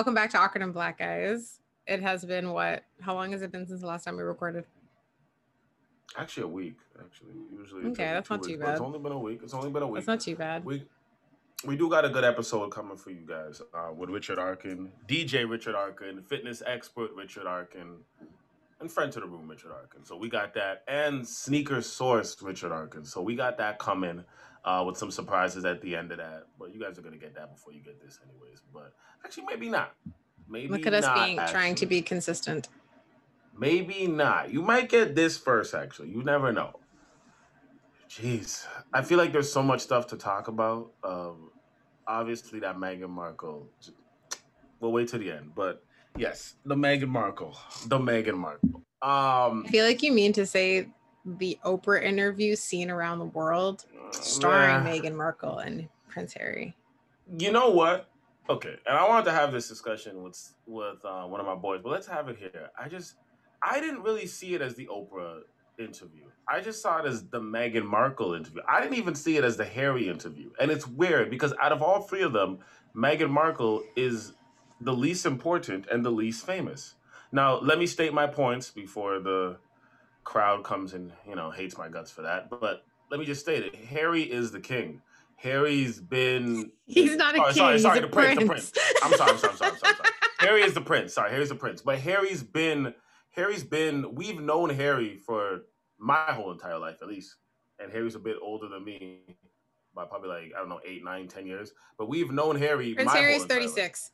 Welcome back to Awkward and Black Guys. It has been what? How long has it been since the last time we recorded? Actually, a week. Actually, usually. Okay, that's not too bad. It's only been a week. It's only been a week. That's not too bad. We we do got a good episode coming for you guys uh, with Richard Arkin, DJ Richard Arkin, fitness expert Richard Arkin, and friend to the room Richard Arkin. So we got that, and sneaker sourced Richard Arkin. So we got that coming uh, with some surprises at the end of that. But you guys are gonna get that before you get this, anyways. But actually, maybe not. Maybe Look at us being trying to be consistent. Maybe not. You might get this first, actually. You never know. Jeez. I feel like there's so much stuff to talk about. Um, obviously, that Meghan Markle. We'll wait to the end. But yes, the Meghan Markle. The Meghan Markle. Um, I feel like you mean to say the Oprah interview seen around the world starring yeah. Meghan Markle and Prince Harry. You know what? Okay, and I wanted to have this discussion with with uh, one of my boys, but let's have it here. I just, I didn't really see it as the Oprah interview. I just saw it as the Meghan Markle interview. I didn't even see it as the Harry interview, and it's weird because out of all three of them, Meghan Markle is the least important and the least famous. Now, let me state my points before the crowd comes and you know hates my guts for that. But let me just state it: Harry is the king. Harry's been He's not a Oh, king. sorry, he's sorry, a the prince, the prince. I'm sorry, I'm sorry, I'm sorry, I'm sorry, sorry. Harry is the prince. Sorry, Harry's the prince. But Harry's been Harry's been we've known Harry for my whole entire life at least. And Harry's a bit older than me by probably like, I don't know, eight, nine, ten years. But we've known Harry. Prince my Harry whole is entire life. 36.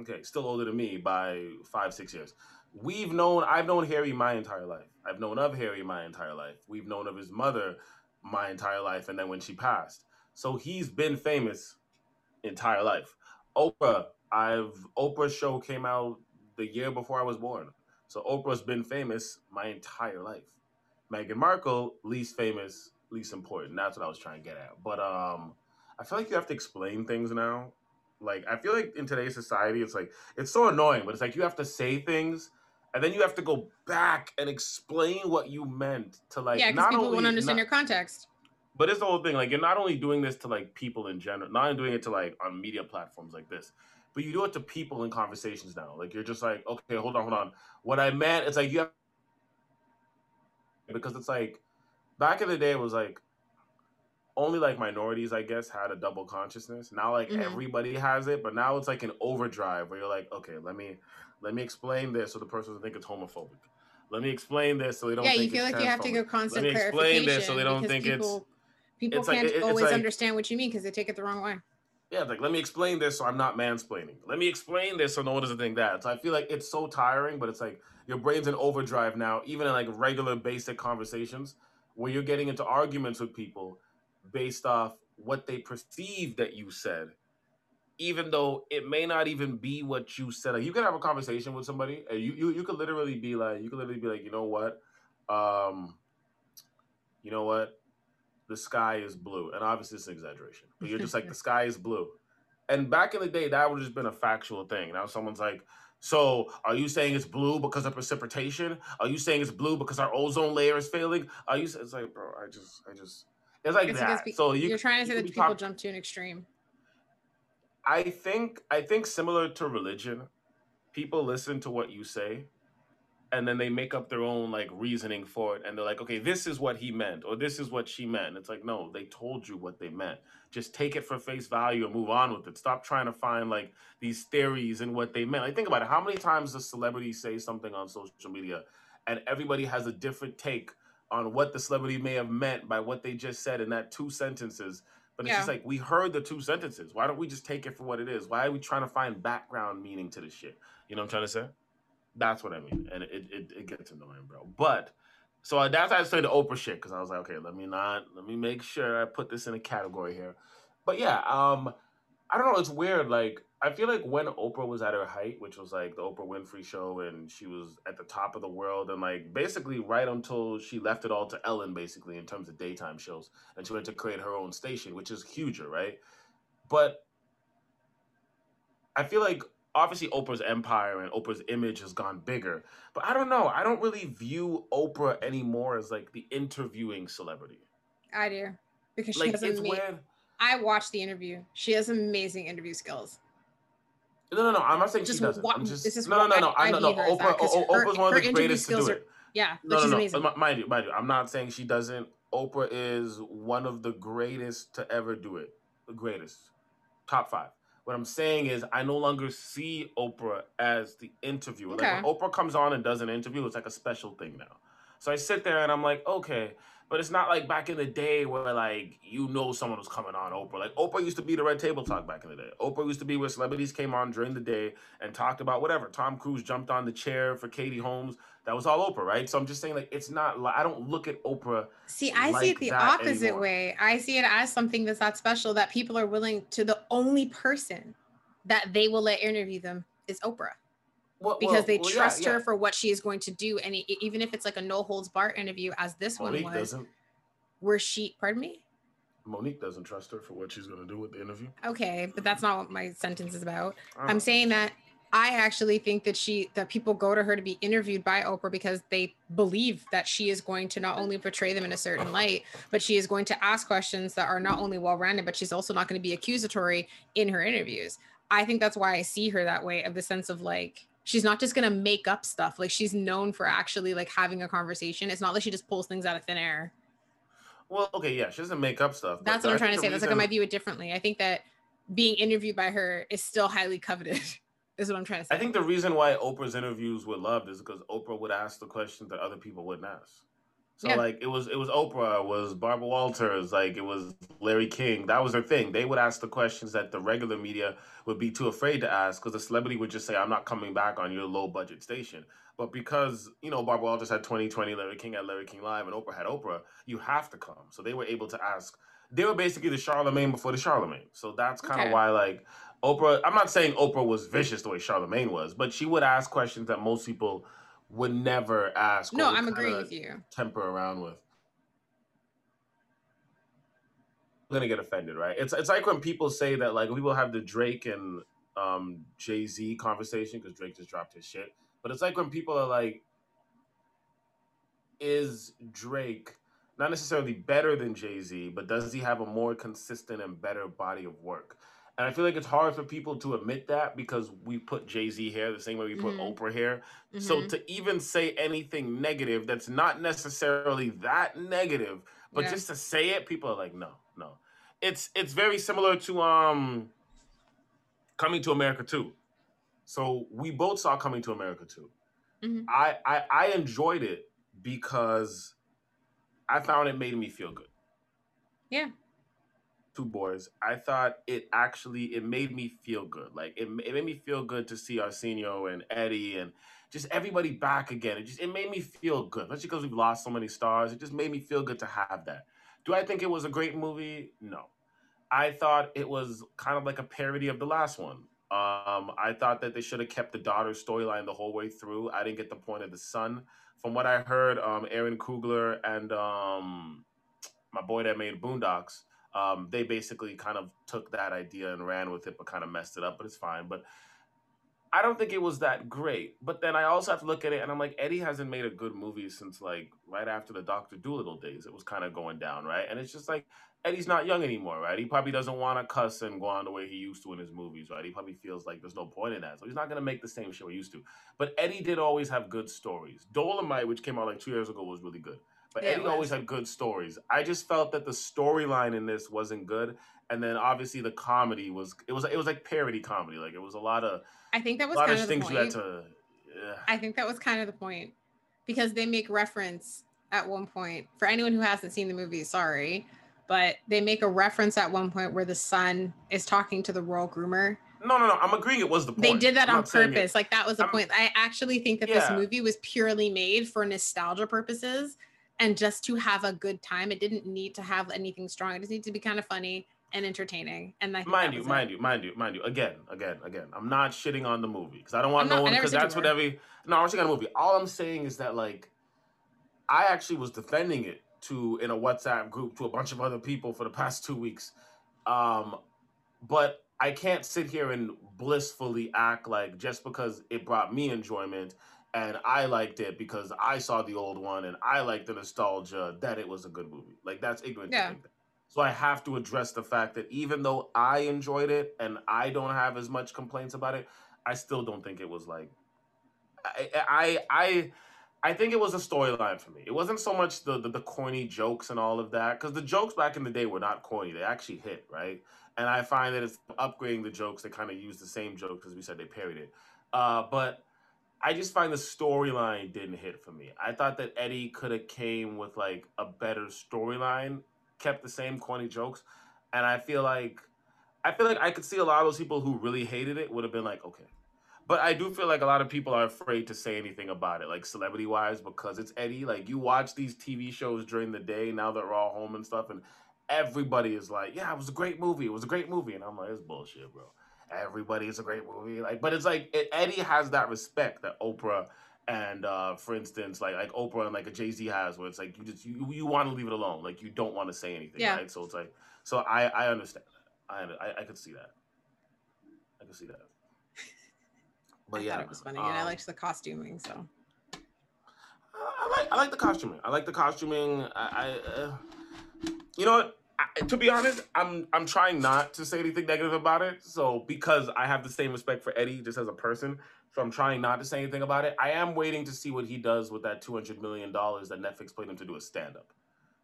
Okay, still older than me by five, six years. We've known, I've known Harry my entire life. I've known of Harry my entire life. We've known of his mother my entire life, and then when she passed. So he's been famous entire life. Oprah, I've Oprah's show came out the year before I was born. So Oprah's been famous my entire life. Meghan Markle, least famous, least important. That's what I was trying to get at. But um, I feel like you have to explain things now. Like I feel like in today's society, it's like it's so annoying, but it's like you have to say things, and then you have to go back and explain what you meant to like. yeah, because people won't understand not- your context. but it's the whole thing. Like you're not only doing this to like people in general, not only doing it to like on media platforms like this, but you do it to people in conversations now. Like you're just like, okay, hold on, hold on. What I meant, it's like you have because it's like back in the day, it was like only like minorities, I guess, had a double consciousness. Now like Mhm. everybody has it, but now it's like an overdrive where you're like, okay, let me let me explain this so the person doesn't think it's homophobic. Let me explain this so they don't. Yeah, you feel like you have to give constant me clarification explain this so they don't think it's- people, people it's can't it- it's always like- understand what you mean because they take it the wrong way. Yeah, like let me explain this so I'm not mansplaining. Let me explain this so no one doesn't think that. So I feel like it's so tiring, but it's like your brain's in overdrive now, even in like regular basic conversations where you're getting into arguments with people based off what they perceive that you said, even though it may not even be what you said. Like you can have a conversation with somebody, and you you, you could literally be like, you could literally be like, you know what, um, you know what, the sky is blue, and obviously it's an exaggeration, but you're just like the sky is blue. And back in the day, that would just been a factual thing. Now someone's like, so are you saying it's blue because of precipitation? Are you saying it's blue because our ozone layer is failing? Are you? It's like, bro, I just, I just, it's like It's that. pe- so you, you're trying to say that people talk- jump to an extreme. I think I think similar to religion, people listen to what you say and then they make up their own like reasoning for it and they're like, "Okay, this is what he meant or this is what she meant." It's like, "No, they told you what they meant. Just take it for face value and move on with it. Stop trying to find like these theories and what they meant." Like think about it. How many times does celebrity say something on social media and everybody has a different take on what the celebrity may have meant by what they just said in that two sentences but it's just like we heard the two sentences. Why don't we just take it for what it is? Why are we trying to find background meaning to this shit? You know what I'm trying to say? That's what I mean, and it it, it gets annoying, bro. But so that's why I say the Oprah shit because I was like, okay, let me not let me make sure I put this in a category here. But yeah, um, I don't know. It's weird. Like I feel like when Oprah was at her height, which was like the Oprah Winfrey show, and she was at the top of the world, and like basically right until she left it all to Ellen, basically in terms of daytime shows, and she went to create her own station, which is huger, right? But I feel like obviously Oprah's empire and Oprah's image has gone bigger, but I don't know. I don't really view Oprah anymore as like the interviewing celebrity. I do because she Like has it's amazing. weird. I watched the interview. She has amazing interview skills. No, no, no. I'm not saying Just she doesn't. what- I'm just this is no, no, no, no. I I no, view no. that, Oprah, O- her- Oprah's one her of the greatest to do are- it. Yeah, No, she's no, amazing. no. Mind you, mind you. I'm not saying she doesn't. Oprah is one of the greatest to ever do it. The greatest, top five. What I'm saying is, I no longer see Oprah as the interviewer. Okay. Like when Oprah comes on and does an interview, it's like a special thing now. So I sit there and I'm like, okay, but it's not like back in the day where like you know someone was coming on Oprah. Like Oprah used to be the Red Table Talk back in the day. Oprah used to be where celebrities came on during the day and talked about whatever. Tom Cruise jumped on the chair for Katie Holmes. That was all Oprah, right? So I'm just saying, like, it's not. like I don't look at Oprah. See, I see it the opposite anymore. way. I see it as something that's not special that people are willing to the only person that they will let interview them is Oprah Well, because well, they well, trust yeah. her for what she is going to do. And e- even if it's like a no holds bar interview, as this Mo'Nique one was, doesn't. where she, pardon me, Mo'Nique doesn't trust her for what she's gonna do with the interview. okay, but that's not what my sentence is about. I I'm saying that I actually think that she that people go to her to be interviewed by Oprah because they believe that she is going to not only portray them in a certain light, but she is going to ask questions that are not only well-rounded, but she's also not going to be accusatory in her interviews. I think that's why I see her that way of the sense of like she's not just going to make up stuff. Like she's known for actually like having a conversation. It's not like she just pulls things out of thin air. Well, okay, yeah, she doesn't make up stuff. That's what I'm trying to say. the That's like I might view it differently. I think that being interviewed by her is still highly coveted. Is what I'm trying to say. I think the reason why Oprah's interviews were loved is because Oprah would ask the questions that other people wouldn't ask. So Yeah. like it was it was Oprah, it was Barbara Walters, like it was Larry King. That was their thing. They would ask the questions that the regular media would be too afraid to ask because the celebrity would just say, "I'm not coming back on your low budget station." But because you know Barbara Walters had 2020, Larry King had Larry King Live, and Oprah had Oprah, you have to come. So they were able to ask. They were basically the Charlamagne before the Charlamagne. So that's kind of Okay. why like Oprah. I'm not saying Oprah was vicious the way Charlamagne was, but she would ask questions that most people would never ask. no, I'm agreeing with you. Temper around with. I'm gonna get offended, right? It's it's like when people say that like people have the Drake and um Jay Z conversation because Drake just dropped his shit, but it's like when people are like, is Drake not necessarily better than Jay Z, but does he have a more consistent and better body of work? And I feel like it's hard for people to admit that because we put Jay Z here the same way we put Mhm. Oprah here. So Mhm. to even say anything negative that's not necessarily that negative, but Yeah. just to say it, people are like, no, no. It's it's very similar to um Coming to America too. So we both saw Coming to America too. Mhm. I, I I enjoyed it because I found it made me feel good. Yeah. Two boys. I thought it actually it made me feel good. Like it, it made me feel good to see Arsenio and Eddie and just everybody back again. It just it made me feel good, especially because we've lost so many stars. It just made me feel good to have that. Do I think it was a great movie? No. I thought it was kind of like a parody of the last one. Um, I thought that they should have kept the daughter storyline the whole way through. I didn't get the point of the son. From what I heard, um, Aaron Kugler and um, my boy that made Boondocks, um, they basically kind of took that idea and ran with it, but kind of messed it up. But it's fine. But I don't think it was that great. But then I also have to look at it and I'm like, Eddie hasn't made a good movie since like right after the Doctor Dolittle days. It was kind of going down, right? And it's just like Eddie's not young anymore, right? He probably doesn't want to cuss and go on the way he used to in his movies, right? He probably feels like there's no point in that. So he's not going to make the same show he used to. But Eddie did always have good stories. Dolemite, which came out like two years ago, was really good. But Yeah, it Eddie always had good stories. I just felt that the storyline in this wasn't good. And then obviously the comedy was it was it was like parody comedy. Like it was a lot of I think that was kind of things you had point. to yeah. I think that was kind of the point because they make reference at one point. For anyone who hasn't seen the movie, sorry, but they make a reference at one point where the son is talking to the royal groomer. No, no, no. I'm agreeing it was the point. They did that I'm on purpose. Like that was the I'm- point. I actually think that this movie was purely made for nostalgia purposes and just to have a good time. It didn't need to have anything strong. It just needed to be kind of funny and entertaining. And I mind you, was it. mind you, mind you, mind you. Again, again, again. I'm not shitting on the movie because I don't want I'm no I one because that's what every. No, I'm shitting on the movie. All I'm saying is that like, I actually was defending it to in a WhatsApp group to a bunch of other people for the past two weeks, um, but I can't sit here and blissfully act like just because it brought me enjoyment and I liked it because I saw the old one and I liked the nostalgia that it was a good movie. Like that's ignorant Yeah. that. So I have to address the fact that even though I enjoyed it and I don't have as much complaints about it, I still don't think it was like I I I, I think it was a storyline for me. It wasn't so much the, the the corny jokes and all of that because the jokes back in the day were not corny. They actually hit right, and I find that it's upgrading the jokes. They kind of use the same jokes as we said they parried it, uh, but. I just find the storyline didn't hit for me. I thought that Eddie could have came with like a better storyline, kept the same corny jokes, and I feel like I feel like I could see a lot of those people who really hated it would have been like, okay, but I do feel like a lot of people are afraid to say anything about it, like celebrity wise, because it's Eddie. Like you watch these TV shows during the day, now that we're all home and stuff, and everybody is like, "Yeah, it was a great movie. It was a great movie," and I'm like, "It's bullshit, bro." Everybody is a great movie, like, but it's like it, Eddie has that respect that Oprah and, uh, for instance, like like Oprah and like a Jay Z has, where it's like you just you, you want to leave it alone, like you don't want to say anything, Yeah. right? So it's like, so I I understand that. I I, I could see that. I could see that. But I yeah, it was funny, and I um, liked the costuming. So I like I like the costuming. I like the costuming. I, I uh, you know what? I, to be honest, I'm I'm trying not to say anything negative about it. So because I have the same respect for Eddie just as a person, so I'm trying not to say anything about it. I am waiting to see what he does with that 200 million dollars that Netflix paid him to do a stand up.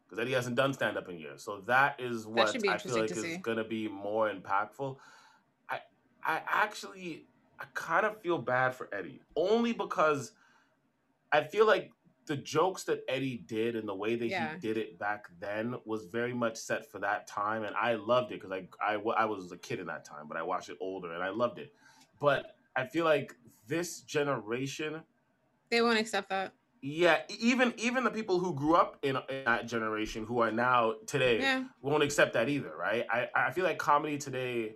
Because Eddie hasn't done stand up in years. So that is what be I feel like is going to be more impactful. I I actually I kind of feel bad for Eddie only because I feel like the jokes that Eddie did and the way that Yeah. he did it back then was very much set for that time, and I loved it because I, I I was a kid in that time, but I watched it older and I loved it. But I feel like this generation, they won't accept that. yeah, even even the people who grew up in, in that generation who are now today Yeah, won't accept that either, right? I, I feel like comedy today,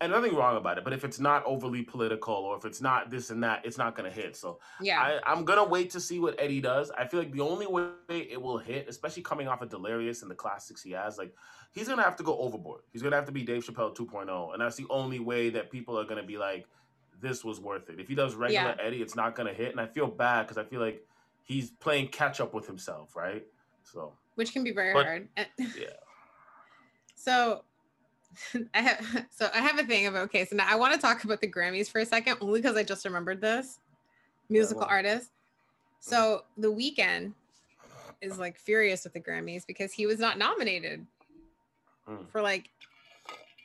and nothing wrong about it, but if it's not overly political or if it's not this and that, it's not gonna hit. So yeah, I, I'm gonna wait to see what Eddie does. I feel like the only way it will hit, especially coming off of Delirious and the classics he has, like he's gonna have to go overboard. He's gonna have to be Dave Chappelle 2.0, and that's the only way that people are gonna be like, this was worth it. If he does regular Eddie, it's not gonna hit, and I feel bad because I feel like he's playing catch up with himself, right? So which can be very But- hard. Yeah, So I have so I have a thing about okay, so now I want to talk about the Grammys for a second, only because I just remembered this. Musical well. artist. So the Weeknd is like furious with the Grammys because he was not nominated Mm. for like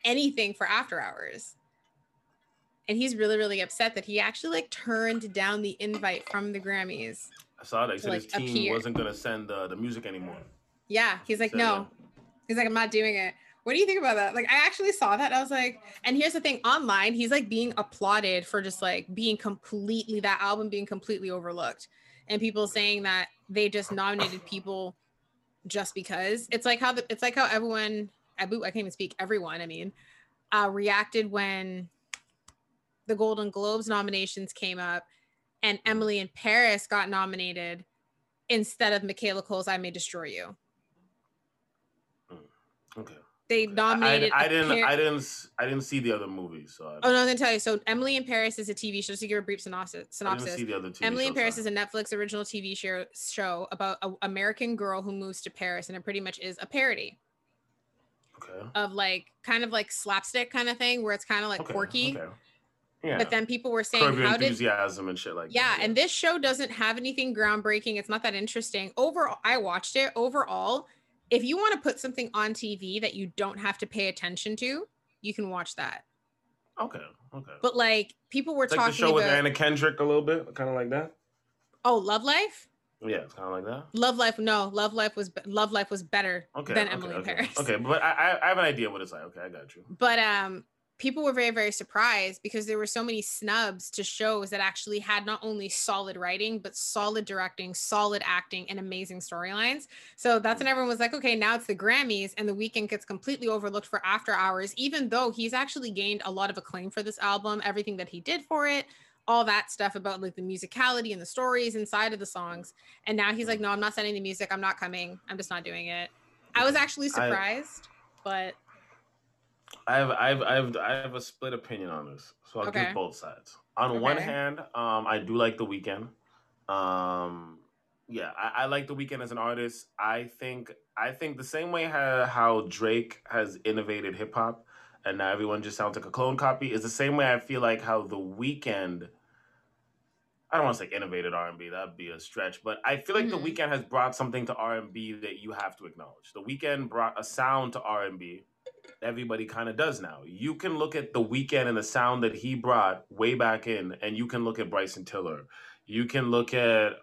anything for after hours. And he's really, really upset that he actually like turned down the invite from the Grammys. I saw that. He To, said his like, team appear. wasn't gonna send uh, the music anymore. Yeah, he's like, So, no, He's like, I'm not doing it. What do you think about that? Like, I actually saw that. I was like, and here's the thing online, he's like being applauded for just like being completely, that album being completely overlooked. And people saying that they just nominated people just because it's like how the, it's like how everyone, Abu, I can't even speak, everyone, I mean, uh, reacted when the Golden Globes nominations came up and Emily in Paris got nominated instead of Michaela Coel's I May Destroy You. Okay. They I, nominated. I a didn't. pair- I didn't. I didn't see the other movies, so I, Oh no, I'm gonna tell you. So Emily in Paris is a TV show. Just to give a brief synopsis. I didn't synopsis. see the other two. Emily in Paris is a Netflix original TV show show about an American girl who moves to Paris, and it pretty much is a parody okay. of like kind of like slapstick kind of thing, where it's kind of like okay. quirky. Okay. Yeah. But then people were saying, Curb "How did?" enthusiasm and shit like Yeah, that. and this show doesn't have anything groundbreaking. It's not that interesting. Overall, I watched it. Overall, if you want to put something on TV that you don't have to pay attention to, you can watch that. Okay. Okay. But like people were It's like the talking show with about, Anna Kendrick a little bit, kind of like that. oh, Love Life. Yeah, it's kind of like that. Love Life, no, Love Life was Love Life was better Okay. than okay, Emily okay. Paris. Okay, but I, I I have an idea what it's like. Okay, I got you. But um, people were very very surprised because there were so many snubs to shows that actually had not only solid writing but solid directing, solid acting, and amazing storylines. So that's when mm. everyone was like, okay, now it's the Grammys, and the Weeknd gets completely overlooked for After Hours, even though he's actually gained a lot of acclaim for this album, everything that he did for it. All that stuff about like the musicality and the stories inside of the songs. And now he's mm. like, no, I'm not sending the music. I'm not coming. I'm just not doing it. I was actually surprised, but I have I have I have I have a split opinion on this, so I'll Okay. give both sides. On one hand, um, I do like the Weeknd. Um, yeah, I, I, like the Weeknd as an artist. I think I think the same way how, how Drake has innovated hip hop, and now everyone just sounds like a clone copy, is the same way I feel like how the Weeknd. I don't want to say innovated R and B. That'd be a stretch, but I feel like mm-hmm. the Weeknd has brought something to R and B that you have to acknowledge. The Weeknd brought a sound to R and B. Everybody kind of does now. You can look at the Weeknd and the sound that he brought way back in, and you can look at Bryson Tiller. You can look at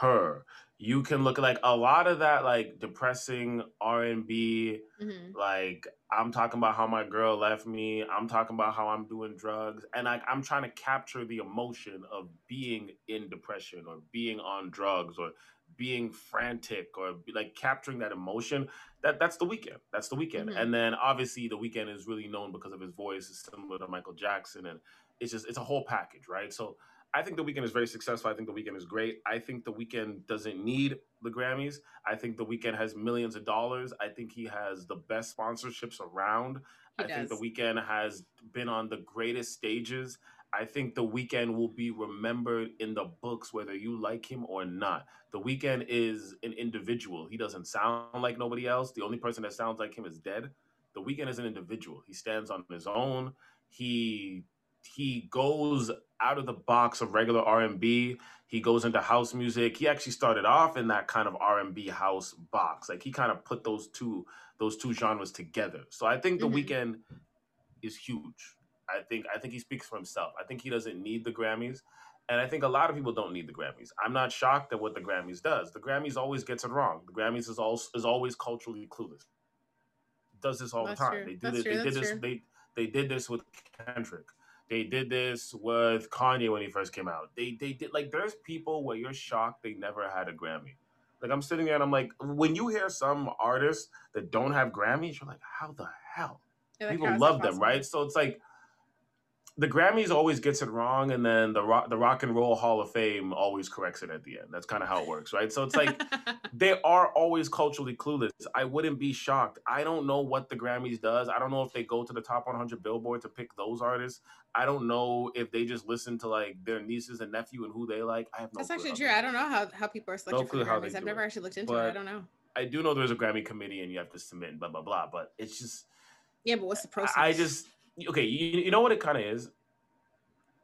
her you can look at like a lot of that like depressing r&b mm-hmm. like i'm talking about how my girl left me i'm talking about how i'm doing drugs and like i'm trying to capture the emotion of being in depression or being on drugs or being frantic or like capturing that emotion that that's the Weeknd that's the Weeknd mm-hmm. and then obviously the Weeknd is really known because of his voice is similar to michael jackson and it's just it's a whole package right so I think the Weeknd is very successful. I think the Weeknd is great. I think the Weeknd doesn't need the Grammys. I think the Weeknd has millions of dollars. I think he has the best sponsorships around. He I does. think the Weeknd has been on the greatest stages. I think the Weeknd will be remembered in the books whether you like him or not. The Weeknd is an individual. He doesn't sound like nobody else. The only person that sounds like him is dead. The Weeknd is an individual. He stands on his own. He he goes out of the box of regular R&B. He goes into house music. He actually started off in that kind of R&B house box. Like he kind of put those two those two genres together. So I think the mm-hmm. Weeknd is huge. I think I think he speaks for himself. I think he doesn't need the Grammys. And I think a lot of people don't need the Grammys. I'm not shocked at what the Grammys does. The Grammys always gets it wrong. The Grammys is also is always culturally clueless. Does this all That's the time. True. They did That's it. True. They That's did this. They they did this with Kendrick. They did this with Kanye when he first came out. They they did like there's people where you're shocked they never had a Grammy. Like I'm sitting there and I'm like, when you hear some artists that don't have Grammys, you're like, how the hell? Like, people love them, right? So it's like the Grammys always gets it wrong, and then the rock, the Rock and Roll Hall of Fame always corrects it at the end. That's kind of how it works, right? So it's like they are always culturally clueless. I wouldn't be shocked. I don't know what the Grammys does. I don't know if they go to the top 100 Billboard to pick those artists. I don't know if they just listen to like their nieces and nephew and who they like. I have no. That's actually true. I don't know how, how people are selected no for the Grammys. I've never it. actually looked into but it. I don't know. I do know there's a Grammy committee and you have to submit and blah blah blah. But it's just. Yeah, but what's the process? I just okay. You, you know what it kind of is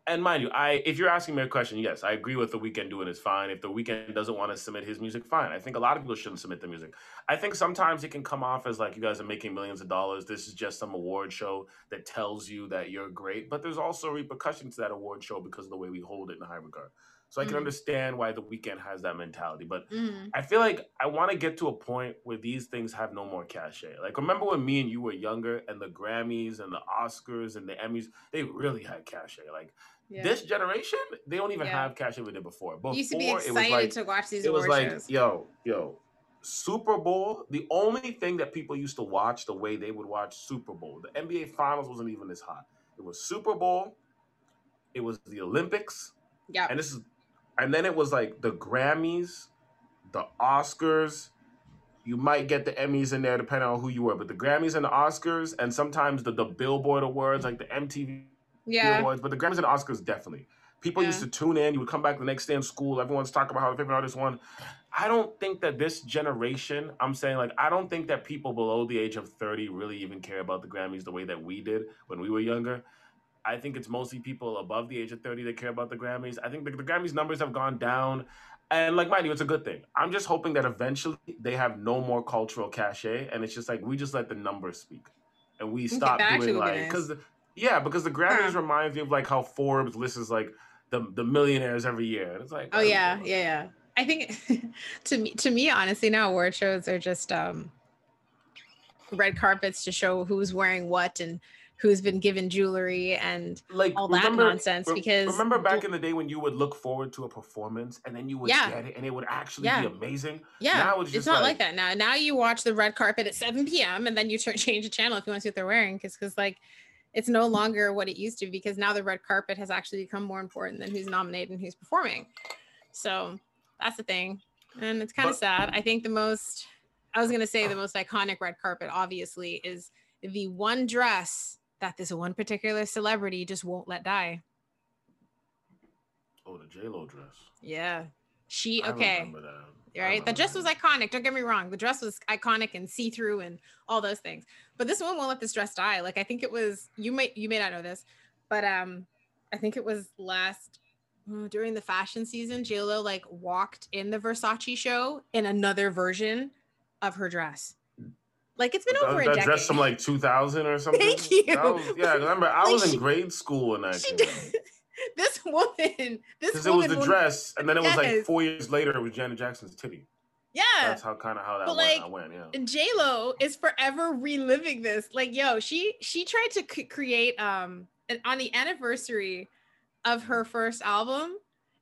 and mind you, I if you're asking me a question, yes, I agree with the Weeknd doing is fine. If the Weeknd doesn't want to submit his music, fine. I think a lot of people shouldn't submit the music. I think sometimes it can come off as like you guys are making millions of dollars. This is just some award show that tells you that you're great, but there's also repercussions to that award show because of the way we hold it in high regard. So I can mm. understand why the Weeknd has that mentality, but mm. I feel like I want to get to a point where these things have no more cachet. Like remember when me and you were younger, and the Grammys and the Oscars and the Emmys, they really had cachet. Like yeah. This generation, they don't even yeah. have cachet over there before. Before, used to be excited like, to watch these. It was like, shows. yo, yo, Super Bowl. The only thing that people used to watch the way they would watch Super Bowl, the NBA Finals wasn't even this hot. It was Super Bowl. It was the Olympics. Yeah. And this is, and then it was like the Grammys, the Oscars. You might get the Emmys in there depending on who you were, but the Grammys and the Oscars, and sometimes the, the Billboard Awards, like the MTV yeah. awards, but the Grammys and the Oscars definitely. People yeah. used to tune in. You would come back the next day in school. Everyone's talking about how the favorite artist won. I don't think that this generation, I'm saying like, I don't think that people below the age of 30 really even care about the Grammys the way that we did when we were younger. I think it's mostly people above the age of 30 that care about the Grammys. I think the, the Grammys numbers have gone down. And like mind you, it's a good thing. I'm just hoping that eventually they have no more cultural cachet, and it's just like we just let the numbers speak, and we stop doing like because yeah, because the Grammys huh. reminds me of like how Forbes lists like the the millionaires every year. And it's like oh yeah, yeah, yeah. I think to me to me honestly now award shows are just um red carpets to show who's wearing what and who's been given jewelry and like all that remember, nonsense because remember back in the day when you would look forward to a performance and then you would yeah. get it and it would actually yeah. be amazing yeah now it's, it's not like, like, that now now you watch the red carpet at 7 p.m and then you turn change the channel if you want to see what they're wearing because because like it's no longer what it used to because now the red carpet has actually become more important than who's nominated and who's performing. So that's the thing. And it's kind of sad. I think the most, I was going to say the most iconic red carpet, obviously, is the one dress that this one particular celebrity just won't let die. Oh, the J Lo dress. Yeah, she okay. right? The dress was iconic. Don't get me wrong. The dress was iconic and see through and all those things. But this one won't let this dress die. Like I think it was you might you may not know this, but um, I think it was last uh, during the fashion season. J Lo like walked in the Versace show in another version of her dress. Like it's been that, over a decade. dress from like 2000 or something. Thank you. Was, yeah, remember I Like, was in grade school when that she did. this woman, this Because it was the dress, and then it was like four years later, it was Janet Jackson's titty. Yeah. That's how kind of how that But, went. like, I went, yeah. and J Lo is forever reliving this. Like, yo, she she tried to c- create um an, on the anniversary of her first album.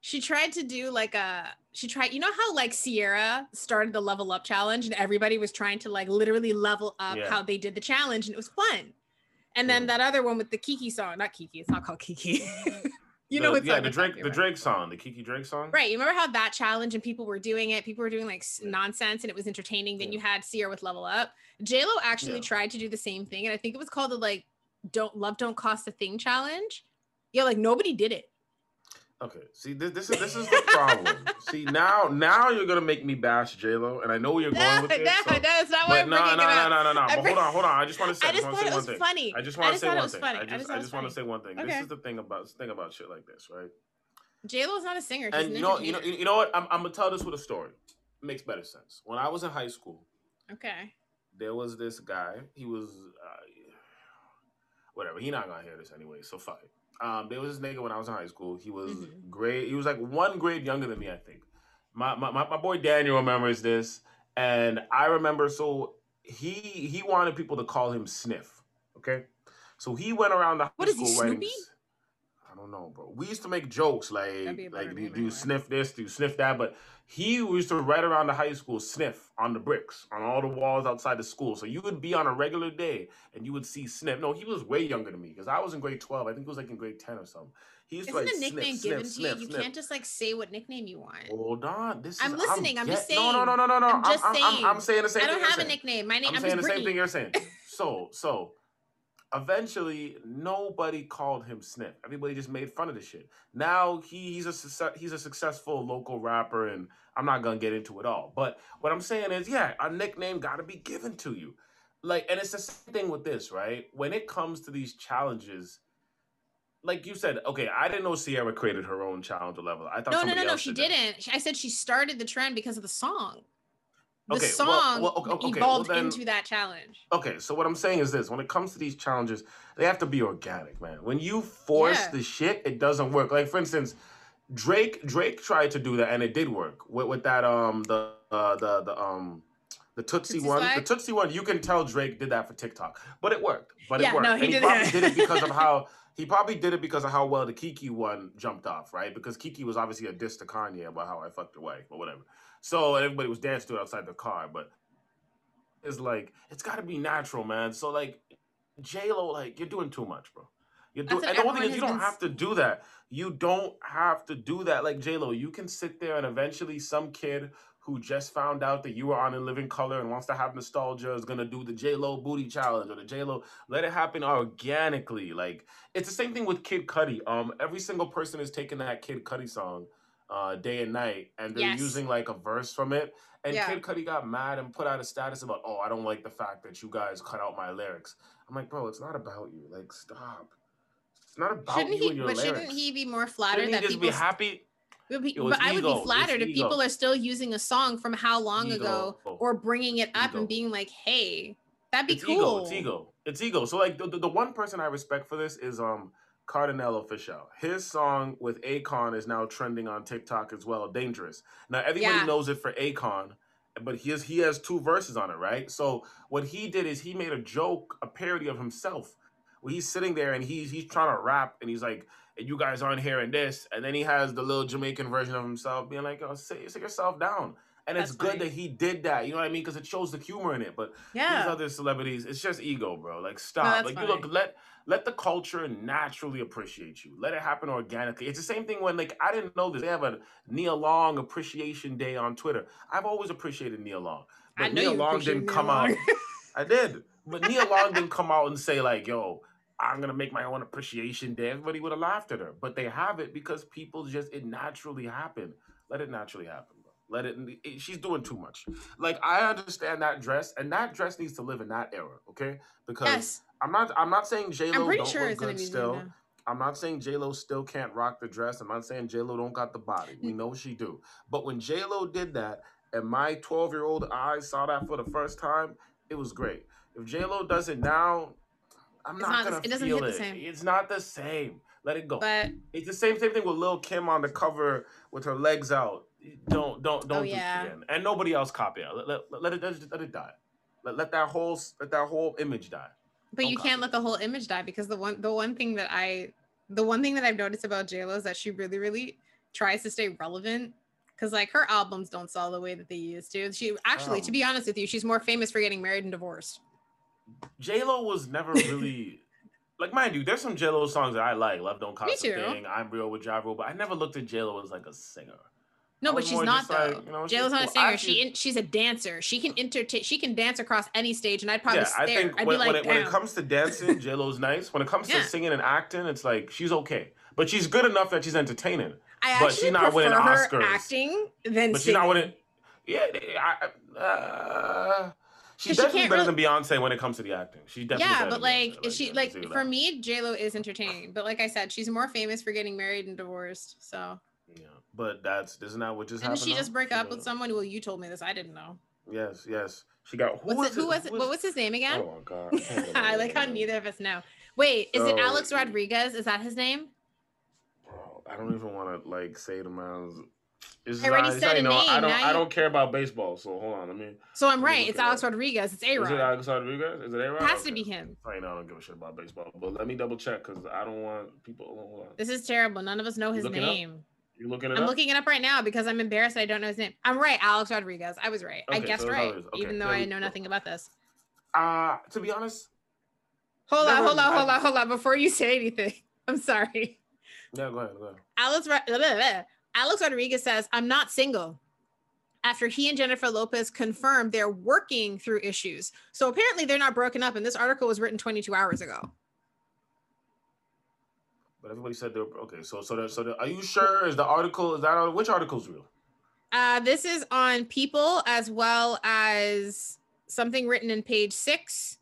She tried to do like a she tried. You know how like Ciara started the level up challenge and everybody was trying to like literally level up Yeah. how they did the challenge and it was fun. And then Mm. that other one with the Kiki song, not Kiki, it's not called Kiki. you know The- what yeah, the I'm Drake, the. Drake song, the Kiki Drake song. Right. You remember how that challenge and people were doing it? People were doing like Yeah. nonsense and it was entertaining. Then Yeah. you had Ciara with Level Up. JLo actually Yeah. tried to do the same thing. And I think it was called the like Don't Love Don't Cost a Thing challenge. Yeah, like nobody did it. Okay, see, this, this is this is the problem. see, now now you're gonna make me bash J Lo, and I know where you're going no, with this. so- that's not why I'm no, bringing no, it no, up. no, no, no. I But hold on, hold on. I just want to say, I I just just thought it was thing. funny. I just want to say one thing. funny. I just just I just want to say one thing. Okay. This is the thing about thing about shit like this, right? JLo's not a singer. She's And an you know, you know, you know what? I'm, I'm gonna tell this with a story. It makes better sense. When I was in high school, Okay. there was this guy. He was, uh, whatever. He not gonna hear this anyway, so fuck it. Um, there was this nigga when I was in high school. He was Mhm. grade. He was like one grade younger than me, I think. My, my my boy Daniel remembers this, and I remember. So he he wanted people to call him Sniff. Okay, so he went around the high What is he. Snoopy? Don't know, bro. We used to make jokes like That'd be a better like do, do you sniff this, do you sniff that, but he used to write around the high school sniff on the bricks on all the walls outside the school. So you would be on a regular day and you would see sniff. No, he was way younger than me because I was in grade twelve. I think it was like in grade ten or something. He used to Isn't write a nickname sniff, given sniff, to you? sniff, You sniff. can't just like say what nickname you want. Hold on, this I'm is, listening, I'm just get- No, no, saying. no, no, no, no. I'm just I'm, saying. I'm, I'm saying the same thing. I don't have a saying. nickname. My name I'm I'm, saying the same thing you're saying. So, so eventually nobody called him Sniff. Everybody just made fun of the shit. Now he, he's a success, he's a successful local rapper, and I'm not gonna get into it all. But what I'm saying is, yeah, a nickname got to be given to you. Like, and it's the same thing with this, right? When it comes to these challenges. Like you said, okay, I didn't know Ciara created her own challenge level. I thought No, no, no, no. She that. didn't. I said she started the trend because of the song. The Okay, song well- well, okay, okay, well then- into that challenge. Okay, so what I'm saying is this: when it comes to these challenges, they have to be organic, man. When you force Yeah. the shit, it doesn't work. Like for instance, Drake Drake tried to do that and it did work with, with that um the uh, the the um the Toosie, Toosie one. Slide? The Toosie one, you can tell Drake did that for TikTok, but it worked. But Yeah, it worked. no, he and he did probably it. did it because of how he probably did it because of how well the Kiki one jumped off, right? Because Kiki was obviously a diss to Kanye about how I fucked her wife, but whatever. So everybody was dancing to it outside the car, but it's like it's got to be natural, man. So like J Lo, like you're doing too much, bro. You're doing. And the only thing is, you don't have to do that. You don't have to do that. Like J Lo, you can sit there and eventually some kid who just found out that you were on In Living Color and wants to have nostalgia is gonna do the J Lo booty challenge or the J Lo. Let it happen organically. Like it's the same thing with Kid Cudi. Um, every single person is taking that Kid Cudi song, uh, day and night, and they're Yes. using like a verse from it. And Yeah. Kid Cudi got mad and put out a status about, oh, I don't like the fact that you guys cut out my lyrics. I'm like, bro, it's not about you. Like, stop. It's not about Shouldn't you he? But lyrics. shouldn't he be more flattered he that just people? be happy? Be- but I would ego. be It's flattered if people are still using a song from how long ago or bringing it up Ego. and being like, "Hey, that'd be it's cool." ego. It's ego. It's ego. So like the, the, the one person I respect for this is um Kardinal Offishall. His song with Akon is now trending on TikTok as well. Dangerous. Now everybody Yeah. knows it for Akon, but he has he has two verses on it, right? So what he did is he made a joke, a parody of himself, where he's sitting there and he's he's trying to rap and he's like, and you guys aren't hearing this, and then he has the little Jamaican version of himself being like, oh, sit, sit yourself down. And it's good funny. that he did that, you know what I mean? Because it shows the humor in it. But yeah. these other celebrities, it's just ego, bro. Like stop. that's like you look, let let the culture naturally appreciate you. Let it happen organically. It's the same thing when like I didn't know this. They have a Nia Long appreciation day on Twitter. I've always appreciated Nia Long. I But you Long didn't come Long. out. I did. But Nia Long didn't come out and say like, yo, I'm gonna make my own appreciation day. Everybody would have laughed at her. But they have it because people just it naturally happened. Let it naturally happen. Let it. it- She's doing too much. Like I understand that dress, and that dress needs to live in that era, okay? Because Yes, I'm not. I'm not saying J Lo pretty don't sure look it's in a good museum still. now. I'm not saying J Lo still can't rock the dress. I'm not saying J Lo don't got the body. We mm. know she do. But when J Lo did that, and my 12 year old eyes saw that for the first time, it was great. If J Lo does it now, I'm It's not, not the- gonna it doesn't feel hit it. the same. It's not the same. Let it go. But it's the same same thing with Lil Kim on the cover with her legs out. Don't don't don't Oh, do yeah. it again. And nobody else copy it. Let, let, let it let it let it die. Let, let that whole let that whole image die. but Don't you can't let the whole image die because the one the one thing that I the one thing that I've noticed about JLo is that she really really tries to stay relevant because like her albums don't sell the way that they used to. She actually, to Um, be honest with you, she's more famous for getting married and divorced. J Lo was never really like mind you. There's some J Lo songs that I like. Love don't cost a thing. I'm real with Ja Rule, but I never looked at J Lo as like a singer. No, but she's not though. like, you know, JLo's she's not a singer. I She in, she's a dancer. She can entertain. She can dance across any stage, and I'd probably yeah, stare. I think I'd when, be like, when, it, when it comes to dancing, J Lo's nice. When it comes Yeah. to singing and acting, it's like she's okay, but she's good enough that she's entertaining. I but actually she's not prefer winning her Oscars. acting than But she's singing. not winning. Yeah, I, uh, she's she definitely can't better really- than Beyonce when it comes to the acting. She definitely yeah, but than like, Beyonce. she like for that. me, J Lo is entertaining. But like I said, she's more famous for getting married and divorced. So Yeah, but that's isn't that what just didn't happened? she just break up got- with someone? Well, you told me this. I didn't know. Yes, yes. She got who was it, who it? was it? What was his name again? Oh my god! I I like how neither of us know. Wait, is it Alex Rodriguez? Is that his name? Bro, I don't even want to like say the man's. It's I already not, said not, a you know, I name, don't. I don't care about baseball. So hold on. I mean. So I'm right. It's Alex. Rodriguez. It's Is A it Alex Rodriguez? Is it A-Rod? It has to be him. I know I don't give a shit about baseball, but let me double check because I don't want people. Hold on. This is terrible. None of us know his looking up? name. You looking it I'm up? looking it up right now because I'm embarrassed I don't know his name. I'm right, Alex Rodriguez. I was right. I guessed so right, Okay, even though I know go. nothing about this. Uh to be honest, Hold on, hold on, hold on, hold on. Before you say anything, I'm sorry. yeah. Go ahead. Go ahead. Alex blah, blah, blah. Alex Rodriguez says, "I'm not single." After he and Jennifer Lopez confirmed they're working through issues, so apparently they're not broken up. And this article was written 22 hours ago. But everybody said they're okay. So so there, so there, are you sure? Is the article is that on which article's real? Uh, this is on People as well as something written in page six.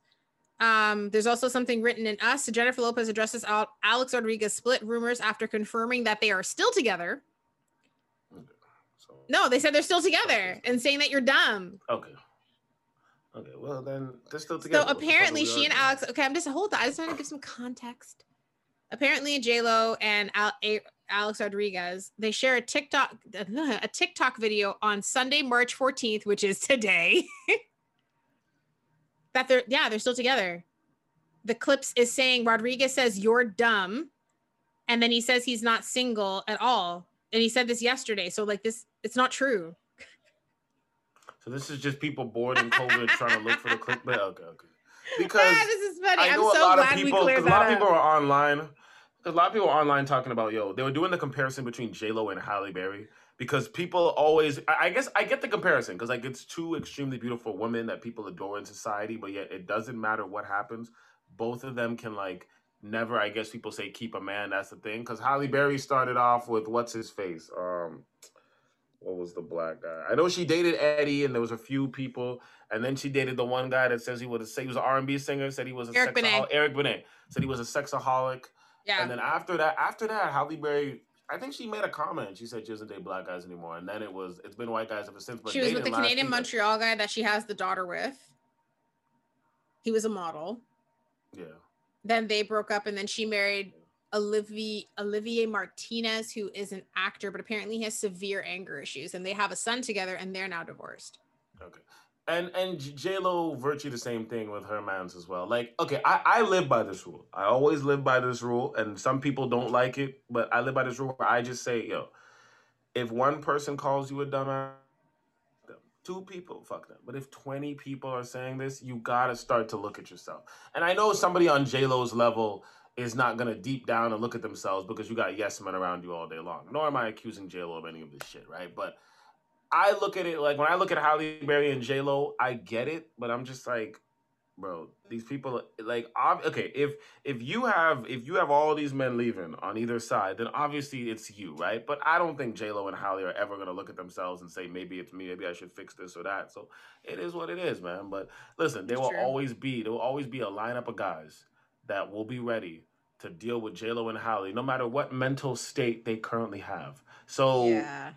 Um, there's also something written in Us. So Jennifer Lopez addresses out Alex Rodriguez split rumors after confirming that they are still together. Okay. So No, they said they're still together and saying that you're dumb. okay. Okay. Well then they're still together. So What the fuck are apparently, she and? Alex. Okay, I'm just hold on. I just want to give some context. Apparently, J Lo and Al- A- Alex Rodriguez they share a TikTok a TikTok video on Sunday, March 14th, which is today. that they're yeah they're still together. The clips is saying Rodriguez says you're dumb, and then he says he's not single at all, and he said this yesterday. So like this, it's not true. So this is just people bored in COVID trying to look for the clickbait. Okay. Okay. Because ah, this is funny. I I'm so a lot glad of we people. 'cause cleared A lot that of people are online. A lot of people online talking about yo. They were doing the comparison between J Lo and Halle Berry because people always. I I guess I get the comparison because like it's two extremely beautiful women that people adore in society, but yet it doesn't matter what happens. Both of them can like never. I guess people say keep a man. That's the thing because Halle Berry started off with what's his face. Um, what was the black guy? I know she dated Eddie, and there was a few people, and then she dated the one guy that says he was a he was an R and B singer. Said he was a Eric sexaholic. Benet. Eric Benet said he was a sexaholic. Yeah. And then after that, after that, Halle Berry, I think she made a comment. She said she doesn't date black guys anymore, and then it was it's been white guys ever since. But she was with the Canadian either. Montreal guy that she has the daughter with. He was a model. Yeah, Then they broke up, and then she married Olivier Olivier Martinez, who is an actor, but apparently he has severe anger issues, and they have a son together, and they're now divorced. okay. And and J Lo virtue the same thing with her mans as well. Like, okay, I I live by this rule. I always live by this rule, and some people don't like it, but I live by this rule where I just say, yo, if one person calls you a dumbass, two people, fuck them. But if twenty people are saying this, you gotta start to look at yourself. And I know somebody on J Lo's level is not gonna deep down and look at themselves because you got yes men around you all day long. Nor am I accusing J Lo of any of this shit, right? But I look at it like when I look at Halle Berry and J Lo, I get it, but I'm just like, bro. These people like ob- okay, if if you have if you have all these men leaving on either side, then obviously it's you, right? But I don't think J Lo and Halle are ever gonna look at themselves and say maybe it's me, maybe I should fix this or that. So it is what it is, man. But listen, there It's will true. always be there will always be a lineup of guys that will be ready to deal with J Lo and Halle, no matter what mental state they currently have. So Yeah.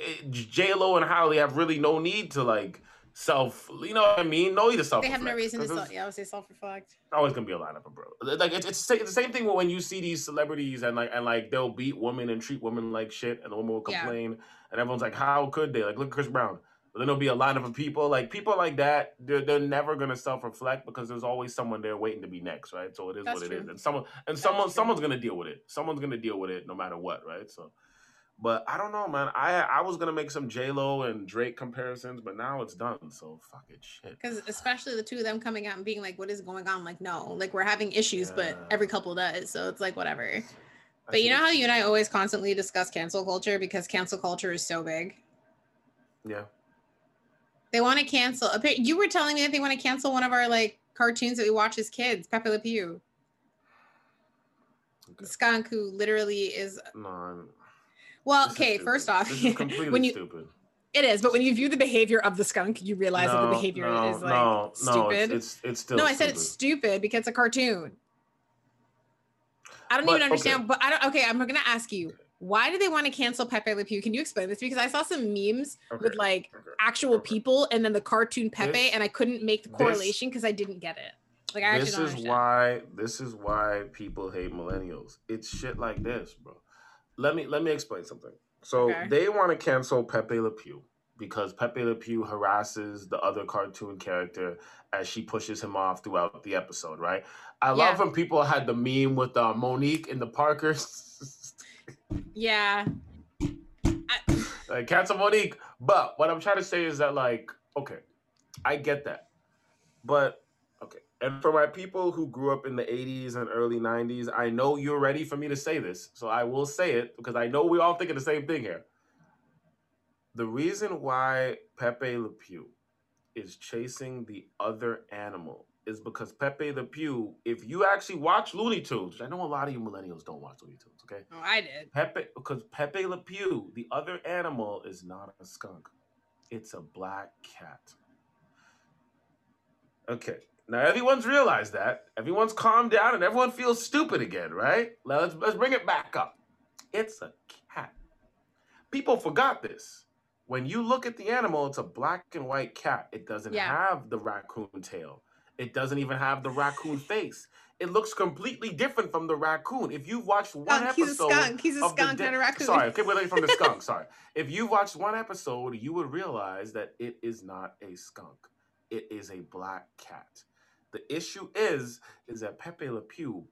Eh, J Lo and Halle have really no need to like self, you know what I mean? No need to self. They have no reason to self, yeah, I would say self-reflect. always gonna be a lineup of bro. Like it's it's, it's the same thing when you see these celebrities and like and like they'll beat women and treat women like shit, and the woman will Yeah. complain, and everyone's like, how could they? Like look at Chris Brown. But then there'll be a lineup of people like people like that. They're they're never gonna self reflect because there's always someone there waiting to be next, right? So it is That's what it is, and someone and That's someone true. someone's gonna deal with it. Someone's gonna deal with it no matter what, right? So. But I don't know, man. I I was gonna make some J Lo and Drake comparisons, but now it's done. So fuck it, shit. Because especially the two of them coming out and being like, "What is going on?" Like, no, like we're having issues, but every couple does, so it's like whatever. I But you know how you and I always constantly discuss cancel culture because cancel culture is so big. Yeah. They want to cancel. You were telling me that they want to cancel one of our like cartoons that we watch as kids, Pepe Le Pew, Okay. who literally is. No, I'm- Well, this okay, first off, this is completely when you stupid. it is, but when you view the behavior of the skunk, you realize that the behavior no, is like no, stupid. No, it's, it's it's still. no, I stupid. said it's stupid because it's a cartoon. I don't But, even understand, okay. but I don't. Okay, I'm gonna ask you, why do they want to cancel Pepe Le Pew? Can you explain this? Because I saw some memes with like okay, actual okay. people and then the cartoon Pepe, This- and I couldn't make the correlation because I didn't get it. Like I actually This don't is understand. why. This is why people hate millennials. It's shit like this, bro. Let me let me explain something. So Okay. they want to cancel Pepe Le Pew because Pepe Le Pew harasses the other cartoon character as she pushes him off throughout the episode, right? I love when people had the meme with uh, Mo'Nique and the Parkers. Yeah, like cancel Mo'Nique. But what I'm trying to say is that like, okay, I get that. But. And for my people who grew up in the 80s and early 90s, I know you're ready for me to say this. So I will say it because I know we all thinking the same thing here. The reason why Pepe Le Pew is chasing the other animal is because Pepe Le Pew, if you actually watch Looney Tunes, which I know a lot of you millennials don't watch Looney Tunes, okay? oh, I did. Pepe, because Pepe Le Pew, the other animal, is not a skunk. It's a black cat. Okay. Now everyone's realized that. Everyone's calmed down and everyone feels stupid again, right? Now let's let's bring it back up. It's a cat. People forgot this. When you look at the animal, it's a black and white cat. It doesn't Yeah. have the raccoon tail. It doesn't even have the raccoon face. It looks completely different from the raccoon. If you've watched one Skunk. He's a episode skunk. He's a skunk, not a raccoon. Sorry, okay, we're from the skunk. Sorry. If you watched one episode, you would realize that it is not a skunk. It is a black cat. The issue is, is that Pepe Le Pew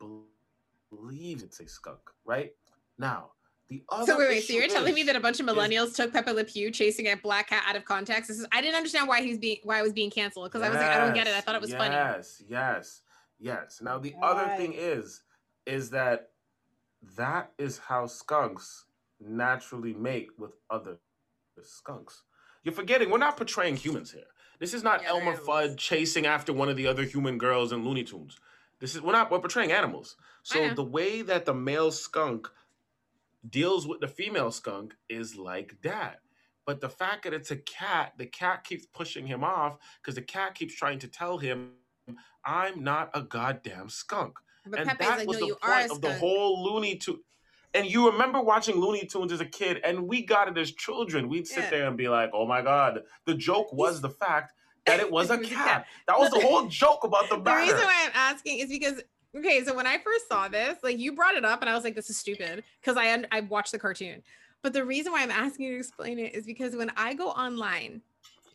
believes it's a skunk, right? Now, the other So wait, wait. So you're telling me that a bunch of is- millennials took Pepe Le Pew chasing a black cat out of context? This is I didn't understand why he's being why it was being canceled because I was like I don't get it. I thought it was yes, funny. Yes, yes, yes. Now the other thing is, is that that is how skunks naturally mate with other skunks. You're forgetting we're not portraying humans here. This is not Yeah, Elmer Fudd chasing after one of the other human girls in Looney Tunes. This is we're not we're portraying animals. So the way that the male skunk deals with the female skunk is like that. But the fact that it's a cat, the cat keeps pushing him off because the cat keeps trying to tell him, I'm not a goddamn skunk. But and Pepe's that like, was no, the you are a point of the whole Looney Tune. And you remember watching Looney Tunes as a kid, and we got it as children. We'd sit Yeah. there and be like, oh my God. The joke was the fact that it was a It was a cat. That was the whole joke about the the reason why I'm asking is because okay, so when I first saw this, like you brought it up, and I was like, "This is stupid," because I I watched the cartoon. But the reason why I'm asking you to explain it is because when I go online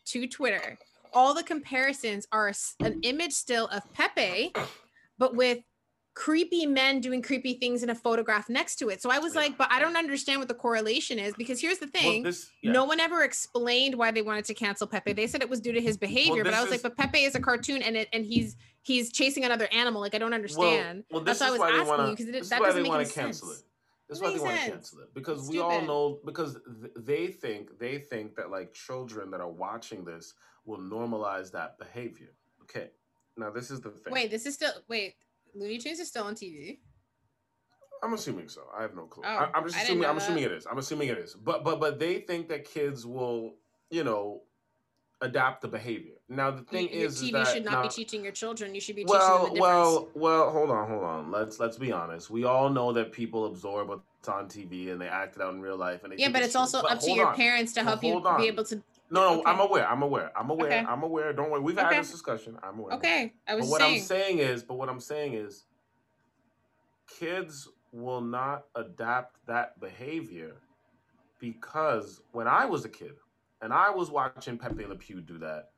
to Twitter, all the comparisons are an image still of Pepe, but with creepy men doing creepy things in a photograph next to it. So I was Yeah. like, but I don't understand what the correlation is because here's the Well, thing. this- yeah. No one ever explained why they wanted to cancel Pepe. They said it was due to his behavior, but I was like, but Pepe is a cartoon and it and he's he's chasing another animal. Like I don't understand. Well, well That's this why I was why they asking want you, 'cause it- to. This that is why doesn't they make want any to cancel sense. it. That's why they want to cancel it because we all know because th- they think they think that like children that are watching this will normalize that behavior. Okay, now this is the thing. Wait, this is still wait. Looney Tunes is still on TV. I'm assuming so. I have no clue. Oh, I, am just assuming. I'm that. assuming it is. I'm assuming it is. But but but they think that kids will, you know, adapt the behavior. Now the thing your is, is TV that should not be teaching your children. You should be well, teaching them the well, difference. well. Hold on, hold on. Let's let's be honest. We all know that people absorb what's on TV and they act it out in real life. And they yeah, but it's true. also But up to your on. parents to Well, help you on. be able to. No, no, Okay. I'm aware. I'm aware. I'm aware. Okay. I'm aware. Don't worry. We've Okay. had this discussion. I'm aware. Okay, I was But what saying. I'm saying is, but what I'm saying is, kids will not adapt that behavior because when I was a kid and I was watching Pepe Le Pew do that,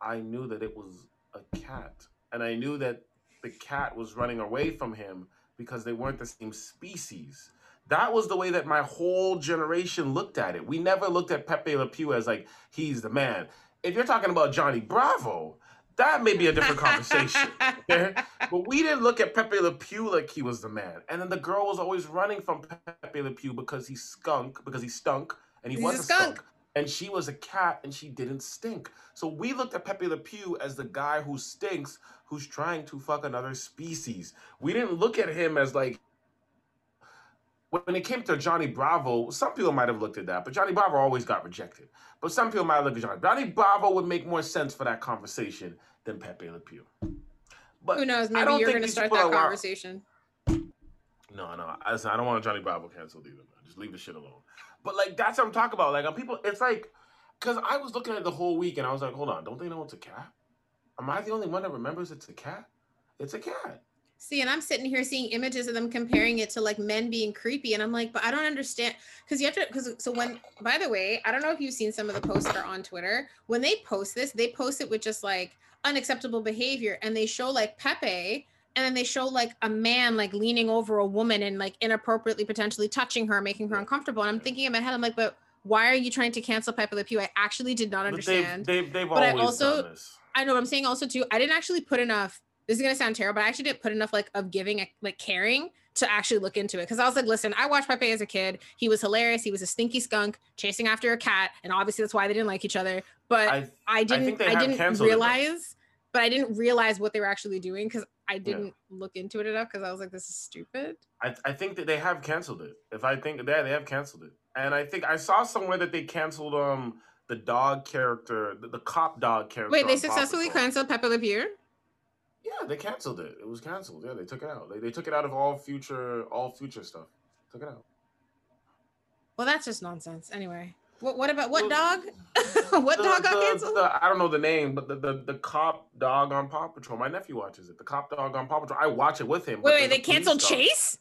I knew that it was a cat, and I knew that the cat was running away from him because they weren't the same species. That was the way that my whole generation looked at it. We never looked at Pepe Le Pew as like he's the man. If you're talking about Johnny Bravo, that may be a different conversation. okay? But we didn't look at Pepe Le Pew like he was the man. And then the girl was always running from Pepe Le Pew because he skunk, because he stunk, and he He's was a a skunk. skunk. And she was a cat and she didn't stink. So we looked at Pepe Le Pew as the guy who stinks, who's trying to fuck another species. We didn't look at him as like when it came to Johnny Bravo, some people might have looked at that, but Johnny Bravo always got rejected. But some people might look at Johnny. Johnny Bravo would make more sense for that conversation than Pepe Le Pew. But Who knows? I Maybe you're going to start that conversation. No, no, I, listen, I don't want Johnny Bravo canceled either. Man. Just leave the shit alone. But like that's what I'm talking about. Like, on people, it's like because I was looking at it the whole week and I was like, hold on, don't they know it's a cat? Am I the only one that remembers it's a cat? It's a cat. See, and I'm sitting here seeing images of them comparing it to like men being creepy, and I'm like, but I don't understand because you have to. Because so when, by the way, I don't know if you've seen some of the posts that are on Twitter. When they post this, they post it with just like unacceptable behavior, and they show like Pepe, and then they show like a man like leaning over a woman and like inappropriately potentially touching her, making her uncomfortable. And I'm thinking in my head, I'm like, but why are you trying to cancel Pepe Le Pew? I actually did not But understand. they've they've, they've But I also- done this. I know what I'm saying also too. I didn't actually put enough. This is gonna sound terrible, but I actually didn't put enough like of giving like caring to actually look into it because I was like, listen, I watched Pepe as a kid. He was hilarious. He was a stinky skunk chasing after a cat, and obviously that's why they didn't like each other. But I, I didn't. they I, didn't realize. But I didn't realize what they were actually doing because I didn't look into it enough because I was like, this is stupid. I, I think that they have canceled it. If I think that they have canceled it, and I think I saw somewhere that they canceled um the dog character, the, the cop dog character. Wait, they successfully canceled Pepe Le Pew? Yeah, they canceled it. It was canceled. Yeah, they took it out. They, they took it out of all future all future stuff. Took it out. Well, that's just nonsense. Anyway, what what about what Well, dog? what The- dog got the- canceled? the- I don't know the name, but the, the the cop dog on Paw Patrol. My nephew watches it. The cop dog on Paw Patrol. I watch it with him. wait, wait, they canceled. Chase?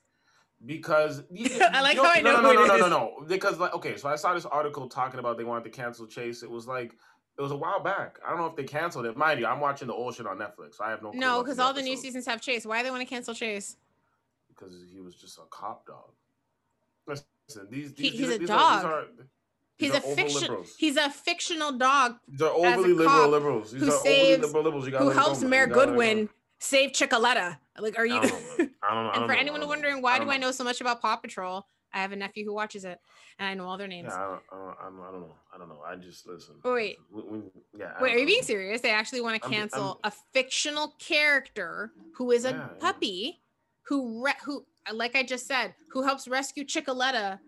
because I like how I know no, no, no, no, no, no. Because like, okay, so I saw this article talking about they wanted to cancel Chase. It was like it was a while back. I don't know if they canceled it. Mind you, I'm watching the old shit on Netflix, so I have no. No, because all the new seasons have Chase. Why do they want to cancel Chase? because he was just a cop dog. Listen, these, He- these, he's these, a these dog. Are, these are, He's a fiction. He's a fictional dog These are overly liberal liberals. These who are overly saves- liberal liberals. You who helps. Mayor You gotta let it go. Goodwin save Chickaletta. Like, are you? I don't know. I don't know. And for anyone wondering why do I know so much about Paw Patrol, I have a nephew who watches it, and I know all their names. Yeah, I don't, I don't, I don't, know. I don't know. I just listen. Oh, wait. We- we- yeah. Wait, are you being serious? They actually want to I'm I'm- cancel a fictional character who is a Yeah, puppy, who re- who, like I just said, who helps rescue Chickaletta,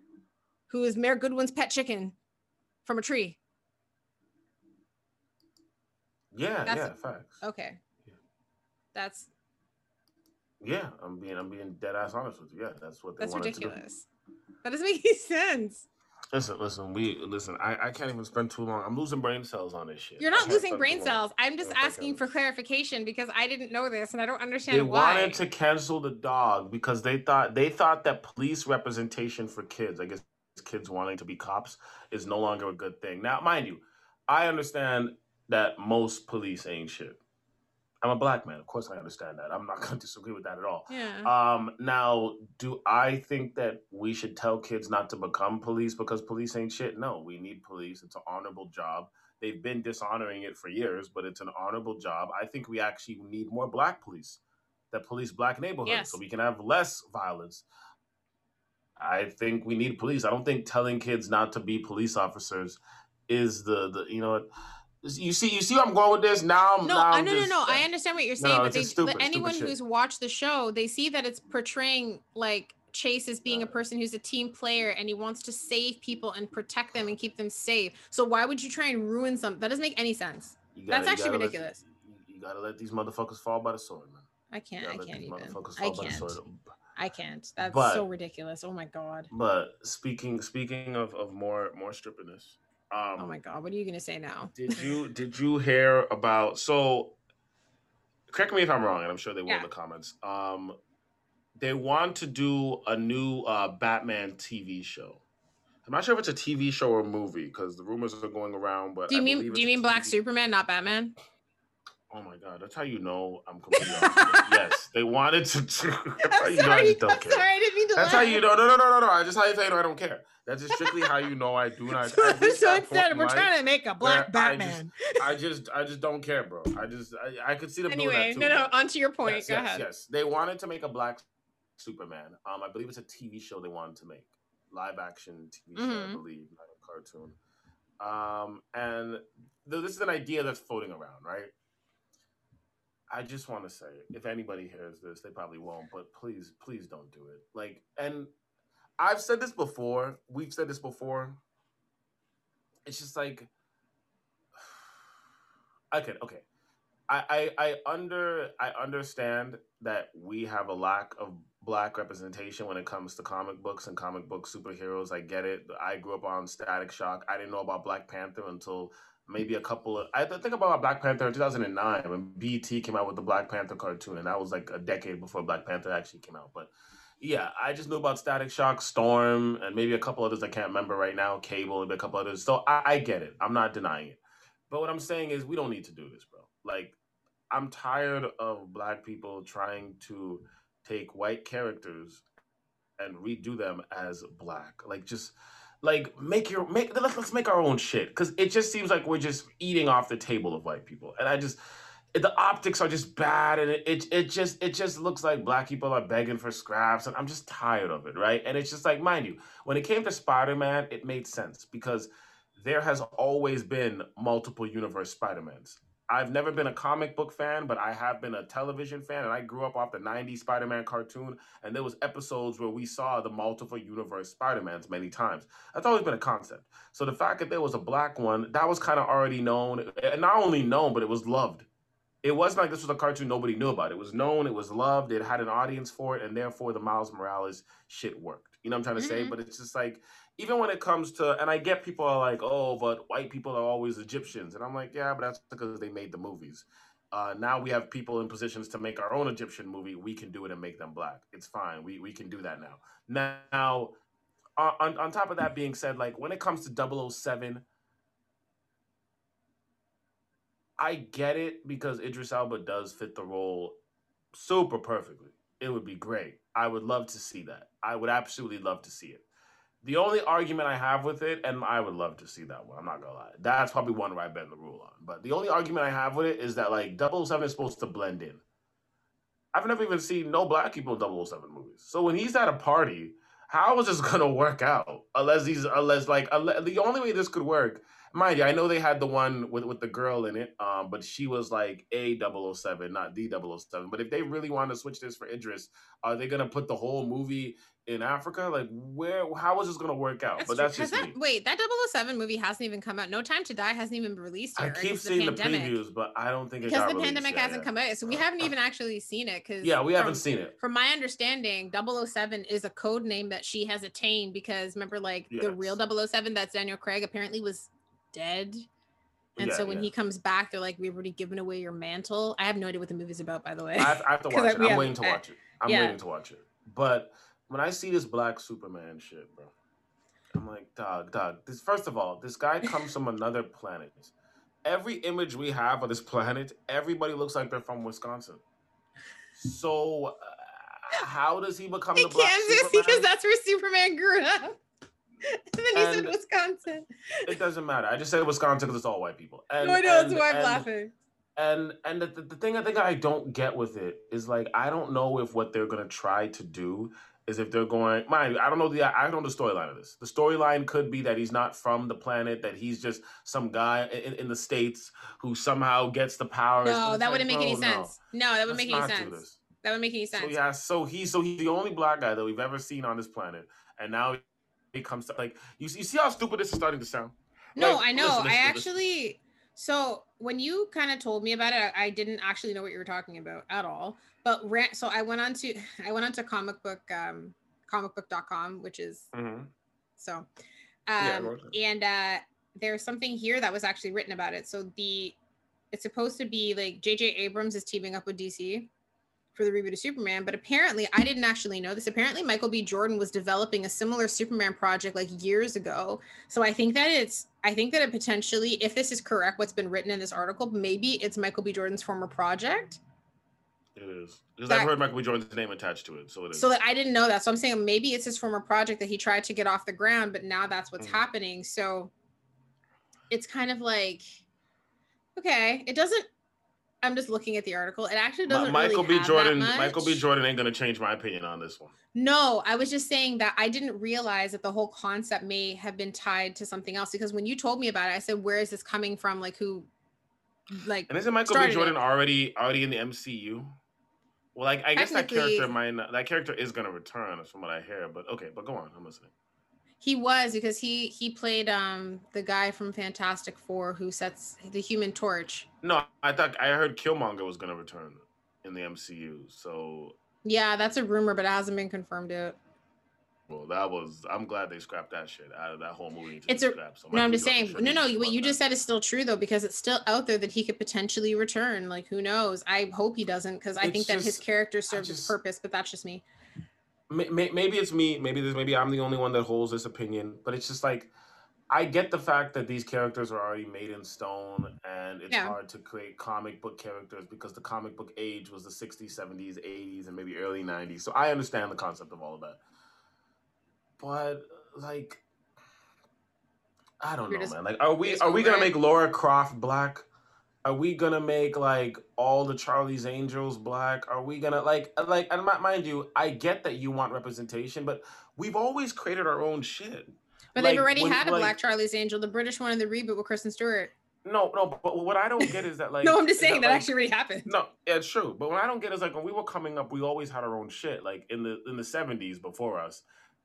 who is Mayor Goodwin's pet chicken, from a tree. Yeah, That's- yeah, facts. Okay, Yeah. that's Yeah, I'm being I'm being dead ass honest with you. Yeah, that's what they that's wanted to do. ridiculous. That doesn't make any sense. Listen, listen, we listen. I, I can't even spend too long. I'm losing brain cells on this shit. You're I not can't losing spend brain too long. cells. I'm just asking for clarification because I didn't know this and I don't understand They why. wanted to cancel the dog because they thought they thought that police representation for kids, I guess kids wanting to be cops, is no longer a good thing. Now, mind you, I understand that most police ain't shit. I'm a black man, of course I understand that. I'm not going to disagree with that at all. yeah. Um, now, do I think that we should tell kids not to become police because police ain't shit? No, we need police. It's an honorable job. They've been dishonoring it for years, but it's an honorable job. I think we actually need more black police that police black neighborhoods Yes. so we can have less violence. I think we need police. I don't think telling kids not to be police officers is the the you know what You see, you see, where I'm going with this now. No, now no, I'm no, no, just, no. I understand what you're saying, no, but they, stupid, but anyone who's watched the show, they see that it's portraying like Chase as being a person who's a team player and he wants to save people and protect them and keep them safe. So why would you try and ruin something? That doesn't make any sense. You That's actually let- ridiculous. you, you gotta let these motherfuckers fall by the sword, man. I can't. I can't even. I fall by the can't. I can't. That's But- so ridiculous. Oh my god. But speaking speaking of, of more more strippiness, um, Oh my god. What are you gonna say now? did you did you hear about so correct me if i'm wrong and i'm sure they will in the comments um they want to do a new uh batman tv show i'm not sure if it's a tv show or movie because the rumors are going around but Do you I mean do you mean Black Superman, not Batman? Oh my god that's how you know i'm completely yes they wanted to that's how you know i just don't I'm care sorry. I didn't mean to that's how you know no no no no no i just how you say no i don't care that's just strictly how you know i do not so so instead, we're trying to make a Black where I just- Batman. I just I just don't care, bro. I just I, I could see them doing Anyway, that too. no, no. bro. On to your point. yes, Go yes, ahead. yes. They wanted to make a black Superman. Um, I believe it's a TV show they wanted to make, live action TV show, I Mhm. believe, not a cartoon. Um, and th- this is an idea that's floating around, right? I just want to say, if anybody hears this, they probably won't, but please, please don't do it. Like, and I've said this before. We've said this before. It's just like, okay, okay. I, I I under I understand that we have a lack of black representation when it comes to comic books and comic book superheroes. I get it. I grew up on Static Shock. I didn't know about Black Panther until maybe a couple of I think about Black Panther in 2009 when BT came out with the Black Panther cartoon and that was like a decade before Black Panther actually came out. But yeah, I just knew about Static Shock, Storm, and maybe a couple others I can't remember right now, Cable, and a couple others. So I, I get it. I'm not denying it. But what I'm saying is we don't need to do this, bro. Like I'm tired of black people trying to take white characters and redo them as black. Like just like make your make let's, let's make our own shit. Because it just seems like we're just eating off the table of white people. And i just the optics are just bad and it, it it just it just looks like black people are begging for scraps and i'm just tired of it right? And it's just like mind you when it came to spider-man it made sense because there has always been multiple universe spider-mans I've never been a comic book fan, but I have been a television fan, and I grew up off the '90s Spider-Man cartoon. And there was episodes where we saw the multiple universe Spider-Mans many times. That's always been a concept. So the fact that there was a black one, that was kind of already known, and not only known, but it was loved. It wasn't like this was a cartoon nobody knew about. It was known, it was loved, it had an audience for it, and therefore the Miles Morales shit worked. You know what I'm trying to say? Mhm. But it's just like even when it comes to, and I get people are like, oh, but white people are always Egyptians. And I'm like, yeah, but that's because they made the movies. Uh, now we have people in positions to make our own Egyptian movie. We can do it and make them black. It's fine. We, we can do that now. Now, on, on top of that being said, like when it comes to 007, I get it because Idris Elba does fit the role super perfectly. It would be great. I would love to see that. I would absolutely love to see it. The only argument I have with it, and I would love to see that one, I'm not gonna lie. That's probably one where I bend the rule on. But the only argument I have with it is that like 007 is supposed to blend in. I've never even seen no black people in 007 movies. So when he's at a party, how is this gonna work out? Unless he's unless like unless, the only way this could work, mind you, I know they had the one with with the girl in it, um, but she was like a 007, not the 007. But if they really want to switch this for Idris, are they gonna put the whole movie in Africa? Like where how is this gonna work out? That's but true. that's just that, wait, that 007 movie hasn't even come out. No Time to Die hasn't even been released I yet. right? keep It's the seeing the previews, but I don't think because the released pandemic yet, hasn't yeah. come out, so we haven't even actually seen it. Because Yeah, we haven't seen it. From my understanding, 007 is a code name that she has attained because remember, like the real Yes. 007, that's Daniel Craig, apparently was dead. And Yeah, so when yeah. he comes back, they're like, "We've already given away your mantle." I have no idea what the movie's about, by the way. I have, I have to watch it. I'm waiting to watch it. I'm yeah. waiting to watch it. But when I see this black Superman shit, bro, I'm like, dog, dog. This first of all, this guy comes from another planet. Every image we have of this planet, everybody looks like they're from Wisconsin. So uh, how does he become in the black Kansas Superman? because that's where Superman grew up. and then he said And- Wisconsin. it doesn't matter. I just said Wisconsin because it's all white people. And, no, I know that's and- why I'm and- laughing. and and the, the thing I think I don't get with it is like I don't know if what they're gonna try to do is if they're going. Mind you, I don't know the I don't know the storyline of this. The storyline could be that he's not from the planet, that he's just some guy in, in the states who somehow gets the power. No, that like, wouldn't make any sense. No, that wouldn't Let's make any sense. That would make any sense. So yeah, so he so he's the only black guy that we've ever seen on this planet, and now he comes to like you, you see how stupid this is starting to sound. No, Like, I know. listen, I listen, listen. actually so when you kind of told me about it, I, I didn't actually know what you were talking about at all. But ran, so I went on to I went on to comic book um comicbook.com, which is Mhm. so um Yeah, I and uh there's something here that was actually written about it. So the it's supposed to be like JJ Abrams is teaming up with DC for the reboot of Superman, but apparently I didn't actually know this. Apparently Michael B. Jordan was developing a similar Superman project like years ago. So I think that it's I think that it potentially, if this is correct, what's been written in this article, maybe it's Michael B. Jordan's former project. It is because I've heard Michael B. Jordan's name attached to it, so it is. So that I didn't know that. So I'm saying maybe it's his former project that he tried to get off the ground, but now that's what's Mhm. happening. So it's kind of like, okay, it doesn't. I'm just looking at the article. It actually doesn't. Michael really B. Jordan. Michael B. Jordan ain't gonna change my opinion on this one. No, I was just saying that I didn't realize that the whole concept may have been tied to something else because when you told me about it, I said, "Where is this coming from? Like who?" Like And isn't Michael B. it. Jordan already already in the MCU? Well, like I guess that character might not, that character is gonna return, from what I hear. But okay, but go on, I'm listening. He was because he he played um the guy from Fantastic Four who sets the Human Torch. No, I thought I heard Killmonger was gonna return in the MCU. So, Yeah, that's a rumor, but it hasn't been confirmed yet. well, that was. I'm glad they scrapped that shit out of that whole movie. It's a- No, I'm just saying. No, no. What you just said is still true though, because it's still out there that he could potentially return. Like, who knows? I hope he doesn't, because I It's think that his character serves its just- purpose. But that's just me. May- may- maybe it's me. Maybe there's maybe I'm the only one that holds this opinion. But it's just like I get the fact that these characters are already made in stone, and it's Yeah. hard to create comic book characters because the comic book age was the 60s, 70s, 80s, and maybe early 90s. So I understand the concept of all of that. But like, I don't You're know, man. Like, are we you're we gonna make Laura Croft black? Are we gonna make like all the Charlie's Angels black? Are we gonna like uh, like and mind you, I get that you want representation, but we've always created our own shit. But Like, they've already when- had a like- Black Charlie's Angel, the British one in the reboot with Kristen Stewart. No, no, but what I don't get is that like no, I'm just saying that, like, actually already happened. No, yeah, it's true. But what I don't get is like when we were coming up, we always had our own shit. Like in the in the seventies before us,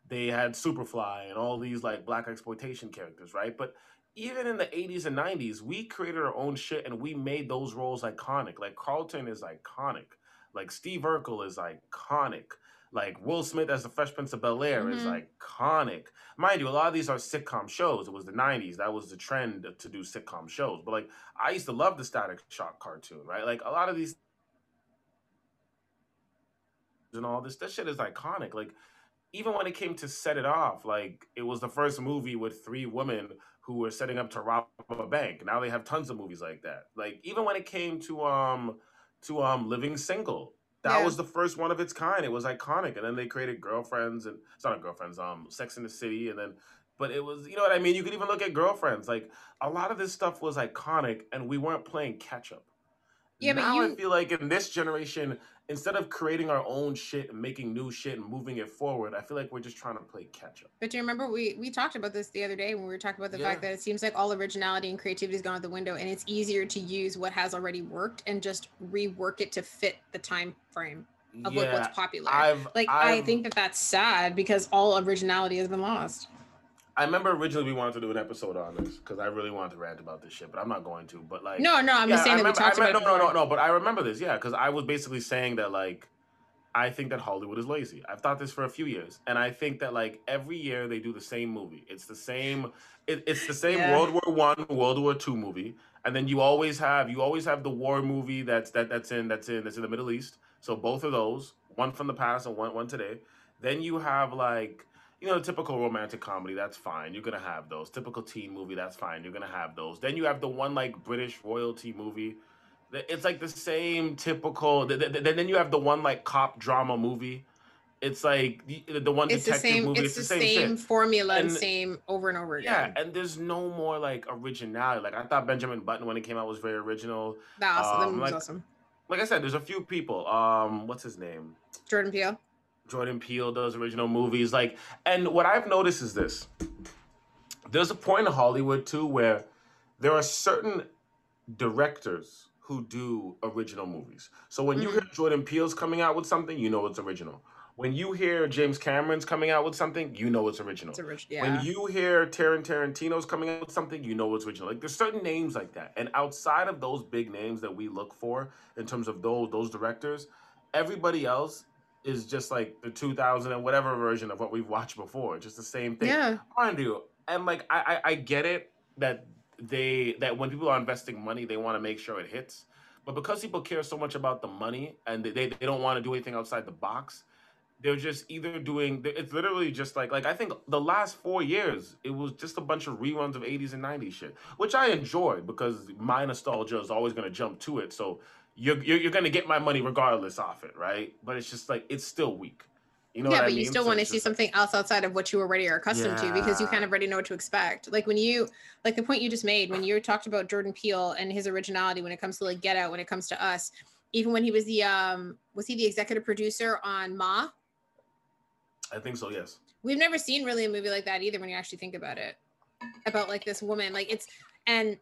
they had Superfly and all these like blaxploitation characters, right? But even in the eighties and nineties, we created our own shit and we made those roles iconic. Like Carlton is iconic. Like Steve Urkel is iconic. Like Will Smith as the Fresh Prince of Bel Air is Mhm. iconic. Mind you, a lot of these are sitcom shows. It was the '90s. That was the trend to do sitcom shows. But like, I used to love the Static Shock cartoon, right? Like a lot of these and all this, that shit is iconic. Like, even when it came to set it off, like it was the first movie with three women who were setting up to rob a bank. Now they have tons of movies like that. Like even when it came to um to um Living Single, that Yeah. was the first one of its kind. It was iconic, and then they created Girlfriends and it's not a Girlfriends, um Sex in the City, and then. But it was, you know what I mean. You could even look at Girlfriends. Like a lot of this stuff was iconic, and we weren't playing catch up. Yeah, but now I feel like in this generation, instead of creating our own shit and making new shit and moving it forward, I feel like we're just trying to play catch up. But do you remember we we talked about this the other day when we were talking about the fact that it seems like all originality and creativity has gone out the window, and it's easier to use what has already worked and just rework it to fit the time frame of like what's popular. I've like i I've- think that that's sad because all originality has been lost. I remember originally we wanted to do an episode on this because I really wanted to rant about this shit, but I'm not going to. But like, No, no, I'm just saying I that we talked about remember- it. no, no, no, no. But I remember this, yeah, because I was basically saying that like, I think that Hollywood is lazy. I've thought this for a few years, and I think that like every year they do the same movie. It's the same. It, it's the same Yeah. World War One, World War Two movie, and then you always have you always have the war movie that's that that's in that's in that's in the Middle East. So both of those, one from the past and one one today. Then you have like you know, the typical romantic comedy, that's fine. You're gonna have those. Typical teen movie, that's fine. You're gonna have those. Then you have the one like British royalty movie. It's like the same typical. th- th- th- Then you have the one like cop drama movie. It's like the, the one It's the same. movie. It's, the same, shit. formula and same over and over again. Yeah, and there's no more like originality. Like I thought Benjamin Button when it came out was very original. That awesome. that um, movie's like- awesome. Like I said, there's a few people. Um, what's his name? Jordan Peele. Jordan Peele does original movies. Like, and what I've noticed is this: there's a point in Hollywood too where there are certain directors who do original movies. So when you hear Mm. Jordan Peele's coming out with something, you know it's original. When you hear James Cameron's coming out with something, you know it's original. It's a rich, When you hear Taran Tarantino's coming out with something, you know it's original. Like there's certain names like that. And outside of those big names that we look for in terms of those those directors, everybody else is just like the 2000 and whatever version of what we've watched before. Just the same thing. Yeah. Mind you, and like I, I I get it that they that when people are investing money, they want to make sure it hits. But because people care so much about the money and they, they, they don't want to do anything outside the box, they're just either doing it's literally just like like I think the last four years it was just a bunch of reruns of 80s and 90s shit, which I enjoy because my nostalgia is always gonna jump to it. So you're you're, you're gonna get my money regardless off it, right? But it's just like it's still weak. You know yeah, what but I mean? you still So want to see like- something else outside of what you already are accustomed to because you kind of already know what to expect. Like when you, like the point you just made, when you talked about Jordan Peele and his originality when it comes to like Get Out, when it comes to us, even when he was the, um, was he the executive producer on Ma? I think so, yes. We've never seen really a movie like that either when you actually think about it. About like this woman, like it's, and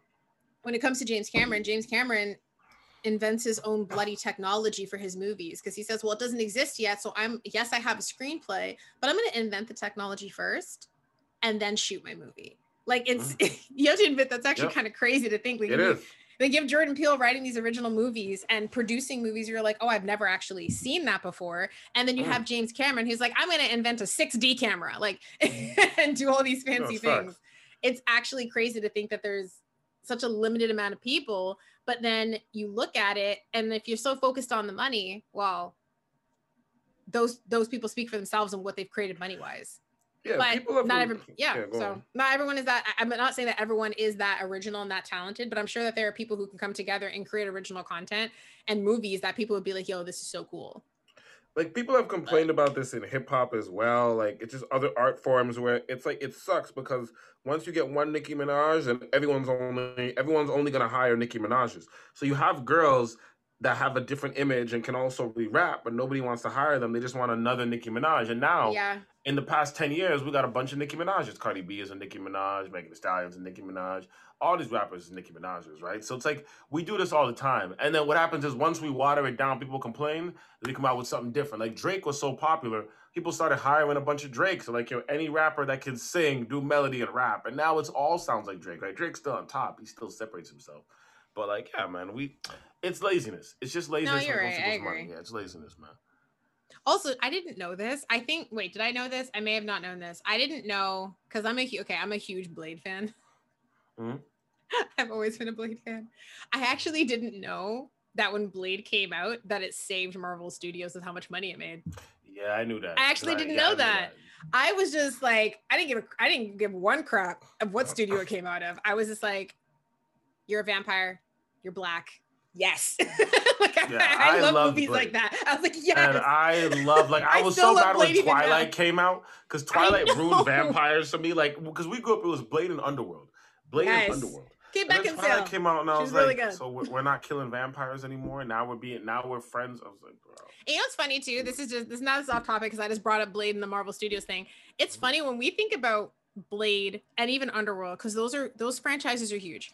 when it comes to James Cameron, James Cameron invents his own bloody technology for his movies because he says, well, it doesn't exist yet. So I'm, yes, I have a screenplay, but I'm going to invent the technology first and then shoot my movie. Like it's, you have to admit that's actually Yep. kind of crazy to think. Like, It you- is. they give Jordan Peele writing these original movies and producing movies. You're like, oh, I've never actually seen that before. And then you Mm. have James Cameron, who's like, I'm going to invent a 6D camera, like, and do all these fancy it's facts. things. It's actually crazy to think that there's such a limited amount of people. But then you look at it, and if you're so focused on the money, well, those those people speak for themselves and what they've created money wise Yeah, but people have not every yeah, go so on. not everyone is that i'm not saying that everyone is that original and that talented but i'm sure that there are people who can come together and create original content and movies that people would be like yo this is so cool like people have complained about this in hip hop as well. Like it's just other art forms where it's like it sucks because once you get one Nicki Minaj and everyone's only everyone's only gonna hire Nicki Minaj's. So you have girls that have a different image and can also be rap, but nobody wants to hire them. They just want another Nicki Minaj. And now yeah in the past 10 years, we got a bunch of Nicki Minaj's. Cardi B is a Nicki Minaj, Megan Thee Stallion's a Nicki Minaj. All these rappers are Nicki Minaj's, right? So it's like we do this all the time. And then what happens is once we water it down, people complain, they come out with something different. Like Drake was so popular, people started hiring a bunch of Drakes. So like, you know, any rapper that can sing, do melody and rap. And now it's all sounds like Drake, right? Drake's still on top. He still separates himself. But like, yeah, man, we it's laziness. It's just laziness. No, you're when it comes right. I money. agree. Yeah, it's laziness, man. Also i didn't know this i think wait did i know this i may have not known this i didn't know because i'm a hu- okay i'm a huge blade fan Mhm. i've always been a blade fan i actually didn't know that when blade came out that it saved marvel studios with how much money it made Yeah, I knew that. I actually didn't yeah, know knew that. I was just like, I didn't give a, I didn't give one crap of what studio it came out of. I was just like, you're a vampire, you're black. Yes. like, Yeah, I, I love loved movies Blade. like that. I was like, yes. And I love like I I was so love bad Blade when. Twilight came out because Twilight ruined vampires for me. Like because we grew up, it was Blade and Underworld, Blade Yes. and Underworld. Came And back and Twilight came out, and I was like, so we're, we're not killing vampires anymore. Now we're being now we're friends. I was like, bro. And you know what's funny too? This is just this is not this off topic because I just brought up Blade and the Marvel Studios thing. It's Mm-hmm. funny when we think about Blade and even Underworld because those are those franchises are huge.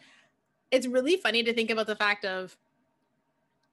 It's really funny to think about the fact of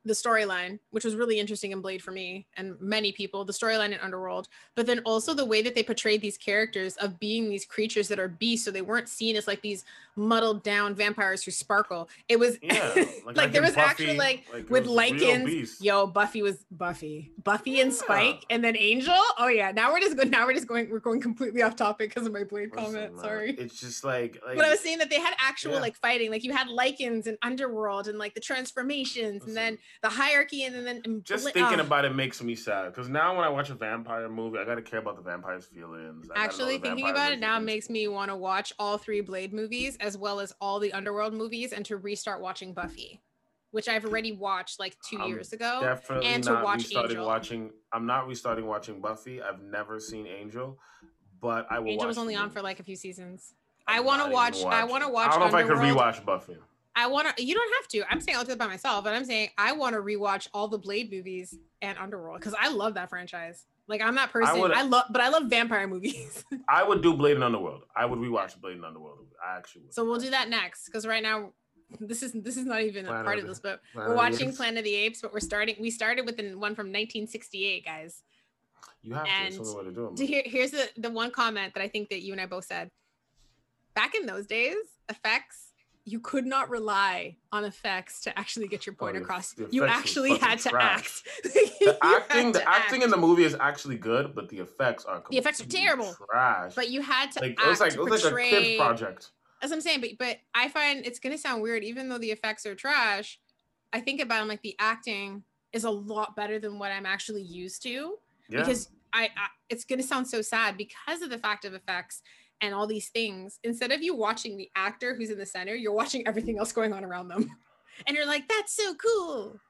the storyline, which was really interesting in Blade for me and many people, the storyline in Underworld, but then also the way that they portrayed these characters of being these creatures that are beasts. So they weren't seen as like these muddled down vampires who sparkle. It was Yeah, like, there in was actually like like, with Lycans. Yo, Buffy was Buffy, Buffy and Yeah. Spike, and then Angel. Oh yeah, now we're just going. Now we're just going. We're going completely off topic because of my Blade Listen, comment. man, Sorry. It's just like, like But I was saying that they had actual Yeah. like fighting, like you had Lycans and Underworld and like the transformations, and then the hierarchy, and then and just Bla- thinking oh. about it makes me sad because now when I watch a vampire movie, I gotta care about the vampire's feelings. I Actually, thinking about it now makes me want to watch all three Blade movies as well as all the Underworld movies and to restart watching Buffy, which I've already watched like 2 I'm years ago. Definitely and to watch restarting Angel. watching. I'm not restarting watching Buffy. I've never seen Angel, but I will. Angel watch was only on for like a few seasons. I'm I want to not watch. I want to watch. I don't know if I Underworld. could rewatch Buffy. I want to. You don't have to. I'm saying I'll do it by myself, but I'm saying I want to rewatch all the Blade movies and Underworld because I love that franchise. Like I'm that person. would- I love, but I love vampire movies. I would do Blade and Underworld. I would rewatch Blade and Underworld. I actually would. so we'll do that next because right now, this is this is not even a part of of this, but Planet we're watching Apes. Planet of the Apes. But we're starting. We started with the one from 1968, guys. You have to. It's the and only way to do it. To hear, here's the the one comment that I think that you and I both said. Back in those days, effects you could not rely on effects to actually get your point Oh, across. You actually had to trash. act. The acting, the to acting in the movie is actually good, but the effects are The effects are terrible. Trash. But you had to like act it was like it was like a portray. kids project. That's what I'm saying. But but I find it's gonna sound weird, even though the effects are trash. I think about it, like the acting is a lot better than what I'm actually used to. Yeah. Because I, I it's gonna sound so sad because of the fact of effects and all these things. Instead of you watching the actor who's in the center, you're watching everything else going on around them. And you're like, that's so cool.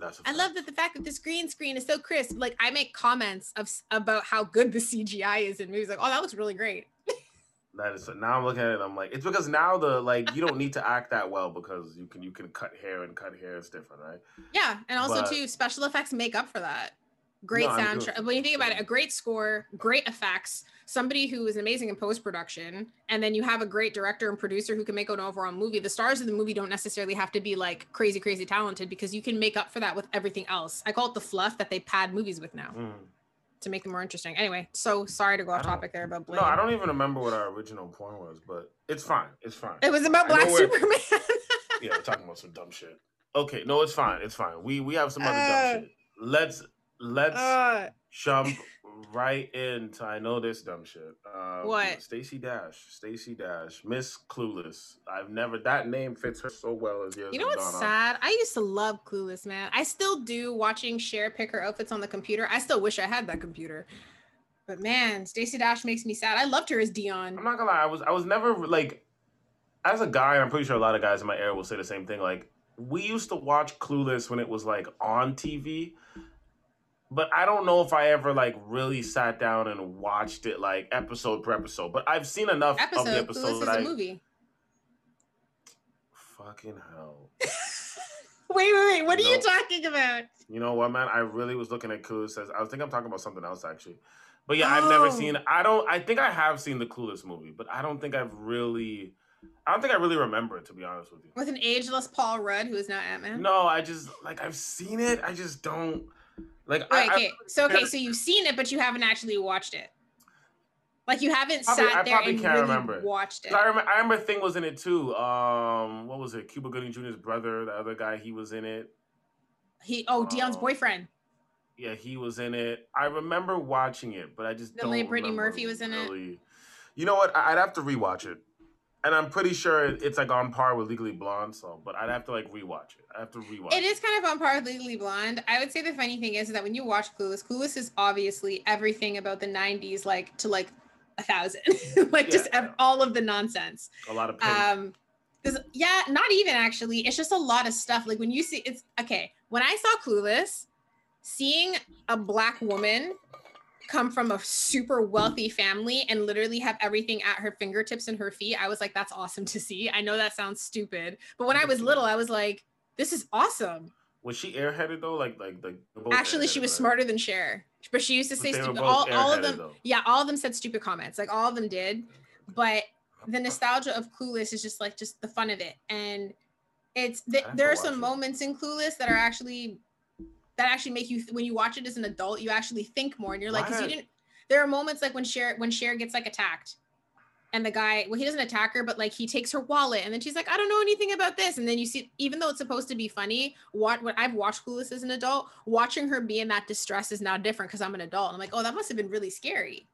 That's I love that the fact that this green screen is so crisp. Like I make comments of about how good the CGI is in movies. Like, oh, that looks really great. That is now I'm looking at it. I'm like, it's because now the like you don't need to act that well because you can you can cut hair and cut hair is different, right? Yeah, and also But- too, special effects make up for that. Great No, soundtrack. When you think about it, a great score, great effects, somebody who is amazing in post production, and then you have a great director and producer who can make an overall movie. The stars of the movie don't necessarily have to be like crazy, crazy talented because you can make up for that with everything else. I call it the fluff that they pad movies with now Mm. to make them more interesting. Anyway, so sorry to go off topic there about Blade. No, I don't even remember what our original point was, but it's fine. It's fine. It was about Black Superman. yeah, we're talking about some dumb shit. Okay, no, it's fine. It's fine. We we have some other Uh, dumb shit. Let's let's Uh, jump right into I know this dumb shit. Uh, What? Stacey Dash. Stacey Dash. Miss Clueless. I've never that name fits her so well as years You know what's on. sad? I used to love Clueless, man. I still do watching Cher pick her outfits on the computer. I still wish I had that computer. But man, Stacey Dash makes me sad. I loved her as Dionne. I'm not gonna lie. I was I was never like as a guy. I'm pretty sure a lot of guys in my era will say the same thing. Like we used to watch Clueless when it was like on TV, but I don't know if I ever like really sat down and watched it like episode per episode. But I've seen enough of the is that I movie. fucking hell. Wait, wait, wait. What are you talking about? You know what, man? I really was looking at Clueless. As I think I'm talking about something else actually. But yeah, I've never Oh. seen. I don't. I think I have seen the Clueless movie, but I don't think I've really. I don't think I really remember it to be honest with you. With an ageless Paul Rudd, who is now Ant Man. No, I just like I've seen it. I just don't like. Wait, I, okay. So okay, so you've seen it, but you haven't actually watched it. Like you haven't Probably- sat I there probably and can't really remember watched it. I, I remember. I remember Thing was in it too. Um, what was it? Cuba Gooding Jr.'s brother, the other guy, he was in it. He oh Dionne's Oh. boyfriend. Yeah, he was in it. I remember watching it, but I just The don't. late Brittany Murphy was in it? You know what? I'd have to rewatch it, and I'm pretty sure it's like on par with Legally Blonde. So, but I'd have to like rewatch it. I have to rewatch. It is kind of on par with Legally Blonde. I would say the funny thing is that when you watch Clueless, Clueless is obviously everything about the '90s, like to like a thousand, like just Yeah. all of the nonsense. a lot of pink. Um, because yeah, not even actually. It's just a lot of stuff. Like when you see, it's okay. When I saw Clueless, seeing a black woman come from a super wealthy family and literally have everything at her fingertips and her feet, I was like, that's awesome to see. I know that sounds stupid, but when I was little, I was like, this is awesome. was she airheaded though? Like like like. Actually, she was right? smarter than Cher, but she used to say stupid. All, all of them, though. yeah, all of them said stupid comments. Like all of them did, but the nostalgia of Clueless is just like just the fun of it, and it's th- there are some it. moments in Clueless that are actually that actually make you when you watch it as an adult, you actually think more, and you're like, because you didn't. There are moments like when Cher when Cher gets like attacked. And the guy, well, he doesn't attack her, but like he takes her wallet, and then she's like, "I don't know anything about this." And then you see, even though it's supposed to be funny, what what I've watched Clueless as an adult, watching her be in that distress is now different because I'm an adult. And I'm like, oh, that must have been really scary.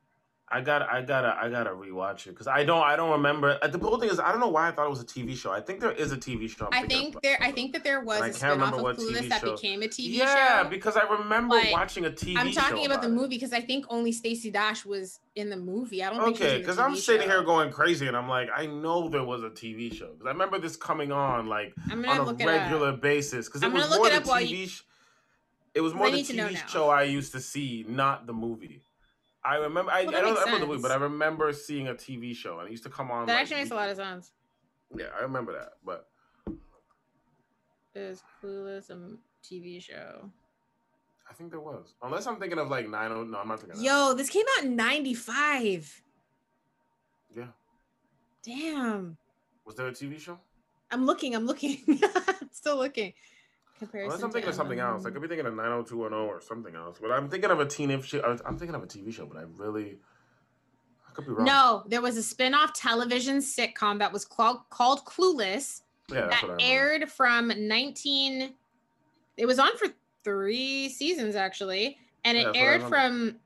I got I gotta I gotta rewatch it because I don't I don't remember. uh, The whole thing is I don't know why I thought it was a TV show. I think there is a TV show. I'm I think there, I think that there was And a spin-off remember of Clueless TV that show. became a TV yeah, show. because I remember But watching a TV. Show. I'm talking show about the movie because I think only Stacey Dash was in the movie. I don't think Okay, because I'm TV sitting show. here going crazy, and I'm like, I know there was a TV show because I remember this coming on like on a regular basis because it I'm was more it the TV. you- sh- it was more the need to know TV show I used to see, not the movie. I remember. I, Well, I don't remember the movie, but I remember seeing a TV show, and it used to come on. That like, actually makes a lot of sense. Yeah, I remember that, but Is Clueless a TV show? I think there was. Unless I'm thinking of like 90. No, I'm not thinking. Yo, this came out in '95. Yeah. Damn. Was there a TV show? I'm looking. I'm looking. Still looking. Comparison Unless I'm thinking of something else. I could be thinking of 90210 or something else. But I'm thinking of a teenage show. I'm thinking of a TV show, but I really. I could be wrong. No, there was a spin off television sitcom that was called, called Clueless. Yeah, that aired from 19. It was on for three seasons, actually. And it yeah, aired from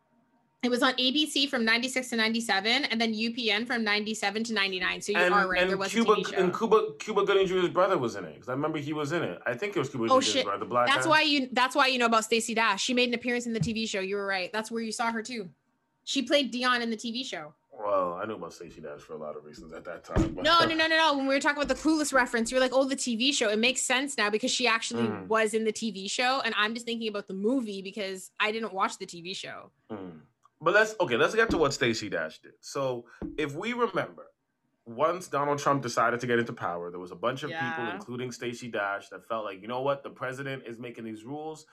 it was on ABC from 96 to 97 and then UPN from 97 to 99. So you and, are right. And there was Cuba, a TV show. And Cuba, Cuba Gooding Jr.'s brother was in it. Because I remember he was in it. I think it was Cuba oh, Gooding Jr.'s brother, the black That's guy. why you that's why you know about Stacey Dash. She made an appearance in the TV show. You were right. That's where you saw her too. She played Dionne in the TV show. Well, I knew about Stacey Dash for a lot of reasons at that time. No, no, no, no, no. When we were talking about the Clueless reference, you're like, oh, the TV show. It makes sense now because she actually mm. was in the TV show. And I'm just thinking about the movie because I didn't watch the TV show. Mm. But let's okay, let's get to what Stacey Dash did. So if we remember, once Donald Trump decided to get into power, there was a bunch of yeah. people, including Stacey Dash, that felt like, you know what, the president is making these rules.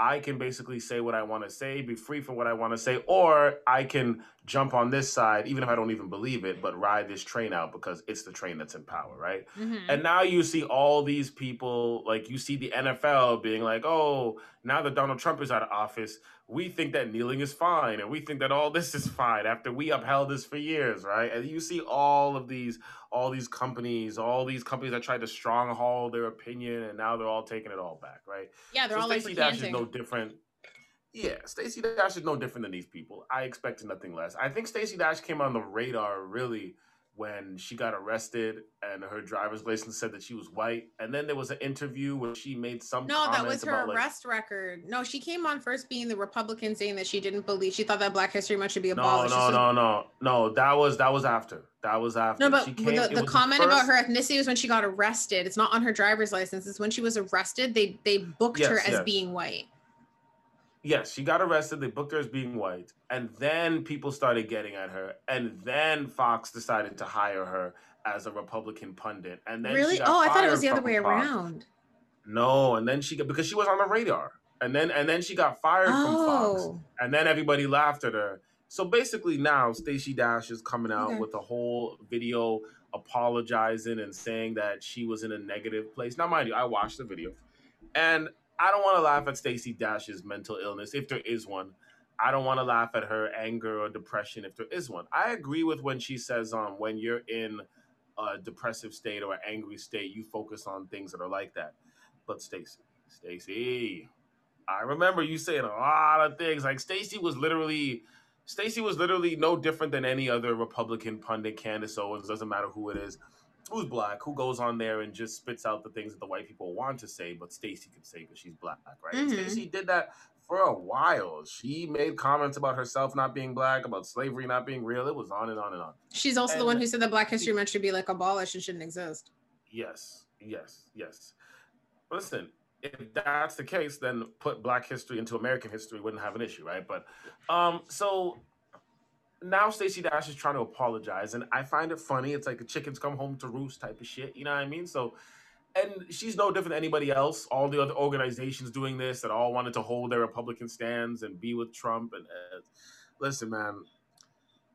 I can basically say what I want to say, be free from what I want to say, or I can jump on this side, even if I don't even believe it, but ride this train out because it's the train that's in power, right? Mm-hmm. And now you see all these people, like you see the NFL being like, oh, now that Donald Trump is out of office, we think that kneeling is fine and we think that all this is fine after we upheld this for years right? And you see all of these all these companies all these companies that tried to stronghold their opinion and now they're all taking it all back right? Yeah they're so all Stacey like Dash is no different. Yeah Stacey Dash is no different than these people. I expected nothing less. I think Stacey Dash came on the radar really when she got arrested and her driver's license said that she was white. And then there was an interview where she made some No, that was her arrest like, record. No, she came on first being the Republican saying that she didn't believe she thought that Black History Month should be abolished. No, no, no, no. No, that was that was after. That was after. No, but came, the, the comment the about her ethnicity was when she got arrested. It's not on her driver's license. It's when she was arrested. They they booked yes, her as yes. being white. Yes, she got arrested. They booked her as being white. And then people started getting at her. And then Fox decided to hire her as a Republican pundit. And then Really? Oh, I thought it was the other way Fox. around. No, and then she got because she was on the radar. And then and then she got fired oh. from Fox. Oh. And then everybody laughed at her. So basically now Stacey Dash is coming out okay. with a whole video apologizing and saying that she was in a negative place. Now mind you, I watched the video. And I don't want to laugh at Stacey Dash's mental illness if there is one. I don't want to laugh at her anger or depression if there is one. I agree with when she says um when you're in a depressive state or an angry state, you focus on things that are like that. But Stacey, Stacey, I remember you saying a lot of things. Like Stacey was literally Stacey was literally no different than any other Republican pundit, Candace Owens, doesn't matter who it is who's black, who goes on there and just spits out the things that the white people want to say, but Stacey can say because she's black, right? Mm-hmm. Stacey did that for a while. She made comments about herself not being black, about slavery not being real. It was on and on and on. She's also and the one who said that Black History Month should be like abolished and shouldn't exist. Yes, yes, yes. Listen, if that's the case, then put Black history into American history wouldn't have an issue, right? But um, so now Stacey Dash is trying to apologize, and I find it funny. It's like a chickens come home to roost type of shit. You know what I mean? So, and she's no different than anybody else. All the other organizations doing this that all wanted to hold their Republican stands and be with Trump. And uh, listen, man,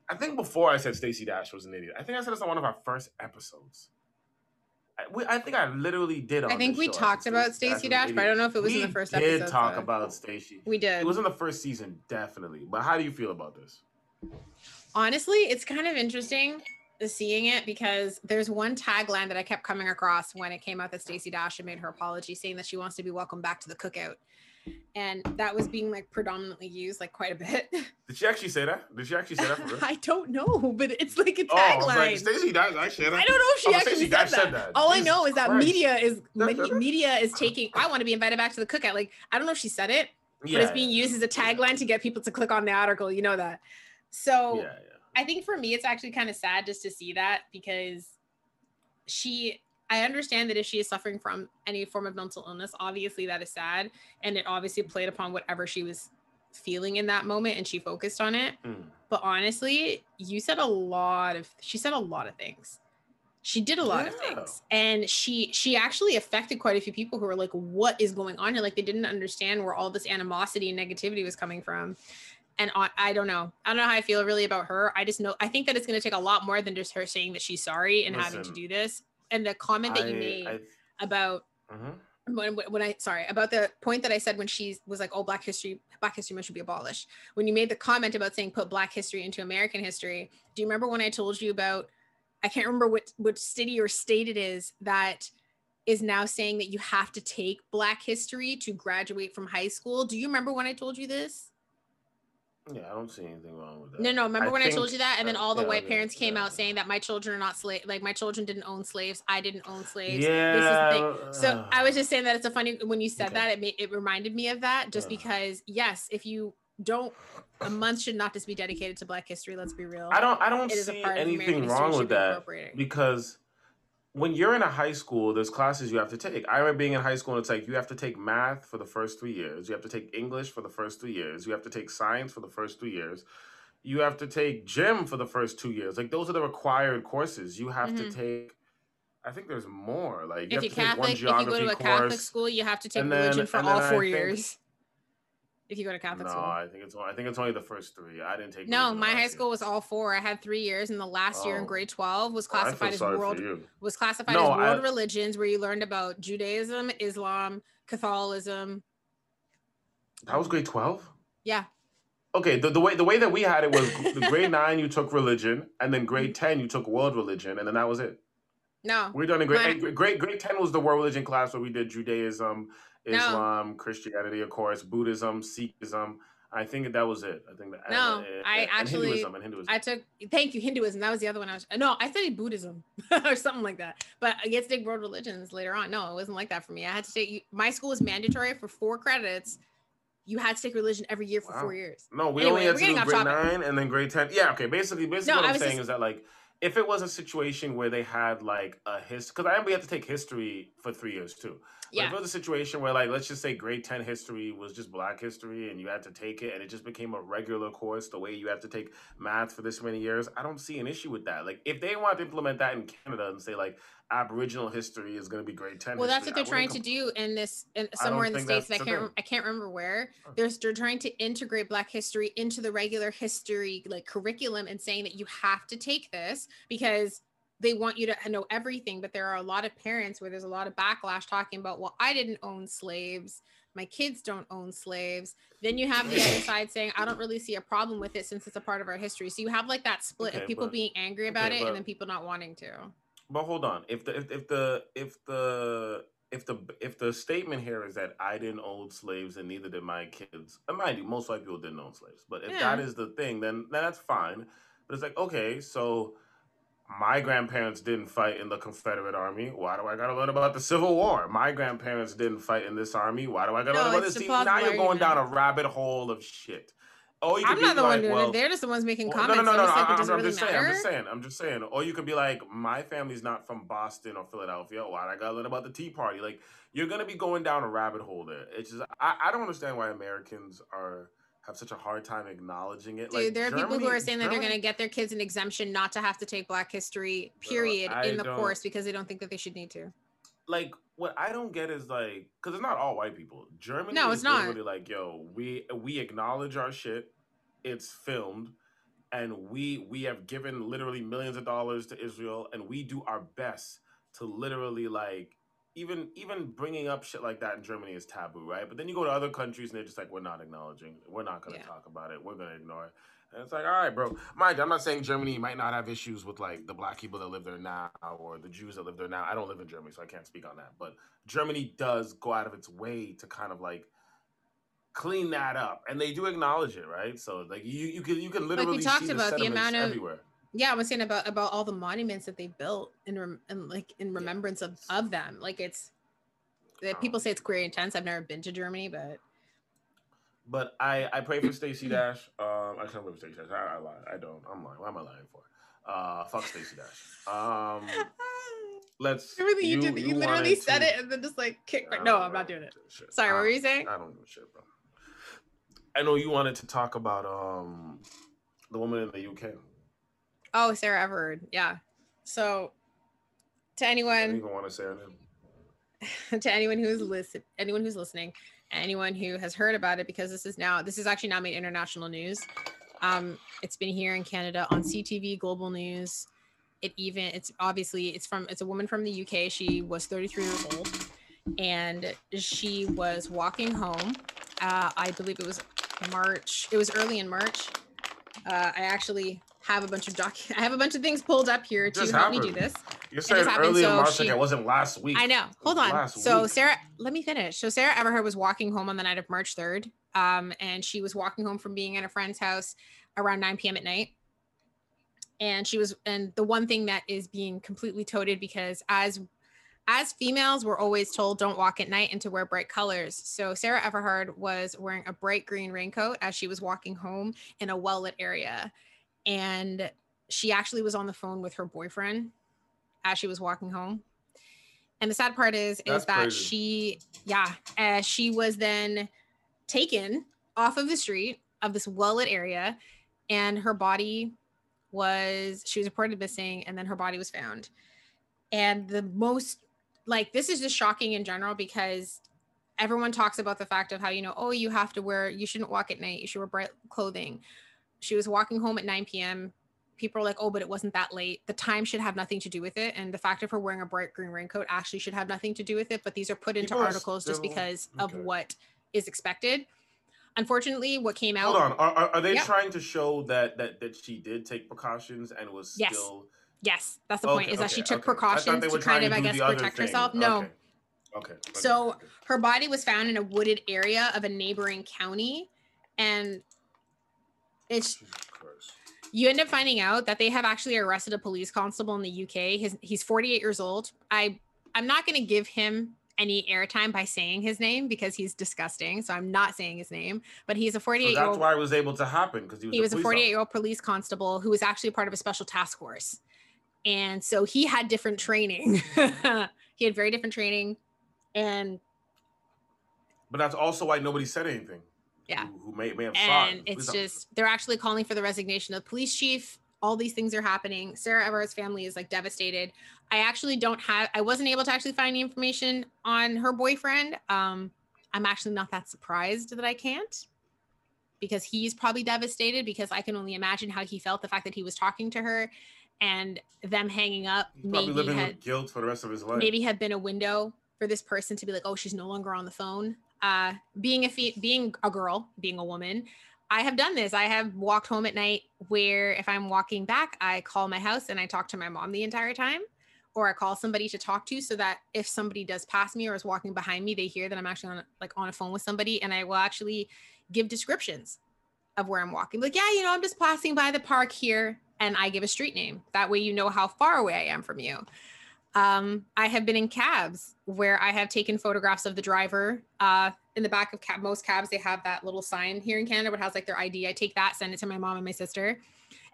I think before I said Stacey Dash was an idiot. I think I said this on one of our first episodes. I, we, I think I literally did. I think we show. talked about Stacey Dash, but I don't know if it was we in the first episode. We did talk about Stacey. We did. It was in the first season, definitely. But how do you feel about this? Honestly, it's kind of interesting seeing it because there's one tagline that I kept coming across when it came out that Stacey Dash had made her apology saying that she wants to be welcomed back to the cookout. And that was being like predominantly used like quite a bit. Did she actually say that? Did she actually say that for real? I don't know, but it's like a oh, tagline. Oh, Stacey Dash actually I don't know if she oh, actually said that. said that. All Jesus I know is that Christ. media is media is taking I want to be invited back to the cookout. Like I don't know if she said it, yeah, but it's being used as a tagline to get people to click on the article. You know that. So yeah, yeah. I think for me, it's actually kind of sad just to see that because she, I understand that if she is suffering from any form of mental illness, obviously that is sad. And it obviously played upon whatever she was feeling in that moment and she focused on it. Mm. But honestly, you said a lot of, she said a lot of things. she did a lot yeah. of things and she she actually affected quite a few people who were like what is going on here like they didn't understand where all this animosity and negativity was coming from and I, I don't know i don't know how i feel really about her i just know i think that it's going to take a lot more than just her saying that she's sorry and Listen, having to do this and the comment that I, you made I, about uh-huh when, when I sorry about the point that I said when she was like, "Oh, Black History, Black History Month should be abolished." When you made the comment about saying put Black history into American history, do you remember when I told you about? I can't remember what what city or state it is that is now saying that you have to take Black history to graduate from high school. Do you remember when I told you this? Yeah, I don't see anything wrong with that. No, no. Remember I when I told you that, and then uh, all the yeah, white parents came yeah. out saying that my children are not slave, like my children didn't own slaves. I didn't own slaves. Yeah. This is the thing. So uh, I was just saying that it's a funny when you said okay. that it made it reminded me of that just because yes, if you don't, a month should not just be dedicated to Black History. Let's be real. I don't. I don't see anything wrong with that because when you're in a high school, there's classes you have to take. I remember being in high school and it's like you have to take math for the first three years, you have to take English for the first three years, you have to take science for the first three years, you have to take gym for the first two years. Like those are the required courses. You have mm-hmm. to take. I think there's more. Like you if you're Catholic, if you go to a Catholic school, you have to take religion then, for all four years if you go to Catholic no, school. I think it's I think it's only the first three. I didn't take. No, my high school was all four. I had three years, and the last oh. year in oh. grade twelve was oh, classified as world was classified no, as world I, religions, where you learned about Judaism, Islam, Catholicism. That was grade twelve. Yeah. Okay, the, the way the way that we had it was the grade nine you took religion, and then grade ten you took world religion, and then that was it. No, we're done in grade my, grade grade ten was the world religion class where we did Judaism, Islam, no. Christianity, of course, Buddhism, Sikhism. I think that was it. I think that no, and, I actually Hinduism and Hinduism. I took thank you Hinduism. That was the other one. I was no, I studied Buddhism or something like that. But I get to take world religions later on. No, it wasn't like that for me. I had to take my school was mandatory for four credits. You had to take religion every year for wow. four years. No, we anyway, only had to do grade nine and then grade ten. Yeah, okay. Basically, basically, no, what I'm saying just, is that like if it was a situation where they had like a history, because I remember we had to take history for three years too. Yeah. If it was a situation where, like, let's just say grade 10 history was just black history and you had to take it and it just became a regular course the way you have to take math for this many years, I don't see an issue with that. Like, if they want to implement that in Canada and say, like, Aboriginal history is going to be grade 10 well history, that's what they're trying com- to do in this in, somewhere in the states i can't i can't remember where they're, they're trying to integrate black history into the regular history like curriculum and saying that you have to take this because they want you to know everything but there are a lot of parents where there's a lot of backlash talking about well i didn't own slaves my kids don't own slaves then you have the other side saying i don't really see a problem with it since it's a part of our history so you have like that split okay, of people but, being angry about okay, it but, and then people not wanting to but hold on if the if, if the if the if the if the statement here is that I didn't own slaves and neither did my kids, and mind you, most white people didn't own slaves. But if yeah. that is the thing, then, then that's fine. But it's like, okay, so my grandparents didn't fight in the Confederate Army. Why do I gotta learn about the Civil War? My grandparents didn't fight in this army. Why do I gotta no, learn about this? See, now you're going down a rabbit hole of shit. Oh, you I'm not the like, one doing well, it. They're just the ones making comments. No, no, no, no. I'm, I'm, really just saying. I'm just saying. I'm just saying. Or you could be like, my family's not from Boston or Philadelphia. Why do I gotta learn about the Tea Party? Like, you're gonna be going down a rabbit hole there. It's just, I, I don't understand why Americans are have such a hard time acknowledging it. Dude, like, there are Germany, people who are saying that they're going to get their kids an exemption not to have to take Black History, period, in the course because they don't think that they should need to. Like, what I don't get is like, because it's not all white people. Germany, no, it's not. Really like, yo, we we acknowledge our shit. It's filmed, and we we have given literally millions of dollars to Israel, and we do our best to literally like even even bringing up shit like that in Germany is taboo, right? But then you go to other countries and they're just like, we're not acknowledging, we're not going to yeah. talk about it, we're going to ignore it. And it's like, all right, bro. Mind you, I'm not saying Germany might not have issues with like the black people that live there now or the Jews that live there now. I don't live in Germany, so I can't speak on that. But Germany does go out of its way to kind of like clean that up, and they do acknowledge it, right? So like you you can you can literally like we talked about the amount of everywhere yeah i was saying about about all the monuments that they built in rem- and like in remembrance of of them. Like it's that people say it's queer intense. I've never been to germany but but i i pray for Stacey dash. Um i can't believe Stacey dash. I, I lied. I don't. I'm lying. What am i lying for? Uh fuck Stacey dash. Um let's everything you, you did you, you literally said to, it and then just like kick right. no i'm not doing it. sorry I, what were you saying? I don't give a shit bro. I know you wanted to talk about um the woman in the uk Oh, Sarah Everard. Yeah. So to anyone. I don't even want to say her name. to anyone who's listen, anyone who's listening, anyone who has heard about it, because this is now this is actually now made international news. Um, it's been here in Canada on CTV Global News. It even it's obviously it's from it's a woman from the UK. She was 33 years old, and she was walking home. Uh, I believe it was March. It was early in March. Uh, I actually have a bunch of doc. I have a bunch of things pulled up here to help me do this. You're saying early so in March, she, it wasn't last week. I know. Hold on. So week. Sarah, let me finish. So Sarah Everard was walking home on the night of March 3rd, um, and she was walking home from being at a friend's house around 9 p.m. at night. And she was, and the one thing that is being completely toted because as as females, we're always told don't walk at night and to wear bright colors. So Sarah Everard was wearing a bright green raincoat as she was walking home in a well lit area and she actually was on the phone with her boyfriend as she was walking home. And the sad part is, That's is that crazy. she, yeah, uh, she was then taken off of the street of this well-lit area, and her body was she was reported missing, and then her body was found. And the most like this is just shocking in general because everyone talks about the fact of how you know oh you have to wear you shouldn't walk at night you should wear bright clothing she was walking home at 9 p.m. People are like, oh, but it wasn't that late. The time should have nothing to do with it. And the fact of her wearing a bright green raincoat actually should have nothing to do with it. But these are put into People articles still, just because okay. of what is expected. Unfortunately, what came out. Hold on. Are, are they trying to show that, that that she did take precautions and was yes. still. Yes, that's the okay, point. Is okay, that she took precautions to kind of, I guess, protect herself. No. Okay. So her body was found in a wooded area of a neighboring county, and it's you end up finding out that they have actually arrested a police constable in the UK. His he's 48 years old. I I'm not going to give him any airtime by saying his name because he's disgusting. So I'm not saying his name, but he's a 48 year old. That's why it was able to happen because he was. He was a 48 year old police constable who was actually part of a special task force, and so he had different training. he had very different training, and. But that's also why nobody said anything yeah. who, who may, may have and it's just they're actually calling for the resignation of the police chief. All these things are happening. Sarah Everard's family is like devastated. I actually don't have i wasn't able to actually find any information on her boyfriend. Um i'm actually not that surprised that i can't because he's probably devastated because i can only imagine how he felt the fact that he was talking to her and them hanging up he's maybe living had, with guilt for the rest of his life. maybe had been a window for this person to be like oh she's no longer on the phone uh, being a fe- being a girl, being a woman, I have done this. I have walked home at night where if I'm walking back, I call my house and I talk to my mom the entire time, or I call somebody to talk to so that if somebody does pass me or is walking behind me, they hear that I'm actually on like on a phone with somebody, and I will actually give descriptions of where I'm walking. Like, yeah, you know, I'm just passing by the park here, and I give a street name. That way, you know how far away I am from you. Um, I have been in cabs where I have taken photographs of the driver. Uh, in the back of cab, most cabs, they have that little sign here in Canada, which has like their ID. I take that, send it to my mom and my sister.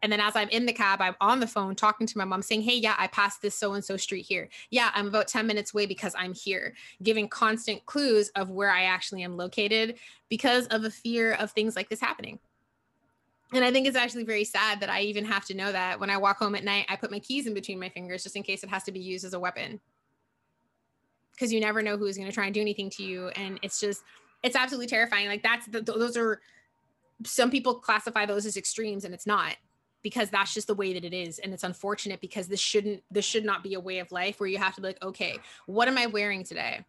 And then as I'm in the cab, I'm on the phone talking to my mom saying, Hey, yeah, I passed this so and so street here. Yeah, I'm about 10 minutes away because I'm here, giving constant clues of where I actually am located because of a fear of things like this happening. And I think it's actually very sad that I even have to know that when I walk home at night, I put my keys in between my fingers just in case it has to be used as a weapon. Because you never know who's going to try and do anything to you. And it's just, it's absolutely terrifying. Like, that's the, those are some people classify those as extremes, and it's not because that's just the way that it is. And it's unfortunate because this shouldn't, this should not be a way of life where you have to be like, okay, what am I wearing today?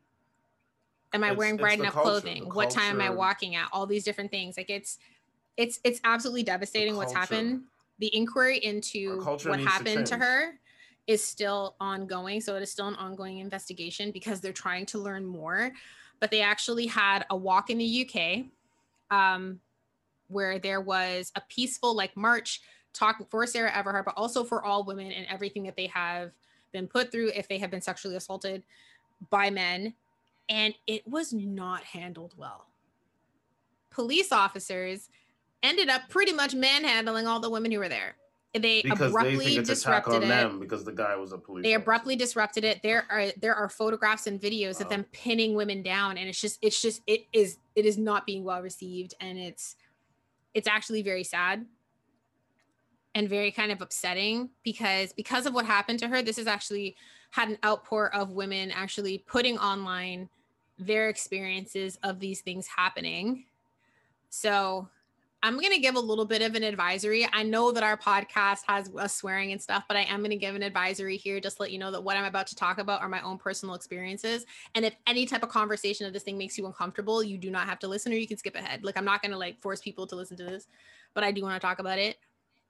Am I it's, wearing bright enough culture, clothing? What time am I walking at? All these different things. Like, it's, it's it's absolutely devastating what's happened. The inquiry into what happened to, to her is still ongoing. So it is still an ongoing investigation because they're trying to learn more. But they actually had a walk in the UK um, where there was a peaceful like march talking for Sarah Everard, but also for all women and everything that they have been put through if they have been sexually assaulted by men. And it was not handled well. Police officers ended up pretty much manhandling all the women who were there. They because abruptly they disrupted it because the guy was a police. They abruptly disrupted it. There are there are photographs and videos wow. of them pinning women down, and it's just it's just it is it is not being well received, and it's it's actually very sad. and very kind of upsetting because because of what happened to her this has actually had an outpour of women actually putting online their experiences of these things happening so i'm going to give a little bit of an advisory i know that our podcast has a swearing and stuff but i am going to give an advisory here just to let you know that what i'm about to talk about are my own personal experiences and if any type of conversation of this thing makes you uncomfortable you do not have to listen or you can skip ahead like i'm not going to like force people to listen to this but i do want to talk about it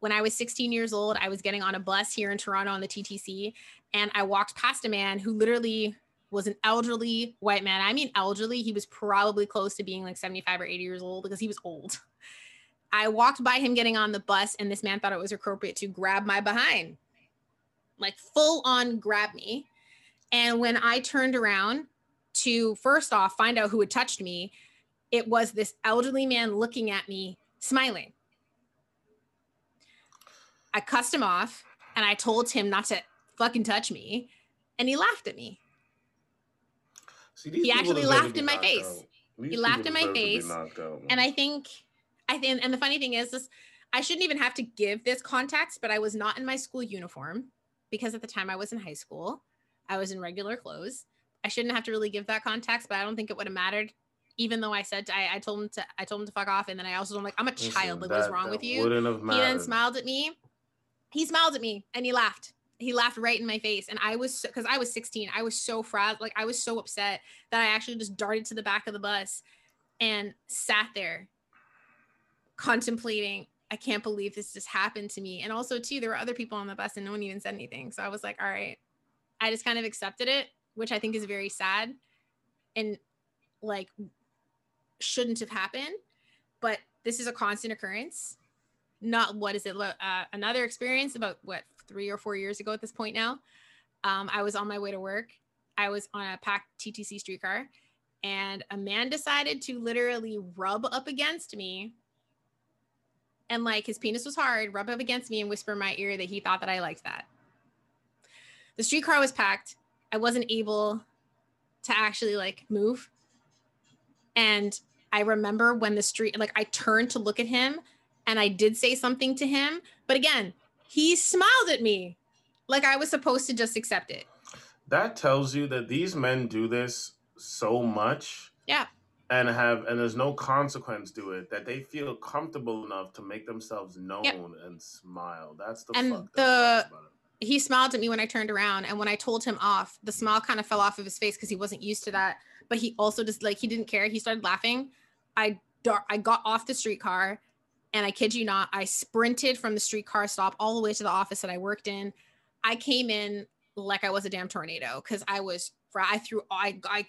when I was 16 years old, I was getting on a bus here in Toronto on the TTC, and I walked past a man who literally was an elderly white man. I mean, elderly. He was probably close to being like 75 or 80 years old because he was old. I walked by him getting on the bus, and this man thought it was appropriate to grab my behind, like full on grab me. And when I turned around to first off find out who had touched me, it was this elderly man looking at me, smiling. I cussed him off and I told him not to fucking touch me. And he laughed at me. See, he actually laughed in my face. He laughed in my face. And I think, I think, and the funny thing is, this I shouldn't even have to give this context, but I was not in my school uniform because at the time I was in high school. I was in regular clothes. I shouldn't have to really give that context, but I don't think it would have mattered. Even though I said to, I, I told him to, I told him to fuck off, and then I also told him like, I'm a child. Like, what's wrong with you? He then smiled at me he smiled at me and he laughed he laughed right in my face and i was because i was 16 i was so frazzled like i was so upset that i actually just darted to the back of the bus and sat there contemplating i can't believe this just happened to me. And also too there were other people on the bus and no one even said anything. So i was like all right. I just kind of accepted it which i think is very sad and like shouldn't have happened. But this is a constant occurrence. Not what is it uh, another experience about what three or four years ago at this point now? Um, i was on my way to work. I was on a packed ttc streetcar and a man decided to literally rub up against me and like his penis was hard rub up against me and whisper in my ear that he thought that i liked that the streetcar was packed i wasn't able to actually like move and i remember when the street like i turned to look at him and I did say something to him. But again, he smiled at me like I was supposed to just accept it. That tells you that these men do this so much. Yeah. And have and there's no consequence to it that they feel comfortable enough to make themselves known yep. and smile. That's the and the he smiled at me when I turned around and when I told him off, the smile kind of fell off of his face because he wasn't used to that. But he also just like he didn't care. He started laughing. I dar- I got off the streetcar and I kid you not, I sprinted from the streetcar stop all the way to the office that I worked in. I came in like I was a damn tornado because I was, I threw, I, I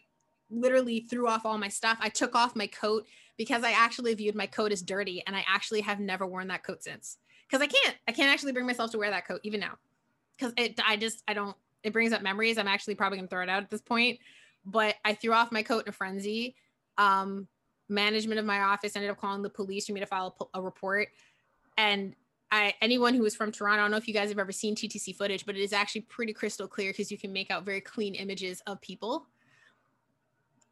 literally threw off all my stuff. I took off my coat because I actually viewed my coat as dirty and I actually have never worn that coat since. Because I can't, I can't actually bring myself to wear that coat even now. Because it, I just, I don't, it brings up memories. I'm actually probably gonna throw it out at this point. But I threw off my coat in a frenzy. Um, management of my office ended up calling the police for me to file a, a report. And I, anyone who is from Toronto, I don't know if you guys have ever seen TTC footage, but it is actually pretty crystal clear because you can make out very clean images of people.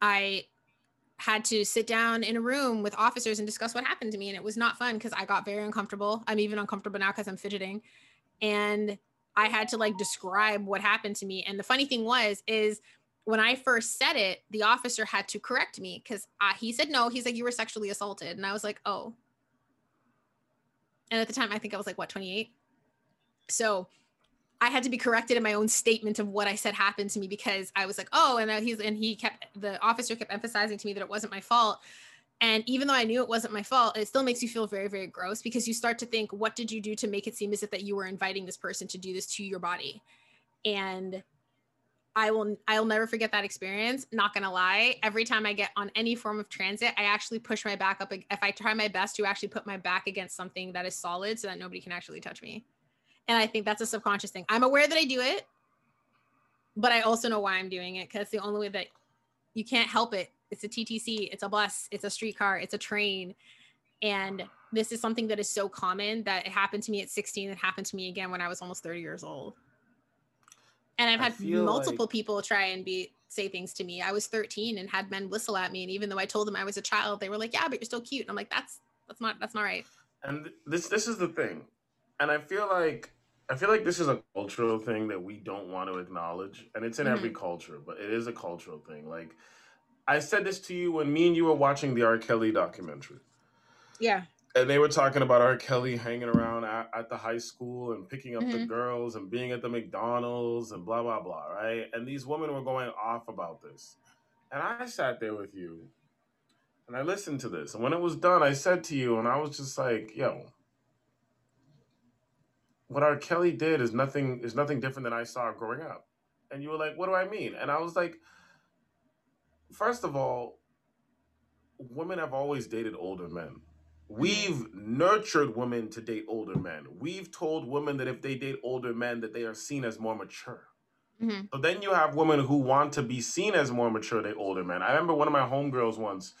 I had to sit down in a room with officers and discuss what happened to me. And it was not fun because I got very uncomfortable. I'm even uncomfortable now because I'm fidgeting. And I had to like describe what happened to me. And the funny thing was, is when I first said it, the officer had to correct me because he said no. He's like, you were sexually assaulted. And I was like, oh. And at the time, I think I was like, what, 28? So I had to be corrected in my own statement of what I said happened to me because I was like, oh, and he's and he kept the officer kept emphasizing to me that it wasn't my fault. And even though I knew it wasn't my fault, it still makes you feel very, very gross because you start to think, what did you do to make it seem as if that you were inviting this person to do this to your body? And I will I'll never forget that experience. Not gonna lie, every time I get on any form of transit, I actually push my back up. If I try my best to actually put my back against something that is solid, so that nobody can actually touch me. And I think that's a subconscious thing. I'm aware that I do it, but I also know why I'm doing it because the only way that you can't help it. It's a TTC, it's a bus, it's a streetcar, it's a train, and this is something that is so common that it happened to me at 16. It happened to me again when I was almost 30 years old. And I've had multiple like... people try and be say things to me. I was 13 and had men whistle at me, and even though I told them I was a child, they were like, "Yeah, but you're still cute." And I'm like, "That's that's not that's not right." And this this is the thing, and I feel like I feel like this is a cultural thing that we don't want to acknowledge, and it's in mm-hmm. every culture, but it is a cultural thing. Like I said this to you when me and you were watching the R. Kelly documentary. Yeah. And they were talking about R. Kelly hanging around at, at the high school and picking up mm-hmm. the girls and being at the McDonald's and blah blah blah, right? And these women were going off about this. And I sat there with you and I listened to this. And when it was done, I said to you, and I was just like, yo, what R. Kelly did is nothing is nothing different than I saw growing up. And you were like, what do I mean? And I was like, first of all, women have always dated older men. We've nurtured women to date older men. We've told women that if they date older men, that they are seen as more mature. Mm-hmm. So then you have women who want to be seen as more mature than older men. I remember one of my homegirls once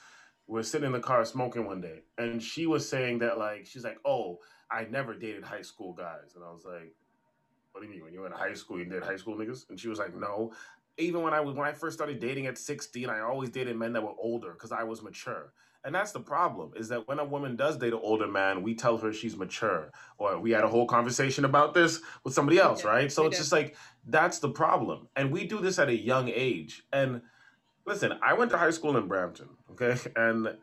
was sitting in the car smoking one day, and she was saying that like she's like, "Oh, I never dated high school guys," and I was like, "What do you mean? When you were in high school, you dated high school niggas?" And she was like, "No, even when I was when I first started dating at 16, I always dated men that were older because I was mature. And that's the problem is that when a woman does date an older man, we tell her she's mature. Or we had a whole conversation about this with somebody else, right? So it's just like that's the problem. And we do this at a young age. And listen, I went to high school in Brampton, okay? And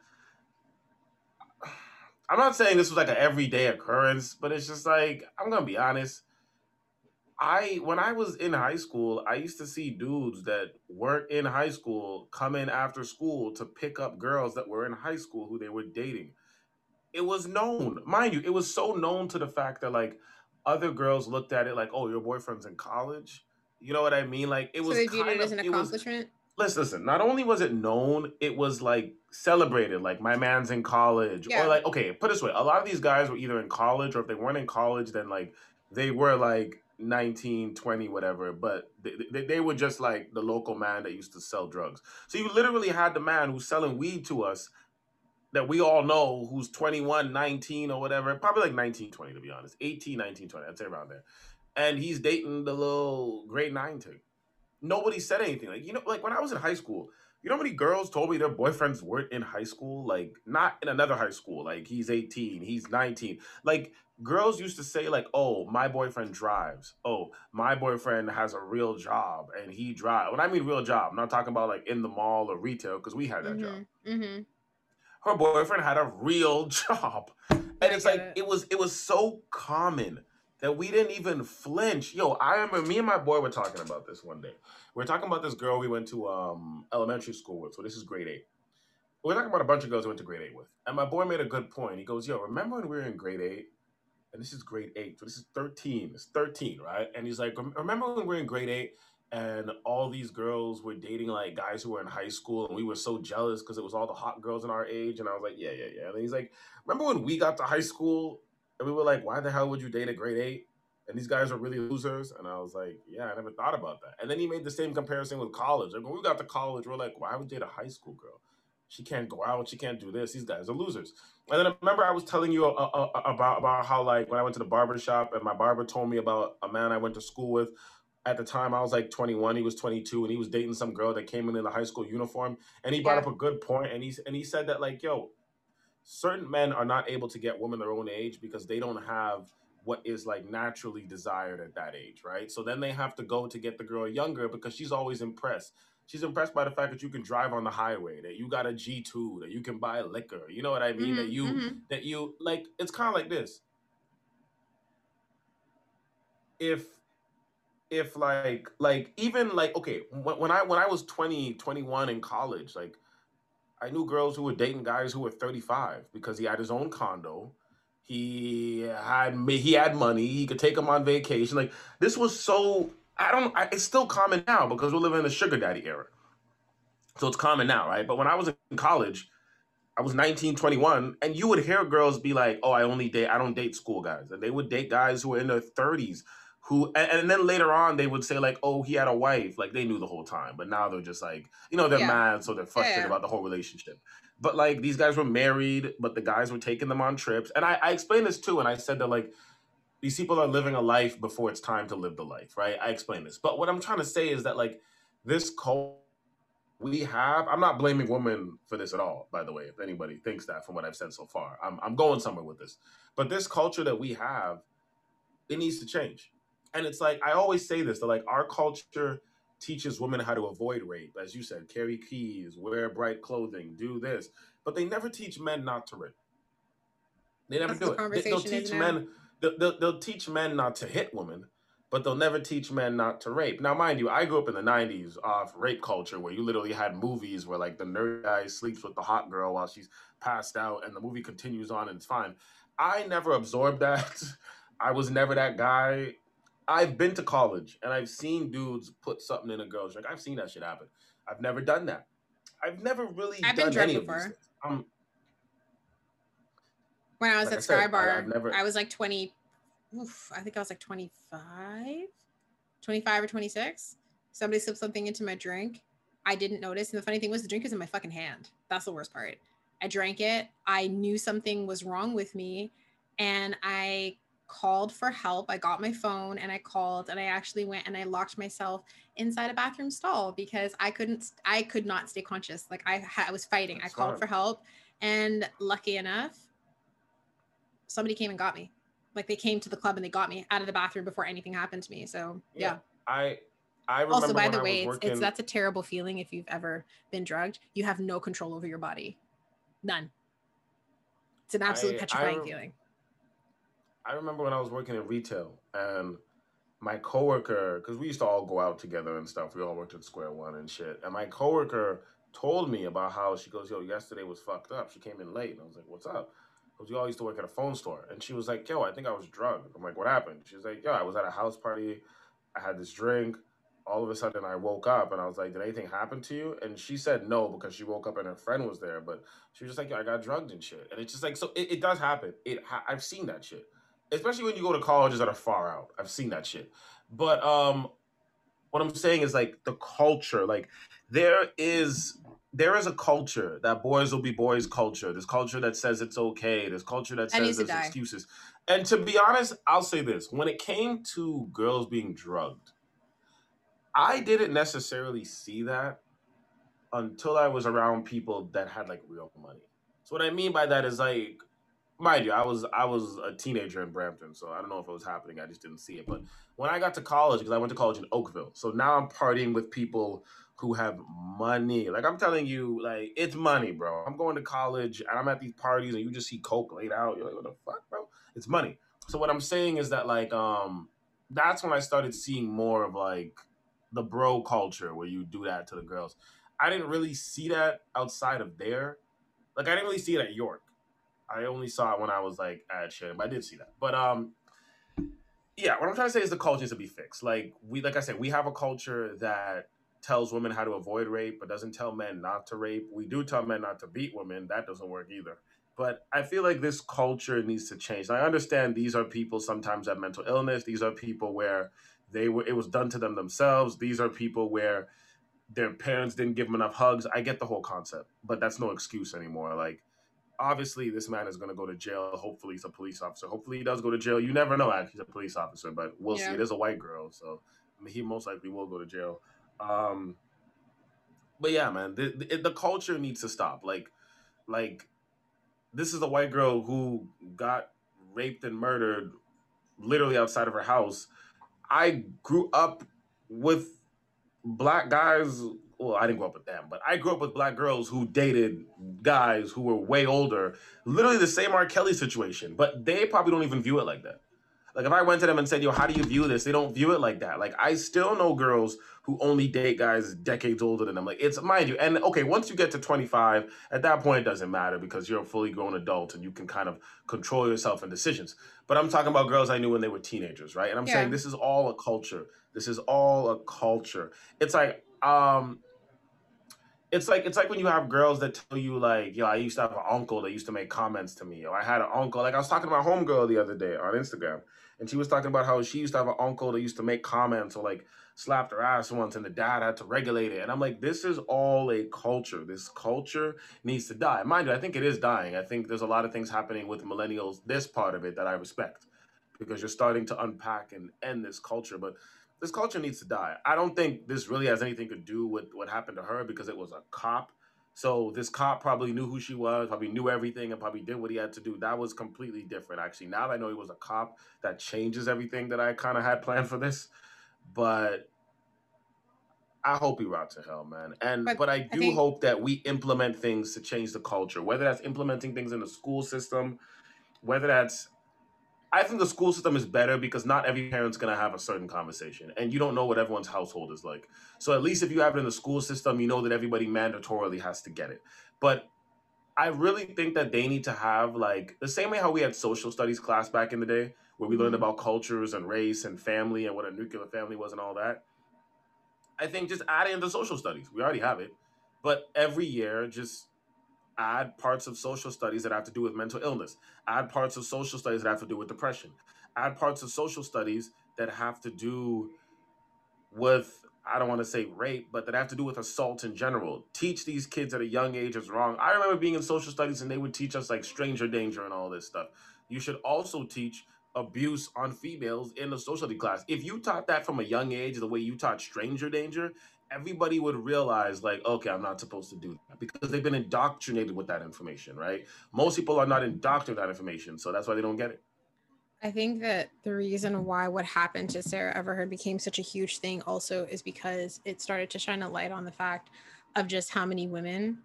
I'm not saying this was like an everyday occurrence, but it's just like I'm gonna be honest I when I was in high school, I used to see dudes that weren't in high school come in after school to pick up girls that were in high school who they were dating. It was known, mind you, it was so known to the fact that like other girls looked at it like, "Oh, your boyfriend's in college." You know what I mean? Like it so was. They viewed it as an accomplishment. Listen, listen. Not only was it known, it was like celebrated. Like my man's in college, yeah. or like okay, put this way: a lot of these guys were either in college, or if they weren't in college, then like they were like 19, 20, whatever, but they, they, they, were just like the local man that used to sell drugs. So you literally had the man who's selling weed to us that we all know who's 21, 19 or whatever, probably like 19, 20 to be honest, 18, 19, 20, I'd say around there. And he's dating the little grade nine chick. Nobody said anything. Like, you know, like when I was in high school, you know how many girls told me their boyfriends weren't in high school? Like, not in another high school. Like, he's 18, he's 19. Like, girls used to say like oh my boyfriend drives oh my boyfriend has a real job and he drives when i mean real job i'm not talking about like in the mall or retail because we had that mm-hmm. job mm-hmm. her boyfriend had a real job and it's like it. it was it was so common that we didn't even flinch yo i remember me and my boy were talking about this one day we are talking about this girl we went to um elementary school with so this is grade eight we we're talking about a bunch of girls we went to grade eight with and my boy made a good point he goes yo remember when we were in grade eight and this is grade eight. So this is 13. It's 13, right? And he's like, remember when we were in grade eight and all these girls were dating like guys who were in high school and we were so jealous because it was all the hot girls in our age. And I was like, yeah, yeah, yeah. And he's like, remember when we got to high school and we were like, why the hell would you date a grade eight? And these guys are really losers. And I was like, yeah, I never thought about that. And then he made the same comparison with college. Like when we got to college, we're like, why would you date a high school girl? She can't go out. She can't do this. These guys are losers. And then I remember I was telling you uh, uh, uh, about about how like when I went to the barber shop and my barber told me about a man I went to school with. At the time, I was like 21. He was 22, and he was dating some girl that came in in the high school uniform. And he brought yeah. up a good point, and he and he said that like, yo, certain men are not able to get women their own age because they don't have what is like naturally desired at that age, right? So then they have to go to get the girl younger because she's always impressed she's impressed by the fact that you can drive on the highway, that you got a G two, that you can buy liquor. You know what I mean? Mm-hmm, that you mm-hmm. that you like. It's kind of like this. If if like like even like okay when, when i when i was 20 21 in college like i knew girls who were dating guys who were 35 because he had his own condo he had he had money he could take them on vacation like this was so I don't. I, it's still common now because we're living in the sugar daddy era. So it's common now, right? But when I was in college, I was 19, 21, and you would hear girls be like, "Oh, I only date. I don't date school guys." And they would date guys who were in their 30s, who, and, and then later on they would say like, "Oh, he had a wife." Like they knew the whole time, but now they're just like, you know, they're yeah. mad, so they're frustrated yeah. about the whole relationship. But like these guys were married, but the guys were taking them on trips, and I, I explained this too, and I said that like these people are living a life before it's time to live the life, right? I explain this. But what I'm trying to say is that like this cult we have, I'm not blaming women for this at all, by the way, if anybody thinks that from what I've said so far. I'm I'm going somewhere with this. But this culture that we have it needs to change. And it's like I always say this: that like our culture teaches women how to avoid rape, as you said, carry keys, wear bright clothing, do this, but they never teach men not to rape. They never That's do the it. They, will teach men. They'll, they'll, they'll teach men not to hit women, but they'll never teach men not to rape. Now, mind you, I grew up in the '90s off rape culture, where you literally had movies where like the nerd guy sleeps with the hot girl while she's passed out, and the movie continues on and it's fine. I never absorbed that. I was never that guy. I've been to college and I've seen dudes put something in a girl's drink. I've seen that shit happen. I've never done that. I've never really I've done any before. of these things. Um, when I was like at I Sky Bar, I, never... I was like 20, oof, I think I was like 25, 25 or 26. Somebody slipped something into my drink. I didn't notice. And the funny thing was, the drink was in my fucking hand. That's the worst part. I drank it. I knew something was wrong with me. And I called for help. I got my phone and I called and I actually went and I locked myself inside a bathroom stall because I couldn't I could not stay conscious. Like I I was fighting. That's I called hard. for help and lucky enough somebody came and got me. Like they came to the club and they got me out of the bathroom before anything happened to me. So, yeah. yeah. I I also by the way, it's, it's that's a terrible feeling if you've ever been drugged. You have no control over your body. None. It's an absolute I, petrifying I, feeling. I remember when I was working in retail and my coworker, because we used to all go out together and stuff. We all worked at Square One and shit. And my coworker told me about how she goes, "Yo, yesterday was fucked up. She came in late." And I was like, "What's up?" Because we all used to work at a phone store. And she was like, "Yo, I think I was drugged." I'm like, "What happened?" She was like, "Yo, I was at a house party. I had this drink. All of a sudden, I woke up and I was like, "Did anything happen to you?" And she said no because she woke up and her friend was there. But she was just like, "Yo, I got drugged and shit." And it's just like, so it, it does happen. It I've seen that shit especially when you go to colleges that are far out. I've seen that shit. But um what I'm saying is like the culture, like there is there is a culture that boys will be boys culture. This culture that says it's okay. This culture that says there's excuses. And to be honest, I'll say this. When it came to girls being drugged, I didn't necessarily see that until I was around people that had like real money. So what I mean by that is like mind you, I was I was a teenager in Brampton, so I don't know if it was happening. I just didn't see it. But when I got to college, because I went to college in Oakville, so now I'm partying with people who have money. Like I'm telling you, like it's money, bro. I'm going to college and I'm at these parties, and you just see coke laid out. You're like, what the fuck, bro? It's money. So what I'm saying is that like um that's when I started seeing more of like the bro culture where you do that to the girls. I didn't really see that outside of there. Like I didn't really see it at York. I only saw it when I was like at shit, but I did see that. But um, yeah, what I'm trying to say is the culture needs to be fixed. Like we, like I said, we have a culture that tells women how to avoid rape, but doesn't tell men not to rape. We do tell men not to beat women. That doesn't work either. But I feel like this culture needs to change. I understand these are people sometimes have mental illness. These are people where they were it was done to them themselves. These are people where their parents didn't give them enough hugs. I get the whole concept, but that's no excuse anymore. Like obviously this man is going to go to jail. Hopefully he's a police officer. Hopefully he does go to jail. You never know. Actually, he's a police officer, but we'll yeah. see. It is a white girl, so I mean, he most likely will go to jail. Um, but yeah, man, the, the, the culture needs to stop. Like, like this is a white girl who got raped and murdered literally outside of her house. I grew up with black guys well, I didn't grow up with them, but I grew up with black girls who dated guys who were way older. Literally the same R. Kelly situation, but they probably don't even view it like that. Like if I went to them and said, "Yo, how do you view this?" They don't view it like that. Like I still know girls who only date guys decades older than them. Like it's mind you, and okay, once you get to 25, at that point it doesn't matter because you're a fully grown adult and you can kind of control yourself and decisions. But I'm talking about girls I knew when they were teenagers, right? And I'm yeah. saying this is all a culture. This is all a culture. It's like um it's like it's like when you have girls that tell you like, yo, I used to have an uncle that used to make comments to me. Or I had an uncle. Like I was talking to my homegirl the other day on Instagram, and she was talking about how she used to have an uncle that used to make comments or like slapped her ass once, and the dad had to regulate it. And I'm like, this is all a culture. This culture needs to die. Mind you, I think it is dying. I think there's a lot of things happening with millennials. This part of it that I respect because you're starting to unpack and end this culture, but this culture needs to die. I don't think this really has anything to do with what happened to her because it was a cop So this cop probably knew who she was, probably knew everything, and probably did what he had to do. That was completely different, actually. Now that I know he was a cop, that changes everything that I kind of had planned for this. But I hope he rots to hell, man. And but, but I do I think... hope that we implement things to change the culture, whether that's implementing things in the school system, whether that's I think the school system is better because not every parent's gonna have a certain conversation, and you don't know what everyone's household is like. So at least if you have it in the school system, you know that everybody mandatorily has to get it. But I really think that they need to have like the same way how we had social studies class back in the day, where we learned mm-hmm. about cultures and race and family and what a nuclear family was and all that. I think just add it into social studies. We already have it, but every year just add parts of social studies that have to do with mental illness, add parts of social studies that have to do with depression, add parts of social studies that have to do with I don't want to say rape, but that have to do with assault in general. Teach these kids at a young age is wrong. I remember being in social studies and they would teach us like stranger danger and all this stuff. You should also teach abuse on females in the social study class. If you taught that from a young age, the way you taught stranger danger, everybody would realize like okay i'm not supposed to do that because they've been indoctrinated with that information right? Most people are not indoctrinated with that information so that's why they don't get it. I think that the reason why what happened to sarah everard became such a huge thing also is because it started to shine a light on the fact of just how many women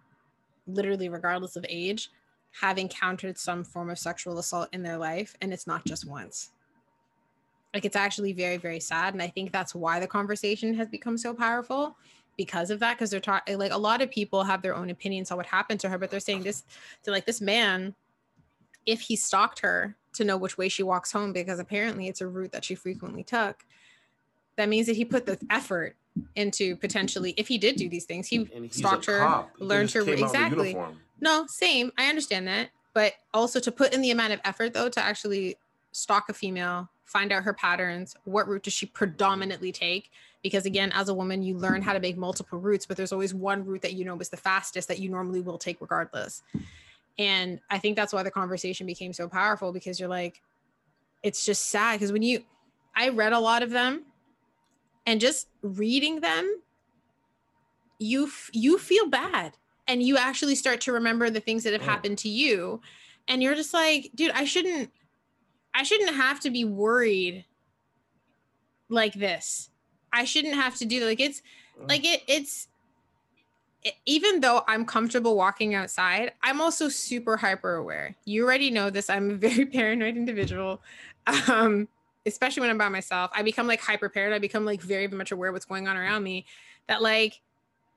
literally regardless of age have encountered some form of sexual assault in their life and it's not just once like it's actually very, very sad. And I think that's why the conversation has become so powerful because of that. Cause they're talking like a lot of people have their own opinions on what happened to her, but they're saying this to like this man, if he stalked her to know which way she walks home, because apparently it's a route that she frequently took, that means that he put the effort into potentially if he did do these things, he stalked her, learned her exactly. No, same. I understand that. But also to put in the amount of effort though to actually stalk a female find out her patterns what route does she predominantly take? Because again as a woman you learn how to make multiple routes but there's always one route that you know is the fastest that you normally will take regardless. And i think that's why the conversation became so powerful because you're like it's just sad. Because when you i read a lot of them and just reading them you you feel bad. And you actually start to remember the things that have happened to you. And you're just like dude i shouldn't I shouldn't have to be worried like this. I shouldn't have to do like it's mm. like it it's it, even though I'm comfortable walking outside, I'm also super hyper aware. You already know this. I'm a very paranoid individual. Um, especially when I'm by myself. I become like hyper paranoid. I become like very much aware of what's going on around me. That like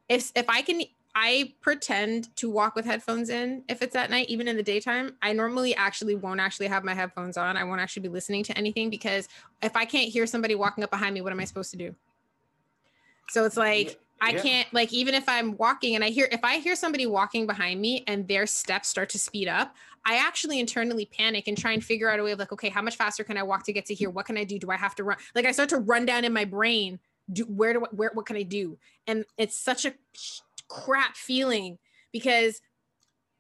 if if I can I pretend to walk with headphones in if it's at night, even in the daytime. I normally actually won't actually have my headphones on. I won't actually be listening to anything because if I can't hear somebody walking up behind me, what am I supposed to do? So it's like, yeah. I can't like even if I'm walking and I hear if I hear somebody walking behind me and their steps start to speed up, I actually internally panic and try and figure out a way of like, okay, how much faster can I walk to get to here? What can I do? Do I have to run? Like I start to run down in my brain. Do where do I, where what can I do? And it's such a crap feeling because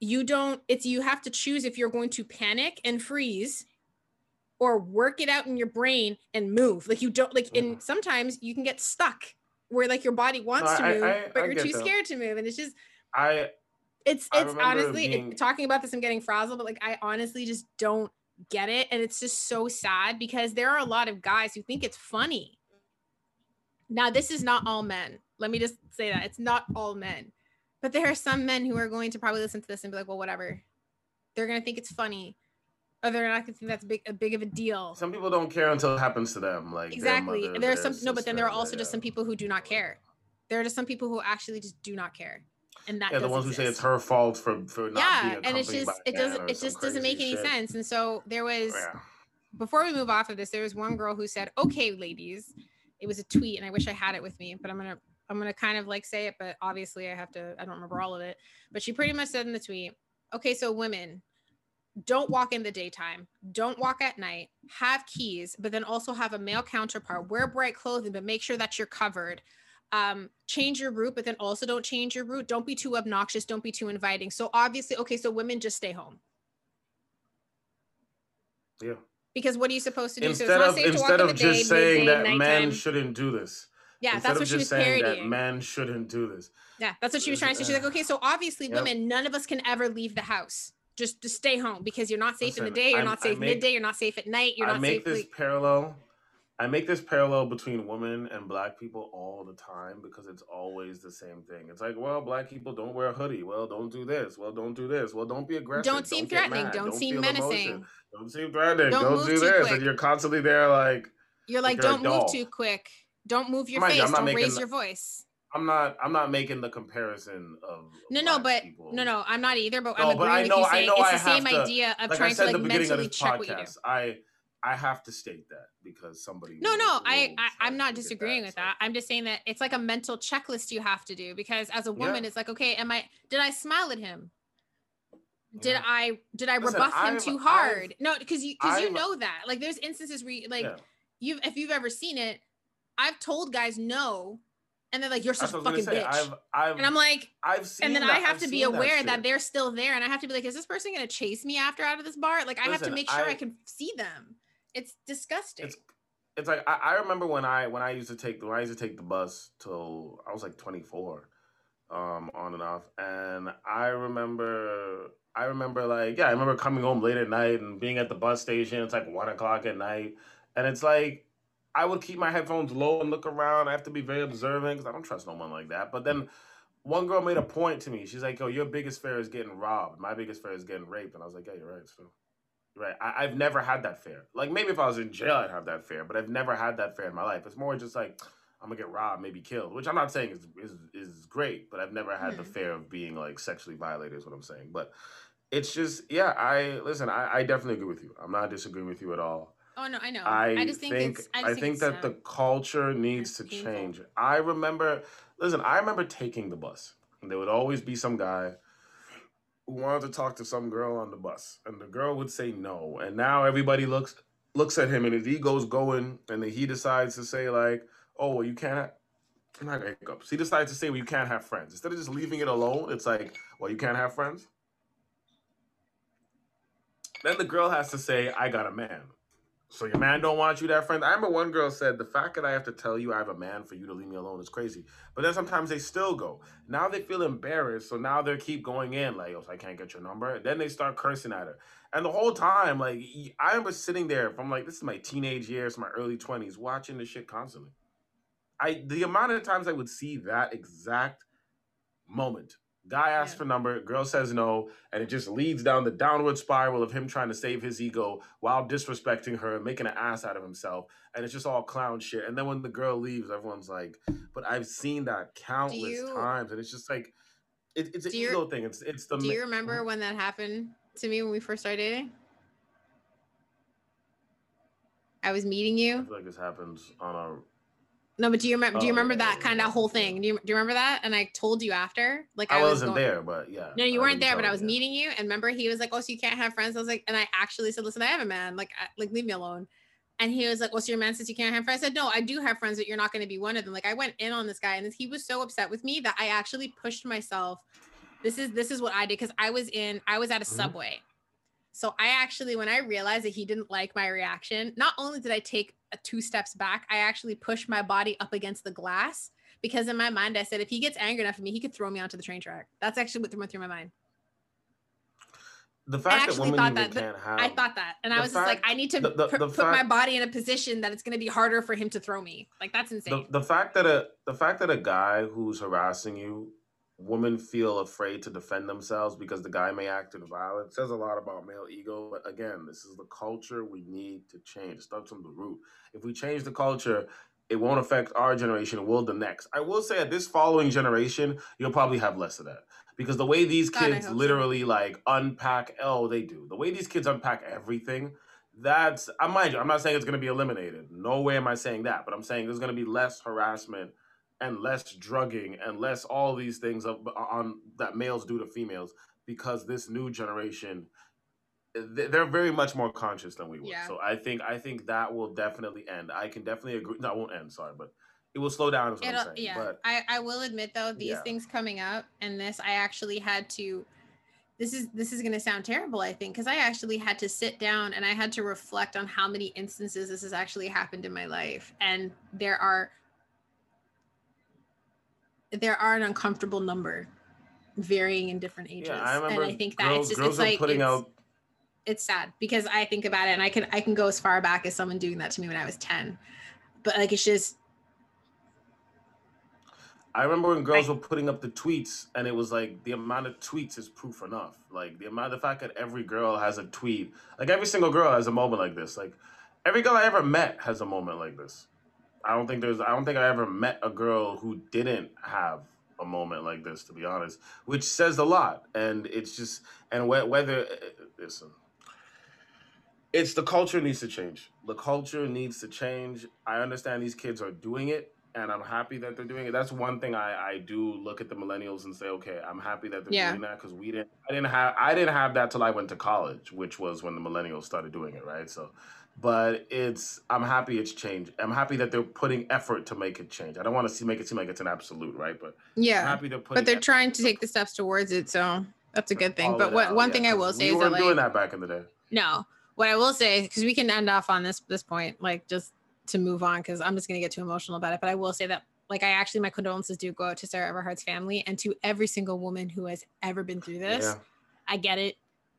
you don't it's you have to choose if you're going to panic and freeze or work it out in your brain and move like you don't like and mm-hmm. sometimes you can get stuck where like your body wants no, to move I, I, but I you're too that. scared to move and it's just i it's it's honestly being... it, talking about this i'm getting frazzled but like i honestly just don't get it and it's just so sad because there are a lot of guys who think it's funny now this is not all men let me just say that it's not all men, but there are some men who are going to probably listen to this and be like, well, whatever. They're going to think it's funny. Or they're not going to think that's big, a big of a deal. Some people don't care until it happens to them. Like exactly. Mother, there are some no, but then there are also yeah. just some people who do not care. There are just some people who actually just do not care and that yeah, the ones exist. who say it's her fault for for not yeah, and it's just it doesn't it just doesn't make any shit. sense. And so there was yeah. before we move off of this, there was one girl who said, "Okay, ladies," it was a tweet, and I wish I had it with me, but I'm gonna I'm gonna kind of like say it, but obviously I have to, I don't remember all of it. But she pretty much said in the tweet, okay, so women, don't walk in the daytime, don't walk at night, have keys, but then also have a male counterpart, wear bright clothing, but make sure that you're covered. Um, change your route, but then also don't change your route. Don't be too obnoxious, don't be too inviting. So obviously, okay, so women just stay home. Yeah. Because what are you supposed to do? Instead so of instead of just saying that men shouldn't do this Yeah, Instead that's what she was just saying that parodying. men shouldn't do this. Yeah, that's what she was trying to say. She's like, okay, so obviously, Yep. women, none of us can ever leave the house. Just to stay home because you're not safe in the day, you're I'm- not safe make- midday, you're not safe at night, you're I not safe. I make this like- parallel. I make this parallel between women and black people all the time because it's always the same thing. It's like, well, black people don't wear a hoodie. Well, don't do this. Well, don't do this. Well, don't be aggressive. don't seem get threatening, mad. don't, seem menacing. emotion. Don't seem threatening. Don't Don't, move do too this. quick. And you're constantly there like, You're like, you're don't move too quick. Don't move your Mind face. Don't raise the- your voice. I'm not I'm not making the comparison of No, no, but people. no, no, I'm not either. But No, I'm but agreeing I with know- you I know it's I the same to- idea of like I trying to like mentally check what you do. I I have to state that because somebody No, no, I, I I'm not disagreeing with so. that. I'm just saying that it's like a mental checklist you have to do because as a Yeah. woman, it's like, okay, am I did I smile at him? Did Yeah. I did I Listen, rebuff him I've- too I've- hard? no, because you because you know that. Like there's instances where you, like Yeah. you if you've ever seen it, I've told guys no, and they're like, You're such a what I was fucking bitch. I've I've and I'm like, I've seen and then that. I have I've to be aware that, shit. they're still there, and I have to be like, is this person gonna chase me after out of this bar? Like I have to make sure I, I- can see them. It's disgusting. It's it's like I, I remember when I when I used to take the when I used to take the bus till I was like 24, um, on and off, and I remember I remember like yeah I remember coming home late at night and being at the bus station. It's like one o'clock at night, and it's like I would keep my headphones low and look around. I have to be very observant because I don't trust no one like that. But then one girl made a point to me. She's like, "Yo, your biggest fear is getting robbed. My biggest fear is getting raped." And I was like, "Yeah, you're right." So. Right. I, I've never had that fear. Like maybe if I was in jail, I'd have that fear, but I've never had that fear in my life. It's more just like I'm gonna get robbed, maybe killed, which I'm not saying is is, is great, but I've never had the Mhm. fear of being like sexually violated. Is what I'm saying. But it's just yeah. I listen. I, I definitely agree with you. I'm not disagreeing with you at all. oh no, I know. I, just think, think, it's I, I just think it's, that the culture needs to painful. change. I remember, listen, I remember taking the bus. And there would always be some guy wanted to talk to some girl on the bus, and the girl would say no. And now everybody looks looks at him, and his ego's going, and then he decides to say like, "Oh, well, you can't." I'm not gonna hiccups. He decides to say, "Well, you can't have friends." Instead of just leaving it alone, it's like, "Well, you can't have friends." Then the girl has to say, "I got a man." So your man don't want you that friend. I remember one girl said, "The fact that I have to tell you I have a man for you to leave me alone is crazy." But then sometimes they still go. Now they feel embarrassed, so now they keep going in like, "Oh, I can't get your number." And Then they start cursing at her, and the whole time, like, I remember sitting there from like this is my teenage years, my early twenties, watching this shit constantly. I the amount of times I would see that exact moment. Guy asks Yeah. for number, girl says no, and it just leads down the downward spiral of him trying to save his ego while disrespecting her and making an ass out of himself. And it's just all clown shit. And then when the girl leaves, everyone's like, "But I've seen that countless you- times," and it's just like, it, it's an you- ego thing. It's it's the Do you remember mm-hmm. when that happened to me when we first started dating? I was meeting I you. feel like this happens on a No, but do you remember? Do you Oh, remember yeah, that yeah, kind of whole thing? Do you, do you remember that? And I told you after, like I was wasn't going- there, but yeah. No, you I weren't there, but I was you. meeting you, and remember he was like, "Oh, so you can't have friends?" I was like, and I actually said, "Listen, I have a man. Like, I, like leave me alone." And he was like, "Oh, so your man says you can't have friends?" I said, "No, I do have friends, but you're not going to be one of them." Like, I went in on this guy, and he was so upset with me that I actually pushed myself. This is this is what I did because I was in I was at a Mhm. subway, so I actually when I realized that he didn't like my reaction, not only did I take two steps back, I actually pushed my body up against the glass because in my mind I said if he gets angry enough at me, he could throw me onto the train track. That's actually what went through my mind. The fact that actually women thought that- have I thought that, and I was just like, I need to the- the- put, the put my body in a position that it's going to be harder for him to throw me. Like that's insane. the, the fact that a the fact that a guy who's harassing you women feel afraid to defend themselves because the guy may act in violence. Says a lot about male ego but again this is the culture we need to change. It starts from the root. If we change the culture it won't affect our generation it will the next. I will say at this following generation you'll probably have less of that because the way these God, kids so. literally like unpack oh they do. The way these kids unpack everything that's I mind you, I'm not saying it's gonna be eliminated. No way am I saying that, but I'm saying there's gonna be less harassment and less drugging and less all these things of, on that males do to females because this new generation they- they're very much more conscious than we were. Yeah. So I think I think that will definitely end. I can definitely agree. No, it won't end. Sorry, but it will slow down. Is what I'm saying. yeah, But I, I will admit though, these Yeah. things coming up and this, I actually had to. This is this is going to sound terrible, I think, because I actually had to sit down and I had to reflect on how many instances this has actually happened in my life, and there are there are an uncomfortable number varying in different ages. Yeah, I remember and I think that girls, it's just it's like putting it's, out it's sad because I think about it and I can I can go as far back as someone doing that to me when I was 10. But like it's just I remember when girls were putting up the tweets, and it was like the amount of tweets is proof enough. Like the amount, the fact that every girl has a tweet, like every single girl has a moment like this. Like every girl I ever met has a moment like this. I don't think there's, I don't think I ever met a girl who didn't have a moment like this, to be honest, which says a lot. And it's just, and wh- whether, eh, eh, listen, it's the culture needs to change. The culture needs to change. I understand these kids are doing it and I'm happy that they're doing it. That's one thing I, I do look at the millennials and say, okay, I'm happy that they're Yeah. doing that because we didn't I didn't have I didn't have that till I went to college, which was when the millennials started doing it, right? So but it's I'm happy it's changed. I'm happy that they're putting effort to make it change. I don't want to see make it seem like it's an absolute, right? But I'm yeah. happy they're putting But they're effort trying to to take the steps towards it, so that's a good thing. But what out, one yeah, thing I will say we is that weren't like doing that back in the day. No, what I will say, because we can end off on this this point, like just to move on, because I'm just gonna get too emotional about it. But I will say that, like, I actually my condolences do go out to Sarah Everard's family and to every single woman who has ever been through this. Yeah. I get it.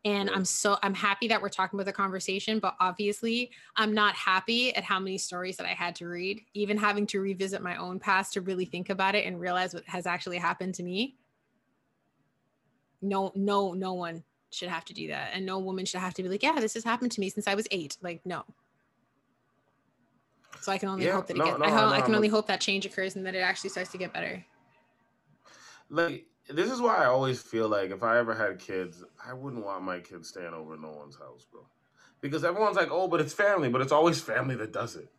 And I'm so I'm happy that we're talking about the conversation, but obviously I'm not happy at how many stories that I had to read, even having to revisit my own past to really think about it and realize what has actually happened to me. No, no, no one should have to do that. And no woman should have to be like, yeah, this has happened to me since I was eight. Like, no. So I can only Yeah, hope that it no, gets no, I, know, I can only hope that change occurs and that it actually starts to get better. Like this is why I always feel like if I ever had kids, I wouldn't want my kids staying over at no one's house, bro. Because everyone's like, "Oh, but it's family," but it's always family that does it.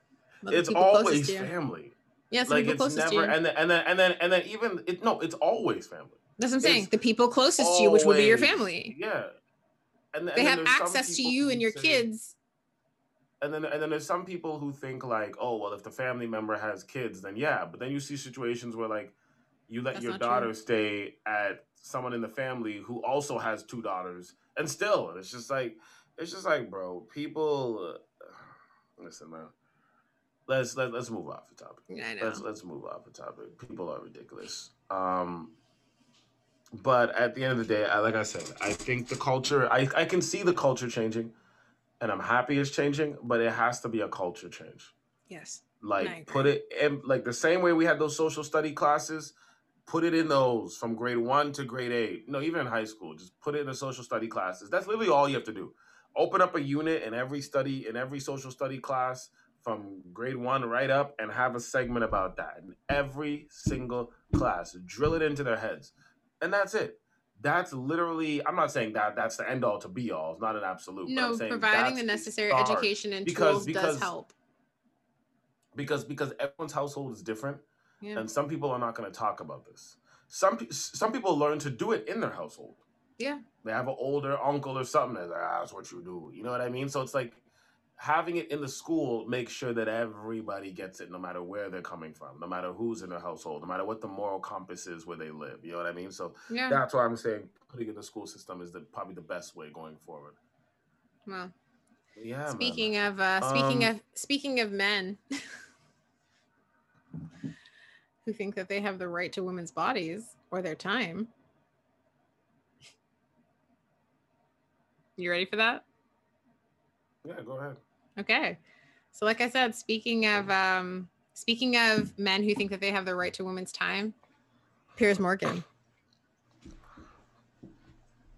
But it's always family. Yeah, it's like people it's closest never, and then and then and then and then even it. No, it's always family. That's what I'm saying. it's The people closest to you, which would be your family. Yeah. And, th- They have access to you and your say- kids. And then and then there's some people who think like, oh well, if the family member has kids, then yeah. But then you see situations where like you let That's your not true. daughter stay at someone in the family who also has two daughters, and still it's just like it's just like, bro, people. Uh, listen, man. Let's let, let's move off the topic. yeah, I know. Let's let's move off the topic. People are ridiculous. Um, but at the end of the day, I, like I said, I think the culture. I I can see the culture changing, and I'm happy it's changing. But it has to be a culture change. Yes. Like put it in like the same way we had those social study classes. Put it in those from grade one to grade eight. No, even in high school, just put it in the social study classes. That's literally all you have to do. Open up a unit in every study in every social study class from grade one right up and have a segment about that in every single class. Drill it into their heads. And that's it. That's literally, I'm not saying that that's the end all to be all. It's not an absolute. No, providing the necessary start. education and Because- tools because- does help. Because because everyone's household is different. Yeah. and some people are not going to talk about this. Some some people learn to do it in their household. Yeah. They have an older uncle or something that's like, ah, that's what you do. You know what I mean? So it's like having it in the school makes sure that everybody gets it, no matter where they're coming from, no matter who's in their household, no matter what the moral compass is where they live. You know what I mean? So Yeah. that's why I'm saying putting it in the school system is the probably the best way going forward. Well, Yeah. man. speaking of uh speaking Um, of speaking of men who think that they have the right to women's bodies or their time. You ready for that? yeah, go ahead. Okay. So like I said, speaking of um speaking of men who think that they have the right to women's time, Piers Morgan.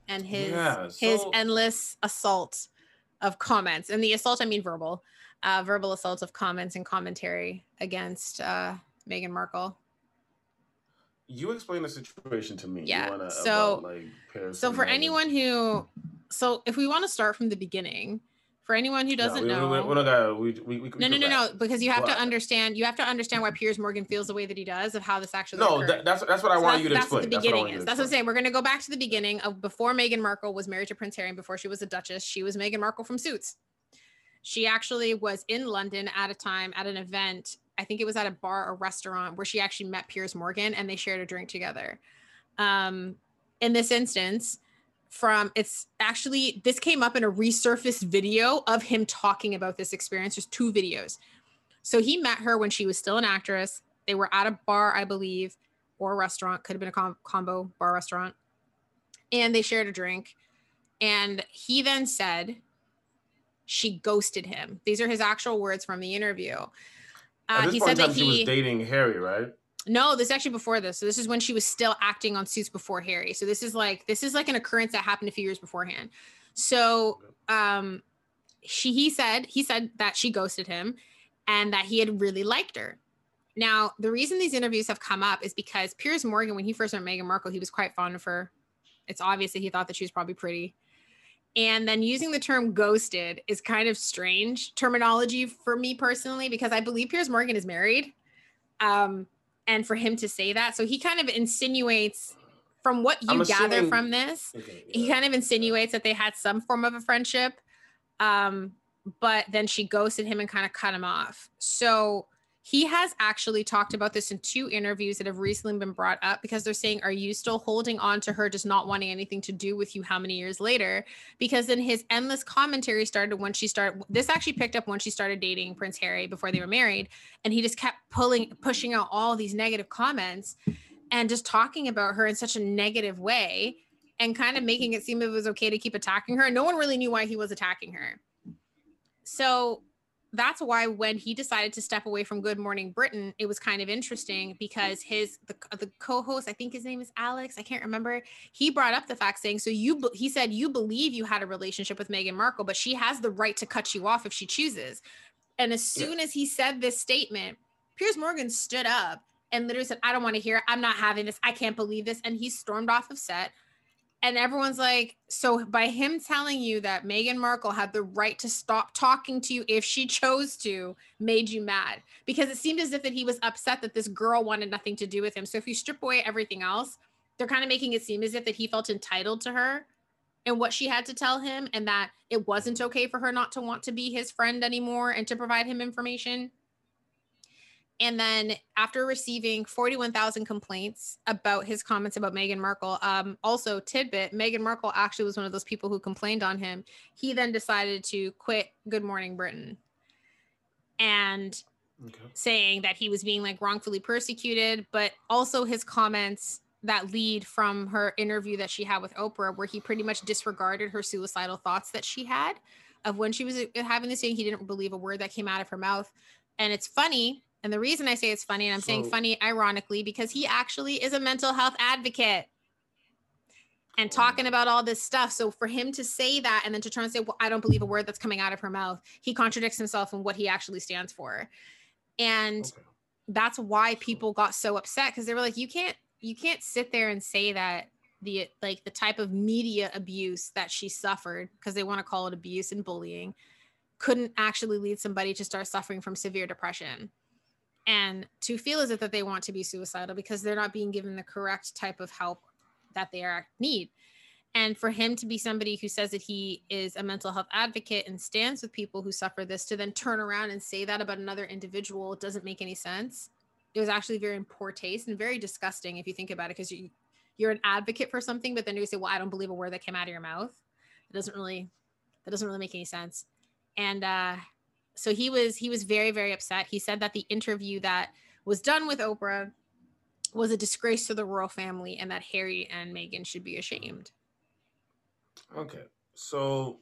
And his Yeah, his endless assault of comments. And the assault I mean verbal. Uh verbal assault of comments and commentary against uh Meghan Markle. You explain the situation to me. You Yeah, wanna- so- about, like So for anyone who so if we want to start from the beginning, for anyone who doesn't no, we, know we, we gotta, we, we, we, No, no, no, no. Because you have But- to understand. You have to understand why Piers Morgan feels the way that he does of how this actually. No, that, that's that's what I So want that's, you to that's explain. what the That's what beginning want you is. to That's what I'm saying. We're going to go back to the beginning of before Meghan Markle was married to Prince Harry and before she was a Duchess. She was Meghan Markle from Suits. She actually was in London at a time at an event. I think it was at a bar or restaurant where she actually met Piers Morgan and they shared a drink together. Um, in this instance, from it's actually this came up in a resurfaced video of him talking about this experience. There's two videos. So he met her when she was still an actress. They were at a bar, I believe. or a restaurant, could have been a com- combo bar restaurant. And they shared a drink. And he then said she ghosted him. These are his actual words from the interview. Uh, he said that he was dating Harry, right? No, this is actually before this. So this is when she was still acting on Suits before Harry. So this is like this is like an occurrence that happened a few years beforehand. So um she he said he said that she ghosted him and that he had really liked her. Now, the reason these interviews have come up is because Piers Morgan, when he first met Meghan Markle, he was quite fond of her. It's obvious that he thought that she was probably pretty. And then using the term ghosted is kind of strange terminology for me personally, because I believe Piers Morgan is married. Um, and for him to say that, so he kind of insinuates from what you gather from this, okay, yeah. he kind of insinuates that they had some form of a friendship. Um, but then she ghosted him and kind of cut him off. So he has actually talked about this in two interviews that have recently been brought up because they're saying, Are you still holding on to her, just not wanting anything to do with you how many years later? Because then his endless commentary started when she started. This actually picked up when she started dating Prince Harry before they were married. And he just kept pulling, pushing out all these negative comments and just talking about her in such a negative way and kind of making it seem it was okay to keep attacking her. And No one really knew why he was attacking her. So that's why when he decided to step away from Good Morning Britain, it was kind of interesting because his the, the co-host, I think his name is Alex, I can't remember. He brought up the fact saying, so you he said you believe you had a relationship with Meghan Markle, but she has the right to cut you off if she chooses. And as soon yeah. as he said this statement, Piers Morgan stood up and literally said, "I don't want to hear. It. I'm not having this. I can't believe this." And he stormed off of set and everyone's like, so by him telling you that Meghan Markle had the right to stop talking to you if she chose to, made you mad because it seemed as if that he was upset that this girl wanted nothing to do with him. So if you strip away everything else, they're kind of making it seem as if that he felt entitled to her and what she had to tell him and that it wasn't okay for her not to want to be his friend anymore and to provide him information. And then after receiving 41,000 complaints about his comments about Meghan Markle, um, also tidbit, Meghan Markle actually was one of those people who complained on him. He then decided to quit Good Morning Britain and okay. saying that he was being like wrongfully persecuted, but also his comments that lead from her interview that she had with Oprah, where he pretty much disregarded her suicidal thoughts that she had of when she was having this thing. He didn't believe a word that came out of her mouth. And it's funny and the reason I say it's funny, and I'm so, saying funny ironically, because he actually is a mental health advocate and oh. talking about all this stuff. So for him to say that and then to try and say, well, I don't believe a word that's coming out of her mouth, he contradicts himself and what he actually stands for. And okay. that's why people got so upset because they were like, you can't, you can't sit there and say that the like the type of media abuse that she suffered because they want to call it abuse and bullying couldn't actually lead somebody to start suffering from severe depression and to feel as if that they want to be suicidal because they're not being given the correct type of help that they are need. And for him to be somebody who says that he is a mental health advocate and stands with people who suffer this to then turn around and say that about another individual doesn't make any sense. It was actually very in poor taste and very disgusting if you think about it because you you're an advocate for something but then you say well i don't believe a word that came out of your mouth. It doesn't really that doesn't really make any sense. And uh so he was he was very very upset he said that the interview that was done with oprah was a disgrace to the royal family and that harry and meghan should be ashamed okay so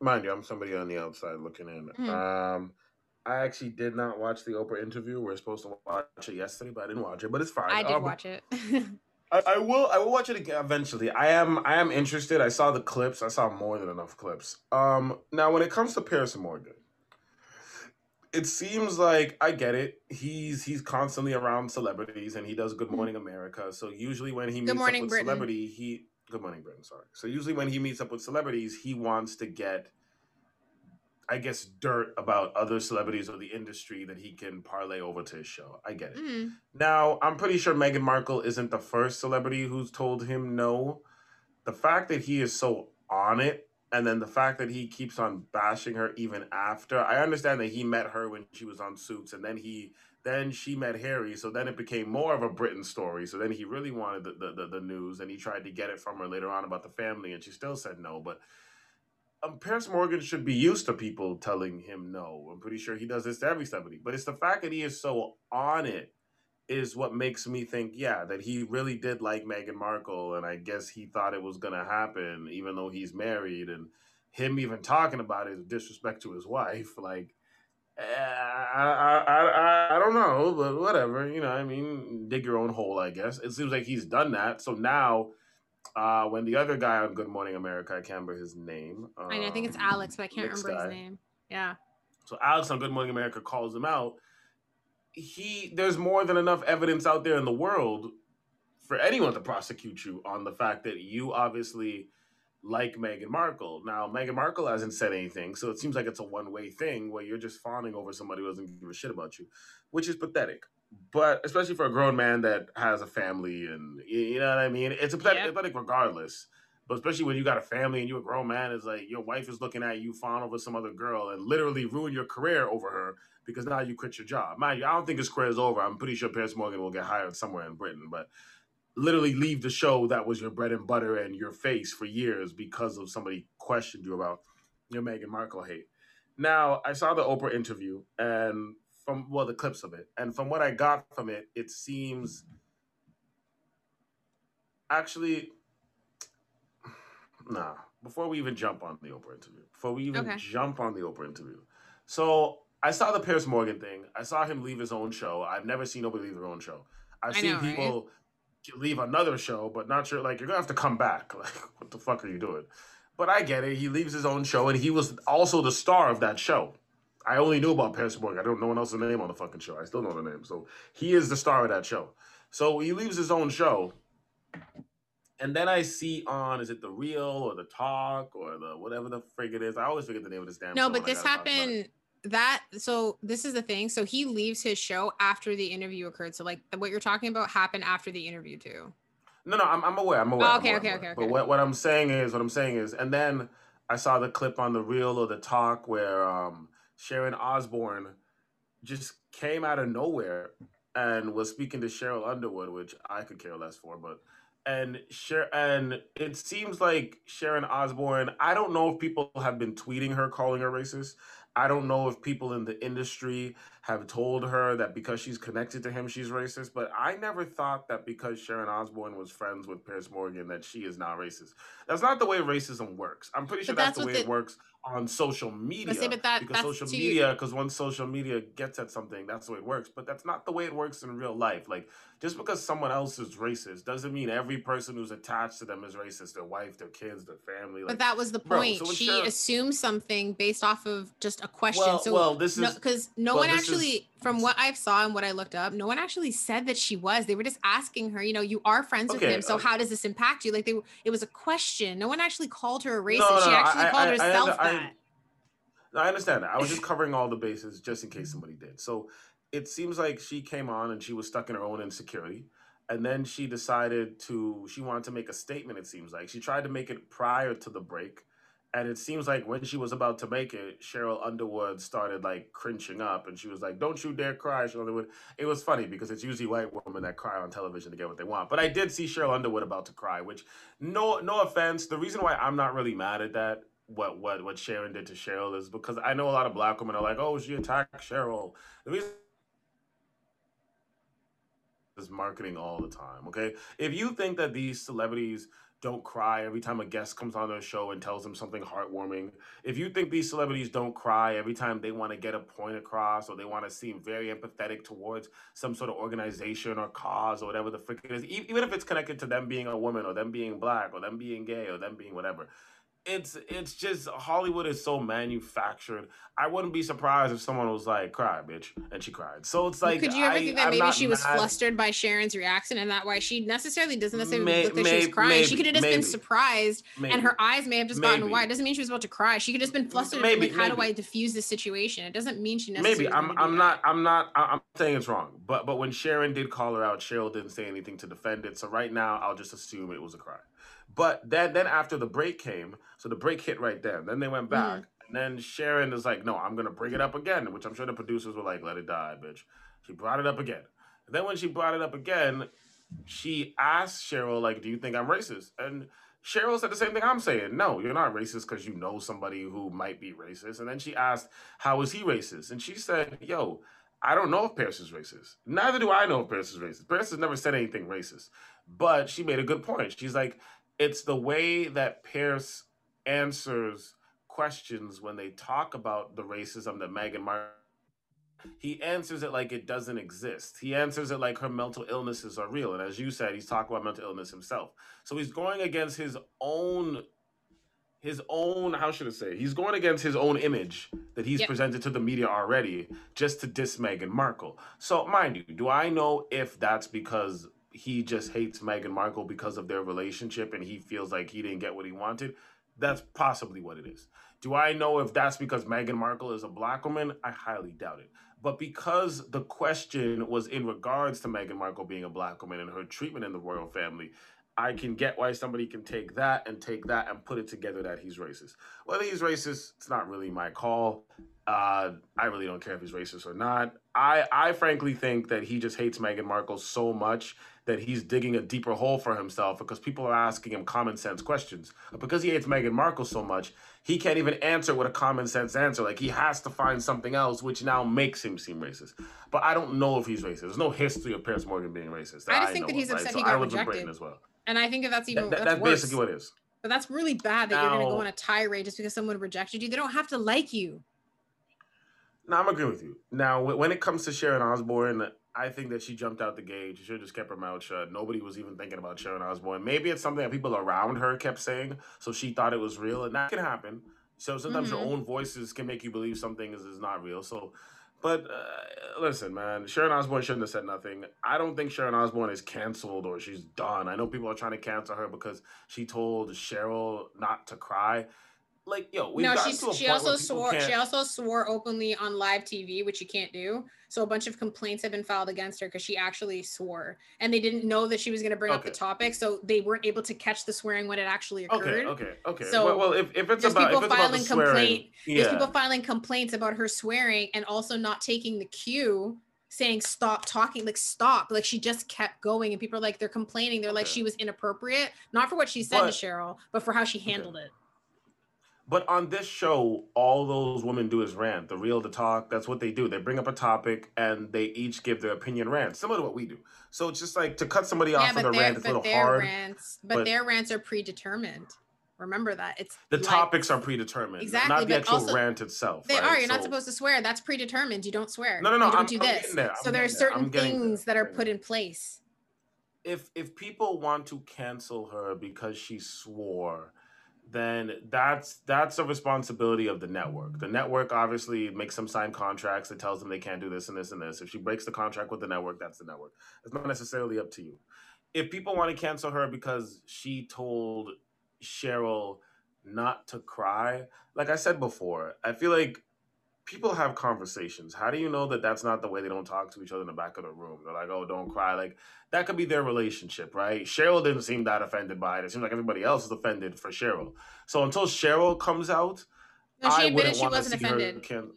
mind you i'm somebody on the outside looking in mm-hmm. um I actually did not watch the Oprah interview. We are supposed to watch it yesterday, but I didn't watch it. But it's fine. I did um, watch it. I, I, will. I will watch it again eventually. I am. I am interested. I saw the clips. I saw more than enough clips. Um. Now, when it comes to Piers Morgan, it seems like I get it. He's he's constantly around celebrities and he does Good mm-hmm. Morning America. So usually when he meets up with Britain. celebrity, he Good Morning Britain, sorry. So usually when he meets up with celebrities, he wants to get I guess dirt about other celebrities or the industry that he can parlay over to his show. I get it. Mm. Now, I'm pretty sure Meghan Markle isn't the first celebrity who's told him no. The fact that he is so on it and then the fact that he keeps on bashing her even after i understand that he met her when she was on suits and then he then she met harry so then it became more of a britain story so then he really wanted the, the, the, the news and he tried to get it from her later on about the family and she still said no but um, Morgan should be used to people telling him no. I'm pretty sure he does this to every celebrity. But it's the fact that he is so on it is what makes me think, yeah, that he really did like Meghan Markle, and I guess he thought it was gonna happen, even though he's married, and him even talking about it is disrespect to his wife. Like, eh, I, I, I, I don't know, but whatever. You know, I mean, dig your own hole, I guess. It seems like he's done that. So now, uh, when the other guy on Good Morning America, I can't remember his name. Um, I, know, I think it's Alex, but I can't remember guy. his name. Yeah. So Alex on Good Morning America calls him out he there's more than enough evidence out there in the world for anyone to prosecute you on the fact that you obviously like Meghan Markle. Now, Meghan Markle hasn't said anything, so it seems like it's a one way thing where you're just fawning over somebody who doesn't give a shit about you, which is pathetic. But especially for a grown man that has a family and you know what I mean, it's pathetic, yeah. pathetic regardless. But especially when you got a family and you're a grown man, it's like your wife is looking at you fawn over some other girl and literally ruin your career over her because now you quit your job. Mind you, I don't think his career is over. I'm pretty sure Piers Morgan will get hired somewhere in Britain, but literally leave the show that was your bread and butter and your face for years because of somebody questioned you about your Meghan Markle hate. Now, I saw the Oprah interview and from well the clips of it, and from what I got from it, it seems actually nah. Before we even jump on the Oprah interview, before we even okay. jump on the Oprah interview, so I saw the Piers Morgan thing. I saw him leave his own show. I've never seen nobody leave their own show. I've I seen know, people right? leave another show, but not sure. Like you're gonna have to come back. Like what the fuck are you doing? But I get it. He leaves his own show, and he was also the star of that show. I only knew about Piers Morgan. I don't know one else's name on the fucking show. I still know the name. So he is the star of that show. So he leaves his own show. And then I see on is it the real or the talk or the whatever the frig it is. I always forget the name of this damn. No, but this happened that so this is the thing so he leaves his show after the interview occurred so like what you're talking about happened after the interview too no no i'm, I'm aware i'm aware oh, okay, I'm aware, okay, okay okay but what, what i'm saying is what i'm saying is and then i saw the clip on the real or the talk where um sharon osbourne just came out of nowhere and was speaking to cheryl underwood which i could care less for but and share and it seems like Sharon Osbourne. I don't know if people have been tweeting her calling her racist. I don't know if people in the industry have told her that because she's connected to him, she's racist. But I never thought that because Sharon Osbourne was friends with Piers Morgan, that she is not racist. That's not the way racism works. I'm pretty sure that's, that's, the way the, it works on social media. Say, that, because social media, because once social media gets at something, that's the way it works. But that's not the way it works in real life. Like just because someone else is racist doesn't mean every person who's attached to them is racist. Their wife, their kids, their family. Like, but that was the point. Bro, so she Sharon, assumed something based off of just a question. Well, so well, this is because no, no well, one actually, is, from what I saw and what I looked up, no one actually said that she was. They were just asking her. You know, you are friends okay, with him, so uh, how does this impact you? Like they, it was a question. No one actually called her a racist. No, no, she actually I, called I, herself I, that. I understand that. I was just covering all the bases just in case somebody did. So it seems like she came on and she was stuck in her own insecurity. And then she decided to, she wanted to make a statement, it seems like. She tried to make it prior to the break. And it seems like when she was about to make it, Cheryl Underwood started like cringing up and she was like, Don't you dare cry, Cheryl Underwood. It was funny because it's usually white women that cry on television to get what they want. But I did see Cheryl Underwood about to cry, which no no offense. The reason why I'm not really mad at that what what what Sharon did to Cheryl is because I know a lot of black women are like, oh, she attacked Cheryl. The reason is marketing all the time. Okay, if you think that these celebrities don't cry every time a guest comes on their show and tells them something heartwarming. If you think these celebrities don't cry every time they want to get a point across or they want to seem very empathetic towards some sort of organization or cause or whatever the frick it is, even if it's connected to them being a woman or them being black or them being gay or them being whatever, it's it's just Hollywood is so manufactured. I wouldn't be surprised if someone was like, "Cry, bitch," and she cried. So it's like, could you ever I, think that I'm maybe she was mad. flustered by Sharon's reaction, and that why she necessarily doesn't necessarily may, look like may, she was crying. Maybe, she could have just maybe, been surprised, maybe, and her eyes may have just gotten wide. It doesn't mean she was about to cry. She could have just been flustered. Maybe, like, how do I diffuse this situation? It doesn't mean she necessarily. Maybe I'm I'm not I'm not I'm saying it's wrong, but but when Sharon did call her out, Cheryl didn't say anything to defend it. So right now, I'll just assume it was a cry. But then, then after the break came, so the break hit right then. Then they went back, mm-hmm. and then Sharon is like, "No, I'm gonna bring it up again," which I'm sure the producers were like, "Let it die, bitch." She brought it up again. And then when she brought it up again, she asked Cheryl, "Like, do you think I'm racist?" And Cheryl said the same thing I'm saying. No, you're not racist because you know somebody who might be racist. And then she asked, "How is he racist?" And she said, "Yo." I don't know if Piers is racist. Neither do I know if Piers is racist. Piers has never said anything racist, but she made a good point. She's like, it's the way that Piers answers questions when they talk about the racism that Meghan Markle he answers it like it doesn't exist. He answers it like her mental illnesses are real. And as you said, he's talking about mental illness himself. So he's going against his own his own how should I say? He's going against his own image that he's yep. presented to the media already just to diss Meghan Markle. So mind you, do I know if that's because he just hates Meghan Markle because of their relationship and he feels like he didn't get what he wanted? That's possibly what it is. Do I know if that's because Meghan Markle is a black woman? I highly doubt it. But because the question was in regards to Meghan Markle being a black woman and her treatment in the royal family, I can get why somebody can take that and take that and put it together that he's racist. Whether he's racist, it's not really my call. Uh, I really don't care if he's racist or not. I, I frankly think that he just hates Meghan Markle so much that he's digging a deeper hole for himself because people are asking him common sense questions. But because he hates Meghan Markle so much, he can't even answer with a common sense answer. Like he has to find something else, which now makes him seem racist. But I don't know if he's racist. There's no history of Piers Morgan being racist. I just I think that he's upset he got rejected as well. And I think that that's even that, that's, that's basically what it is. But that's really bad that now, you're going to go on a tirade just because someone rejected you. They don't have to like you. No, I'm agreeing with you. Now, when it comes to Sharon Osbourne, I think that she jumped out the gate. She should have just kept her mouth shut. Nobody was even thinking about Sharon Osbourne. Maybe it's something that people around her kept saying, so she thought it was real, and that can happen. So sometimes mm-hmm. your own voices can make you believe something is, is not real. So, but uh, listen, man, Sharon Osbourne shouldn't have said nothing. I don't think Sharon Osbourne is canceled or she's done. I know people are trying to cancel her because she told Cheryl not to cry like yo we no she's, she also swore she also swore openly on live tv which you can't do so a bunch of complaints have been filed against her because she actually swore and they didn't know that she was going to bring okay. up the topic so they weren't able to catch the swearing when it actually occurred okay okay okay so well, well if, if it's about people if it's filing about complaint yeah. there's people filing complaints about her swearing and also not taking the cue saying stop talking like stop like she just kept going and people are like they're complaining they're okay. like she was inappropriate not for what she said but, to cheryl but for how she handled okay. it but on this show, all those women do is rant. The real, the talk. That's what they do. They bring up a topic and they each give their opinion rant, similar to what we do. So it's just like to cut somebody off with a rant. It's a little hard. Rants, but, but, their rants are predetermined. Remember that it's the like, topics are predetermined, exactly, not the actual also, rant itself. They right? are. You're so, not supposed to swear. That's predetermined. You don't swear. No, no, no. You don't I'm, do this. There. So there are certain things there. that are put in place. If if people want to cancel her because she swore then that's that's a responsibility of the network. The network obviously makes them sign contracts that tells them they can't do this and this and this. If she breaks the contract with the network, that's the network. It's not necessarily up to you. If people want to cancel her because she told Cheryl not to cry, like I said before, I feel like people have conversations. How do you know that that's not the way they don't talk to each other in the back of the room? They're like, oh, don't cry. Like, that could be their relationship, right? Cheryl didn't seem that offended by it. It seems like everybody else is offended for Cheryl. So until Cheryl comes out, no, I wouldn't want to see offended. her. Can-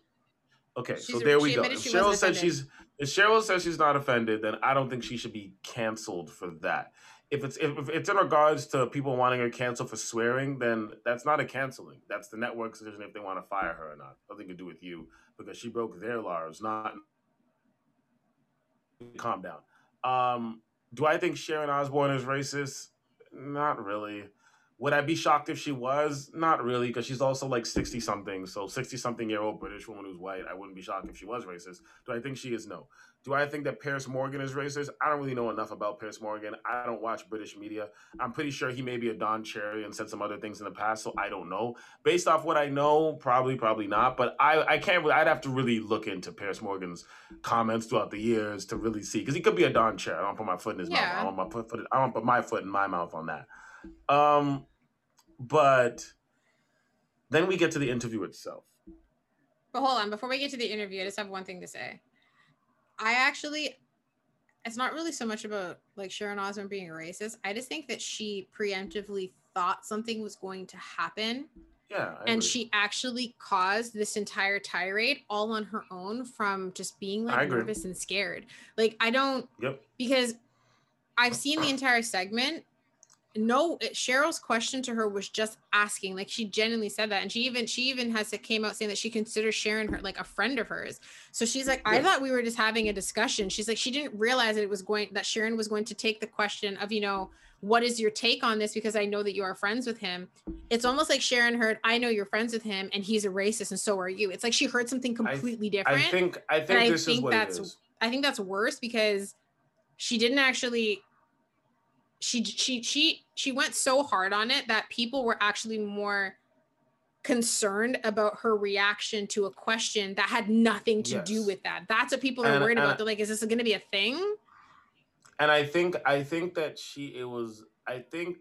okay, she's, so there we go. If Cheryl said she's if Cheryl says she's not offended, then I don't think she should be canceled for that if it's if it's in regards to people wanting her canceled for swearing, then that's not a canceling. That's the network's decision if they want to fire her or not. Nothing to do with you because she broke their laws. Not calm down. Um, do I think Sharon Osbourne is racist? Not really. Would I be shocked if she was? Not really, because she's also like 60 something. So 60 something year old British woman who's white, I wouldn't be shocked if she was racist. Do I think she is? No. Do I think that Piers Morgan is racist? I don't really know enough about Piers Morgan. I don't watch British media. I'm pretty sure he may be a Don Cherry and said some other things in the past, so I don't know. Based off what I know, probably, probably not. But I, I can't. I'd have to really look into Piers Morgan's comments throughout the years to really see, because he could be a Don Cherry. I don't put my foot in his yeah. mouth. I don't, my foot, I don't put my foot in my mouth on that. Um, but then we get to the interview itself. But hold on, before we get to the interview, I just have one thing to say. I actually, it's not really so much about like Sharon Osbourne being a racist. I just think that she preemptively thought something was going to happen. Yeah. I and agree. she actually caused this entire tirade all on her own from just being like nervous and scared. Like, I don't, yep. because I've seen the entire segment no cheryl's question to her was just asking like she genuinely said that and she even she even has it came out saying that she considers sharon her like a friend of hers. So she's like i thought we were just having a discussion. She's like she didn't realize that it was going that sharon was going to take the question of you know what is your take on this? Because i know that you are friends with him. It's almost like sharon heard i know you're friends with him and he's a racist and so are you. It's like she heard something completely I, different i think i think and this I think is what that's it is. I think that's worse because she didn't actually she she she she went so hard on it that people were actually more concerned about her reaction to a question that had nothing to do with that. That's what people are And- worried and- about. They're like, is this going to be a thing? and I think I think that she it was I think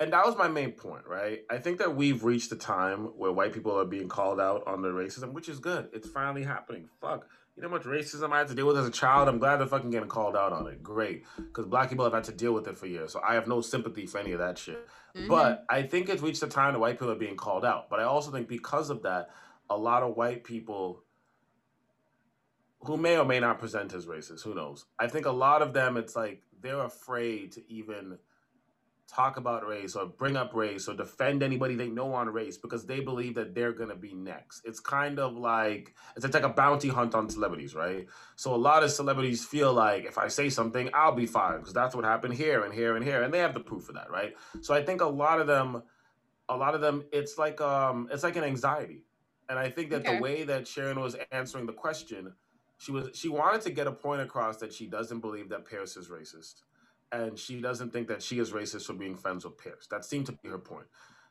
and that was my main point, right? I think that we've reached a time where white people are being called out on their racism, which is good. It's finally happening. Fuck. You know how much racism I had to deal with as a child? I'm glad they're fucking getting called out on it. Great. Because black people have had to deal with it for years. So I have no sympathy for any of that shit. Mhm. But I think it's reached a time that white people are being called out. But I also think because of that, a lot of white people who may or may not present as racist, who knows? I think a lot of them, it's like they're afraid to even talk about race or bring up race or defend anybody they know on race because they believe that they're gonna be next. It's kind of like it's like a bounty hunt on celebrities, right? So a lot of celebrities feel like if I say something, I'll be fired because that's what happened here and here and here, and they have the proof of that, right? So I think a lot of them, a lot of them, it's like um, it's like an anxiety, and I think that Okay. the way that Sharon was answering the question, she was she wanted to get a point across that she doesn't believe that Paris is racist, and she doesn't think that she is racist for being friends with Piers. That seemed to be her point.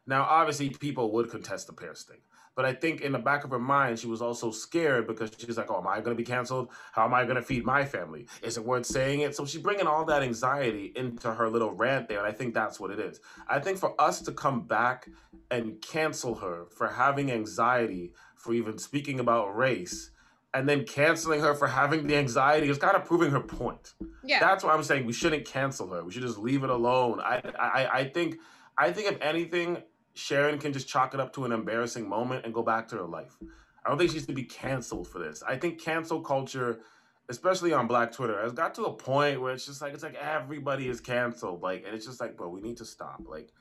Now, obviously, people would contest the Piers thing, but I think in the back of her mind, she was also scared because she's like, "Oh, am I going to be canceled? How am I going to feed my family? Is it worth saying it?" So she's bringing all that anxiety into her little rant there, and I think that's what it is. I think for us to come back and cancel her for having anxiety for even speaking about race, and then canceling her for having the anxiety is kind of proving her point. Yeah. That's why I'm saying we shouldn't cancel her. We should just leave it alone. I, I, I think, I think if anything, Sharon can just chalk it up to an embarrassing moment and go back to her life. I don't think she should be canceled for this. I think cancel culture, especially on Black Twitter, has got to a point where it's just like it's like everybody is canceled. Like, and it's just like, bro, we need to stop. Like,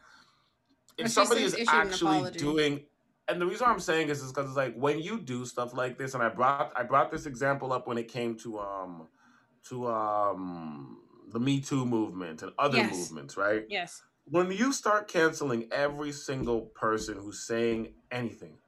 if somebody is actually doing and the reason why I'm saying this is because it's like when you do stuff like this, and I brought I brought this example up when it came to um to um the Me Too movement and other Yes. movements, right? yes. When you start canceling every single person who's saying anything,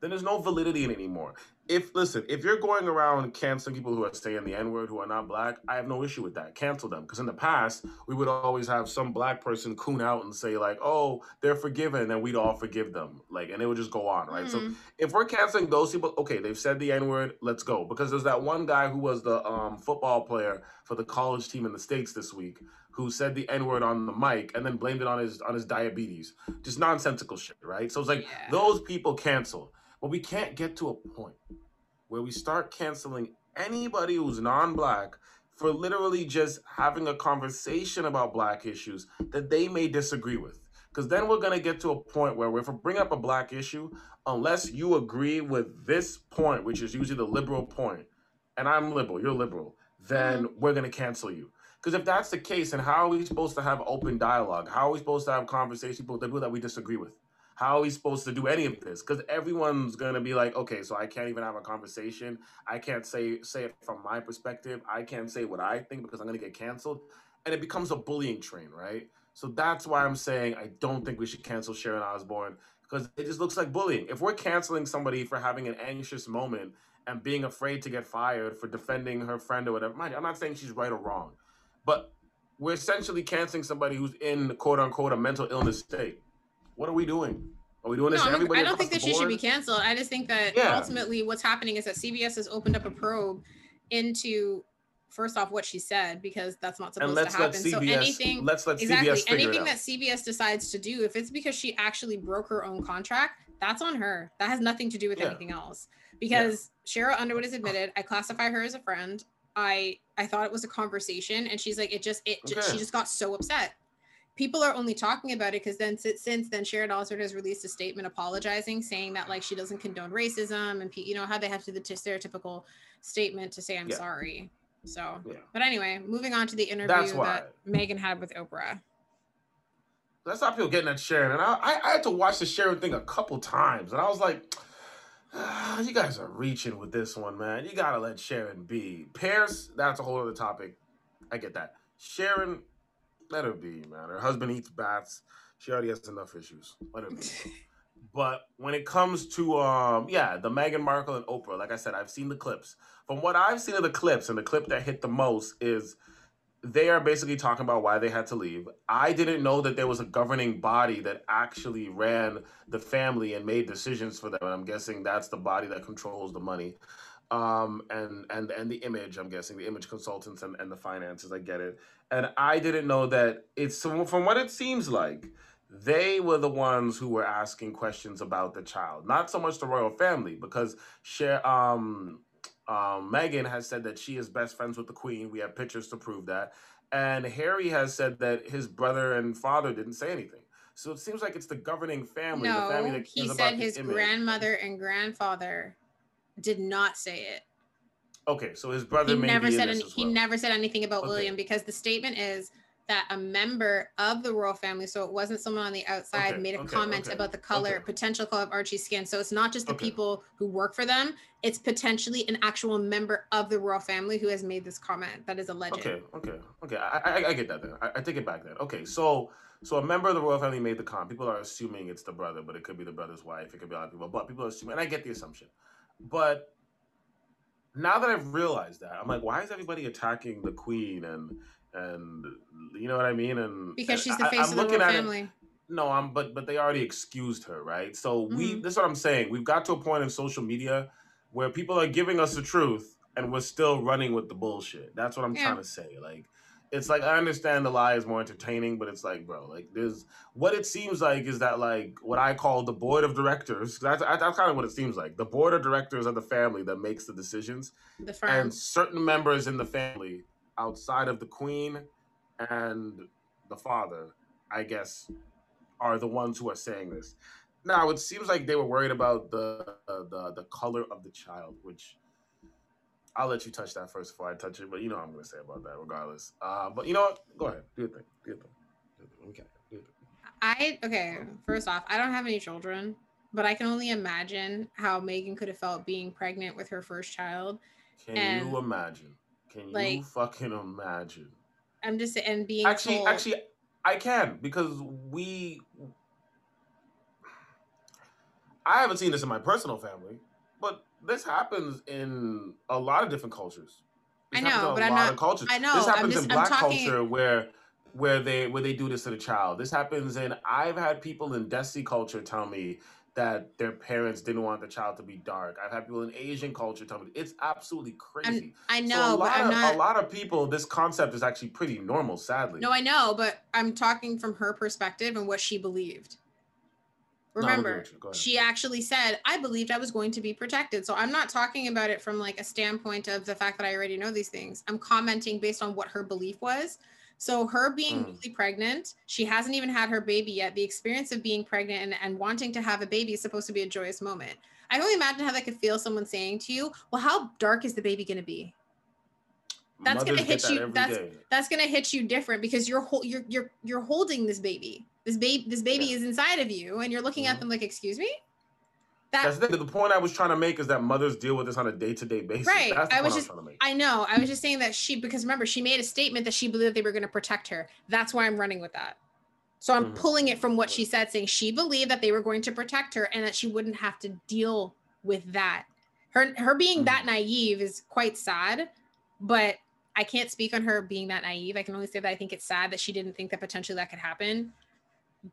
then there's no validity in it anymore. If listen, if you're going around canceling people who are saying the N word who are not black, I have no issue with that. Cancel them because in the past we would always have some black person coon out and say like, "Oh, they're forgiven," and we'd all forgive them, like, and it would just go on, right? So Mhm. if we're canceling those people, okay, they've said the N word, let's go. Because there's that one guy who was the um, football player for the college team in the states this week who said the N word on the mic and then blamed it on his on his diabetes. Just nonsensical shit, right? So it's like Yeah. those people cancel, but we can't get to a point where we start canceling anybody who's non-black for literally just having a conversation about black issues that they may disagree with. Because then we're gonna get to a point where if we bring up a black issue, unless you agree with this point, which is usually the liberal point, and I'm liberal, you're liberal, then mm-hmm. we're gonna cancel you. Because if that's the case, then how are we supposed to have open dialogue? How are we supposed to have conversations with people that we disagree with? How are we supposed to do any of this? Because everyone's gonna be like, okay, so I can't even have a conversation. I can't say say it from my perspective. I can't say what I think because I'm gonna get canceled, and it becomes a bullying train, right? So that's why I'm saying I don't think we should cancel Sharon Osbourne because it just looks like bullying. If we're canceling somebody for having an anxious moment and being afraid to get fired for defending her friend or whatever, mind you, I'm not saying she's right or wrong, but we're essentially canceling somebody who's in quote unquote a mental illness state. What are we doing? Are we doing this No, everybody? I don't think that she should be canceled. I just think that Yeah. ultimately what's happening is that CBS has opened up a probe into first off what she said because that's not supposed to happen. so CBS anything let's let exactly CBS anything that. CBS decides to do, if it's because she actually broke her own contract, that's on her. That has nothing to do with Yeah. anything else. Because Sheryl Underwood has admitted, I classify her as a friend. I I thought it was a conversation, and she's like, it just it Okay. she just got so upset. People are only talking about it because then since, then Sharon Osbourne has released a statement apologizing, saying that like she doesn't condone racism and you know how they have to do the stereotypical statement to say I'm Yeah. sorry. So, Yeah. but anyway, moving on to the interview That's that Meghan had with Oprah. let's stop people getting at Sharon. And I, I, I had to watch the Sharon thing a couple times, and I was like, ah, you guys are reaching with this one, man. You gotta let Sharon be. Paris, that's a whole other topic. I get that. Sharon, let her be, man. Her husband eats bats. She already has enough issues. Let her be. but when it comes to um, yeah, the Meghan Markle and Oprah, like I said, I've seen the clips. From what I've seen of the clips, and the clip that hit the most is they are basically talking about why they had to leave. I didn't know that there was a governing body that actually ran the family and made decisions for them. And I'm guessing that's the body that controls the money. Um, and and and the image, I'm guessing the image consultants and, and the finances, I get it. And I didn't know that it's from what it seems like, they were the ones who were asking questions about the child, not so much the royal family, because share um um, Meghan has said that she is best friends with the Queen. We have pictures to prove that. And Harry has said that his brother and father didn't say anything. So it seems like it's the governing family. No, the family that he said his grandmother and grandfather did not say it. Okay, so his brother made he never said any, well. he never said anything about okay. William because the statement is that a member of the royal family, so it wasn't someone on the outside, okay, made a okay, comment okay, about the color, potential color of Archie's skin. So it's not just the people who work for them; it's potentially an actual member of the royal family who has made this comment. That is alleged. Okay, okay, okay. I, I, I get that. Then I, I, take it back. Then okay, so so a member of the royal family made the comment. People are assuming it's the brother, but it could be the brother's wife. It could be a lot of people, but people are assuming, and I get the assumption. But now that I've realized that, I'm like, why is everybody attacking the queen and and you know what I mean? And because she's the face I, of the royal family. It, no, I'm but but they already excused her, right? So mm-hmm. we this is what I'm saying. We've got to a point in social media where people are giving us the truth and we're still running with the bullshit. That's what I'm yeah. trying to say. Like it's like I understand the lie is more entertaining, but it's like, bro, like there's what it seems like is that like what I call the board of directors. That's that's kind of what it seems like. The board of directors of the family that makes the decisions, the firm. and certain members in the family outside of the queen and the father, I guess, are the ones who are saying this. Now it seems like they were worried about the uh, the the color of the child, which I'll let you touch that first before I touch it. But you know what I'm going to say about that, regardless. Uh, but you know what? Go ahead, do your thing. Do your thing. Okay. I okay. First off, I don't have any children, but I can only imagine how Meghan could have felt being pregnant with her first child. Can and, you imagine? Can like, you fucking imagine? I'm just and being actually told... actually I can because we I haven't seen this in my personal family, but this happens in a lot of different cultures. This I know, but I'm not. Cultures. I know. This happens just, in black talking... culture where where they where they do this to the child. This happens in. I've had people in Desi culture tell me that their parents didn't want the child to be dark. I've had people in Asian culture tell me it's absolutely crazy. I'm, i know, so a lot of, not... a lot of people, this concept is actually pretty normal. Sadly, no, I know, but I'm talking from her perspective and what she believed. Remember, no, she actually said, I believed I was going to be protected. So I'm not talking about it from like a standpoint of the fact that I already know these things. I'm commenting based on what her belief was. So her being mm. really pregnant, she hasn't even had her baby yet. The experience of being pregnant and, and wanting to have a baby is supposed to be a joyous moment. I can only imagine how that could feel someone saying to you, Well, how dark is the baby gonna be? That's Mothers gonna hit that you. That's day. that's gonna hit you different because you're you're you're you're holding this baby. This baby this baby yeah. is inside of you, and you're looking mm-hmm. at them like, excuse me. That, That's the, the point I was trying to make is that mothers deal with this on a day to day basis. Right. I was just, I, I know. I was just saying that she, because remember, she made a statement that she believed they were going to protect her. That's why I'm running with that. So I'm mm-hmm. pulling it from what she said, saying she believed that they were going to protect her and that she wouldn't have to deal with that. Her, her being mm-hmm. that naive is quite sad, but I can't speak on her being that naive. I can only say that I think it's sad that she didn't think that potentially that could happen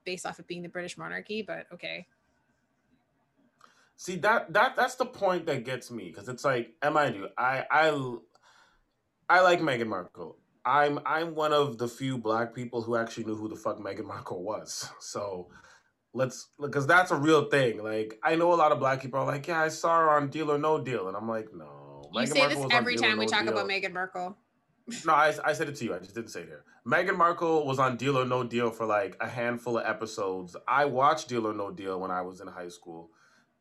based off of being the British monarchy, but okay. See that that that's the point that gets me because it's like, am I you? I I I like Meghan Markle. I'm I'm one of the few black people who actually knew who the fuck Meghan Markle was. So let's because that's a real thing. Like I know a lot of black people are like, yeah, I saw her on Deal or No Deal, and I'm like, no. You Meghan say Markle this every time we no talk deal. about Meghan Markle. No, I, I said it to you. I just didn't say it here. Meghan Markle was on Deal or No Deal for like a handful of episodes. I watched Deal or No Deal when I was in high school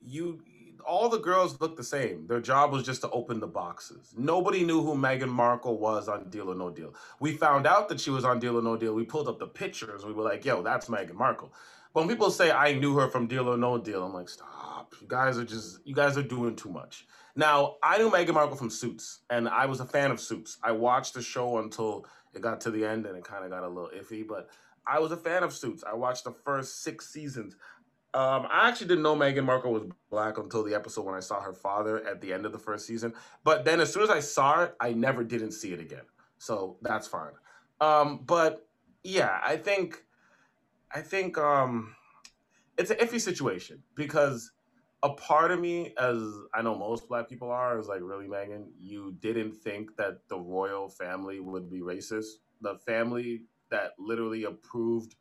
you all the girls looked the same. Their job was just to open the boxes. Nobody knew who Meghan Markle was on Deal or No Deal. We found out that she was on Deal or No Deal. We pulled up the pictures. We were like, yo, that's Meghan Markle. But when people say I knew her from Deal or No Deal, I'm like, stop. You guys are just, you guys are doing too much. Now, I knew Meghan Markle from Suits, and I was a fan of Suits. I watched the show until it got to the end and it kind of got a little iffy, but I was a fan of Suits. I watched the first six seasons. Um, I actually didn't know Meghan Markle was black until the episode when I saw her father at the end of the first season. But then as soon as I saw it, I never didn't see it again. So that's fine. Um, but yeah, I think I think um, it's an iffy situation because a part of me, as I know most black people are, is like, really, Meghan, you didn't think that the royal family would be racist. The family that literally approved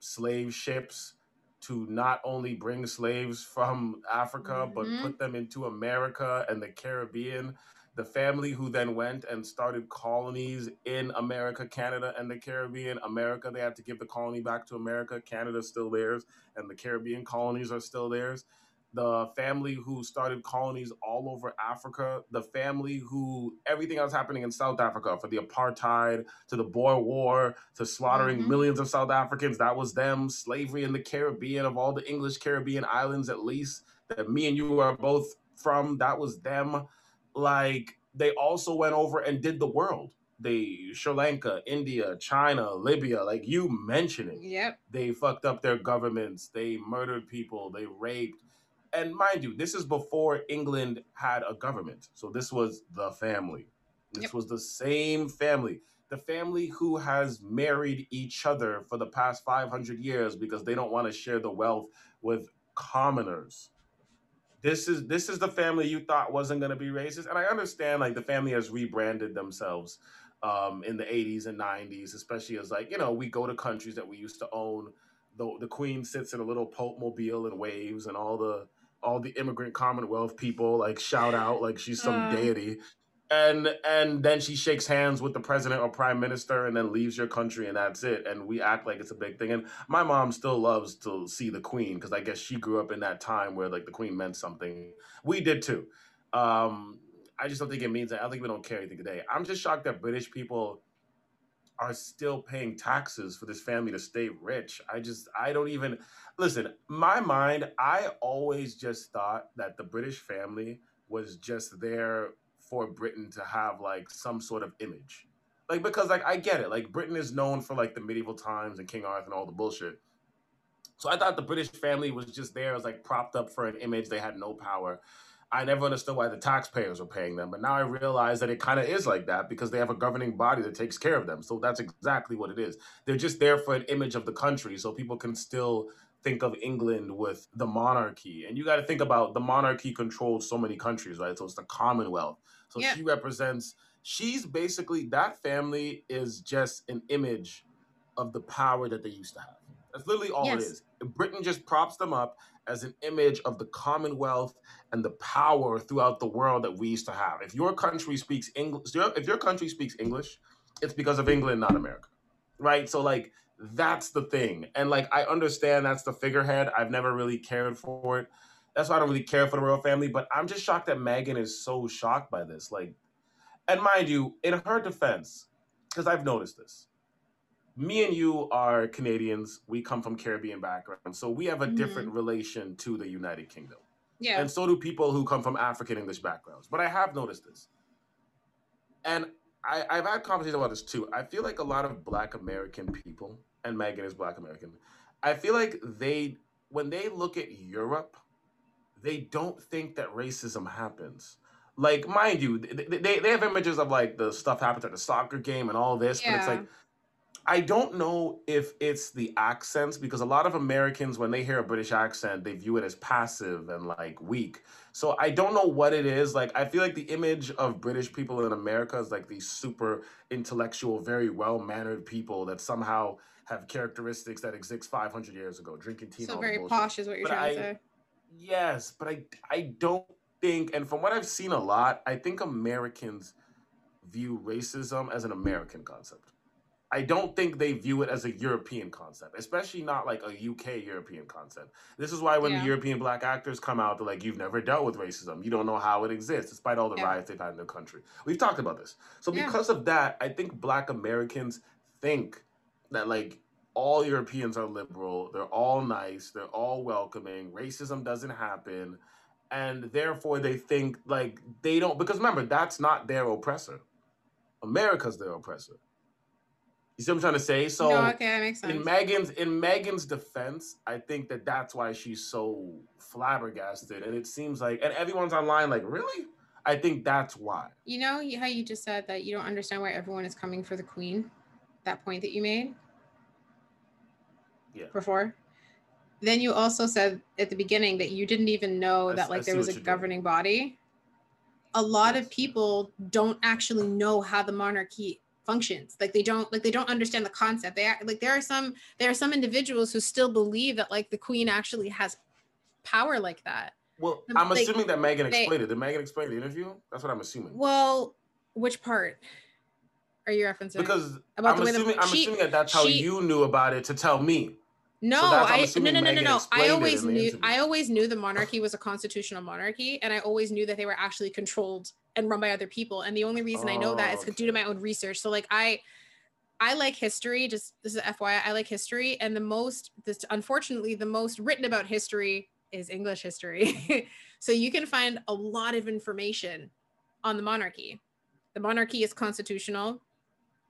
slave ships to not only bring slaves from Africa, mm-hmm. but put them into America and the Caribbean. The family who then went and started colonies in America, Canada, and the Caribbean. America, they had to give the colony back to America. Canada's still theirs, and the Caribbean colonies are still theirs the family who started colonies all over Africa, the family who everything else happening in South Africa, for the apartheid to the Boer War to slaughtering mm-hmm. millions of South Africans, that was them. Slavery in the Caribbean, of all the English Caribbean islands, at least that me and you are both from, that was them. Like they also went over and did the world. They Sri Lanka, India, China, Libya, like you mentioning. Yep. They fucked up their governments. They murdered people. They raped and mind you, this is before England had a government. So this was the family. This yep. was the same family. The family who has married each other for the past 500 years because they don't want to share the wealth with commoners. This is this is the family you thought wasn't going to be racist, and I understand like the family has rebranded themselves um, in the 80s and 90s, especially as like you know we go to countries that we used to own. The the queen sits in a little Pope mobile and waves, and all the all the immigrant Commonwealth people like shout out like she's some uh. deity. And and then she shakes hands with the president or prime minister and then leaves your country and that's it. And we act like it's a big thing. And my mom still loves to see the queen because I guess she grew up in that time where like the queen meant something. We did too. Um, I just don't think it means that. I think we don't care anything today. I'm just shocked that British people are still paying taxes for this family to stay rich. I just, I don't even listen. My mind, I always just thought that the British family was just there for Britain to have like some sort of image. Like, because like I get it. Like, Britain is known for like the medieval times and King Arthur and all the bullshit. So I thought the British family was just there as like propped up for an image. They had no power. I never understood why the taxpayers were paying them, but now I realize that it kind of is like that because they have a governing body that takes care of them. So that's exactly what it is. They're just there for an image of the country, so people can still think of England with the monarchy. And you got to think about the monarchy controls so many countries, right? So it's the Commonwealth. So yeah. she represents. She's basically that family is just an image of the power that they used to have. That's literally all yes. it is. Britain just props them up as an image of the Commonwealth and the power throughout the world that we used to have. If your country speaks English, if your country speaks English, it's because of England, not America, right? So like that's the thing, and like I understand that's the figurehead. I've never really cared for it. That's why I don't really care for the royal family. But I'm just shocked that Meghan is so shocked by this. Like, and mind you, in her defense, because I've noticed this me and you are Canadians. We come from Caribbean backgrounds, so we have a mm-hmm. different relation to the United Kingdom. Yeah. And so do people who come from African English backgrounds. But I have noticed this. And I, I've had conversations about this too. I feel like a lot of black American people, and Meghan is black American, I feel like they when they look at Europe, they don't think that racism happens. Like, mind you, they, they, they have images of like the stuff happens at the soccer game and all this, yeah. but it's like I don't know if it's the accents because a lot of Americans, when they hear a British accent, they view it as passive and like weak. So I don't know what it is. Like, I feel like the image of British people in America is like these super intellectual, very well mannered people that somehow have characteristics that exist 500 years ago, drinking tea. So very posh is what you're but trying I, to say. Yes, but I I don't think, and from what I've seen a lot, I think Americans view racism as an American concept I don't think they view it as a European concept, especially not like a UK European concept. This is why when Yeah. the European black actors come out, they're like, "You've never dealt with racism. You don't know how it exists, despite all the Yeah. riots they've had in their country." We've talked about this. So Yeah. because of that, I think Black Americans think that like all Europeans are liberal, they're all nice, they're all welcoming, racism doesn't happen, and therefore they think like they don't because remember that's not their oppressor. America's their oppressor. You see what I'm trying to say? So no, okay, that makes in. Meghan's in Meghan's defense, I think that that's why she's so flabbergasted, and it seems like, and everyone's online like, really? I think that's why. You know how you just said that you don't understand why everyone is coming for the queen? That point that you made Yeah. before. Then you also said at the beginning that you didn't even know I that like see there was a you're doing. governing body. A lot of people don't actually know how the monarchy functions. Like they don't like they don't understand the concept. They like there are some there are some individuals who still believe that like the queen actually has power like that. Well, Um, I'm assuming that Meghan they- explained it. Did Meghan explain the interview? That's what I'm assuming. Well, which part are you referencing? because about I'm the way the- assuming I'm she- assuming that that's how she- you knew about it to tell me. No, that's- I'm no no no no no. I always knew. I always knew the monarchy was a constitutional monarchy, and I always knew that they were actually controlled and run by other people. And the only reason I know that is Oh, due to my own research. So like I I like history, just this is FYI, I like history, and the most this unfortunately the most written about history is English history. so you can find a lot of information on the monarchy. The monarchy is constitutional,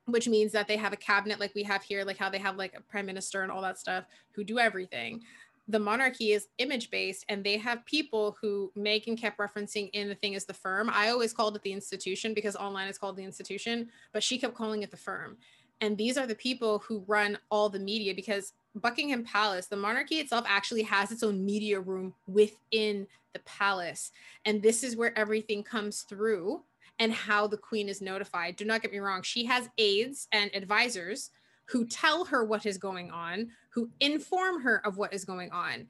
which means that they have a cabinet like we have here, like how they have like a prime minister and all that stuff who do everything. The monarchy is image based and they have people who Meghan kept referencing in the thing is the firm. I always called it the institution because online is called the institution, but she kept calling it the firm. And these are the people who run all the media because Buckingham Palace, the monarchy itself actually has its own media room within the palace. And this is where everything comes through and how the queen is notified. Do not get me wrong, she has aides and advisors who tell her what is going on, who inform her of what is going on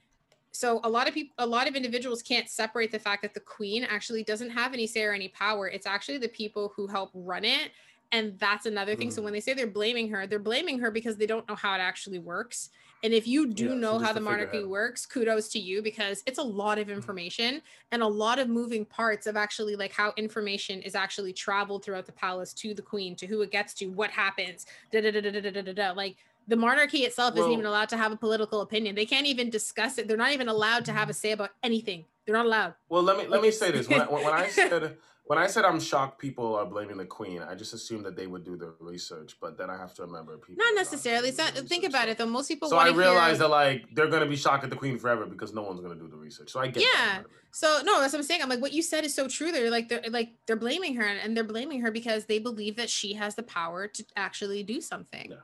so a lot of people a lot of individuals can't separate the fact that the queen actually doesn't have any say or any power it's actually the people who help run it and that's another thing mm. so when they say they're blaming her they're blaming her because they don't know how it actually works and if you do yeah, know how the monarchy works kudos to you because it's a lot of information mm. and a lot of moving parts of actually like how information is actually traveled throughout the palace to the queen to who it gets to what happens da da da da da da da, da. like the monarchy itself isn't even allowed to have a political opinion. They can't even discuss it. They're not even allowed to have a mm-hmm. say about anything. They're not allowed. Well, let me let me say this. When I, when I said when I said I'm shocked people are blaming the queen, I just assumed that they would do the research, but then I have to remember people. Not necessarily. Not, think about it though. Most people So I realized hear. that like they're gonna be shocked at the queen forever because no one's gonna do the research. So I get Yeah. that. part of it. So no, that's what I'm saying. I'm like, what you said is so true. They're like, they're like, they're blaming her, and they're blaming her because they believe that she has the power to actually do something. Yeah.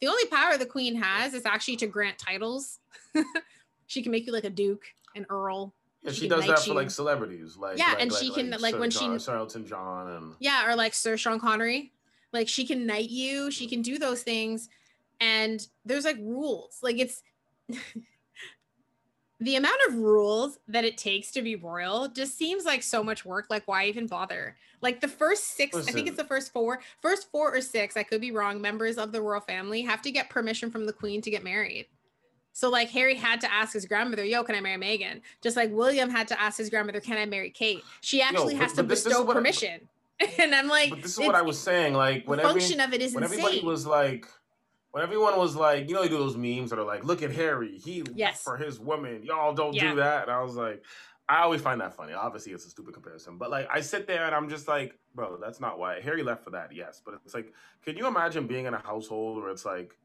The only power the queen has is actually to grant titles. she can make you like a duke, an earl. Yeah, She she, does that for you. like celebrities, like Yeah, like- and she can, like, Sir when she- John, Sir Elton John, and Yeah, or like Sir Sean Connery. Like she can knight you. She can do those things, and there's like rules. Like it's the amount of rules that it takes to be royal just seems like so much work. Like why even bother? Like the first six, I think it's the first four, first four or six. I could be wrong. Members of the royal family have to get permission from the queen to get married. So like Harry had to ask his grandmother, "Yo, can I marry Meghan?" Just like William had to ask his grandmother, "Can I marry Kate?" She actually but- has to but this- this is bestow what I- permission. and I'm like, but this is what I was saying. Like the when function of it is when insane. everybody was like when everyone was like you know you do those memes that are like look at harry he left Yes. for his woman y'all don't Yeah. do that and i was like i always find that funny obviously it's a stupid comparison but like i sit there and i'm just like bro that's not why harry left for that yes but it's like can you imagine being in a household where it's like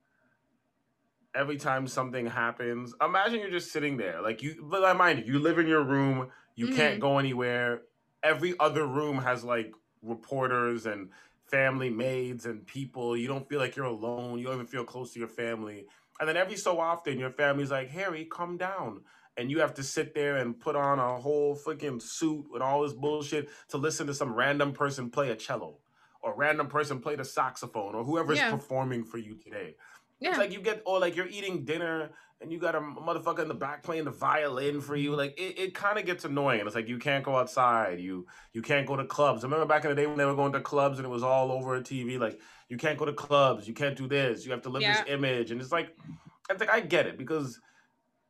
every time something happens imagine you're just sitting there like you but I mind you you live in your room you Mhm. can't go anywhere every other room has like reporters and family maids and people you don't feel like you're alone you don't even feel close to your family and then every so often your family's like harry come down and you have to sit there and put on a whole freaking suit with all this bullshit to listen to some random person play a cello or random person play the saxophone or whoever's Yeah. performing for you today Yeah. It's like you get or like you're eating dinner and you got a motherfucker in the back playing the violin for you. Like it, it kind of gets annoying. It's like you can't go outside. You you can't go to clubs. I remember back in the day when they were going to clubs and it was all over TV. Like you can't go to clubs. You can't do this. You have to live yeah. this image. And it's like, it's like I get it because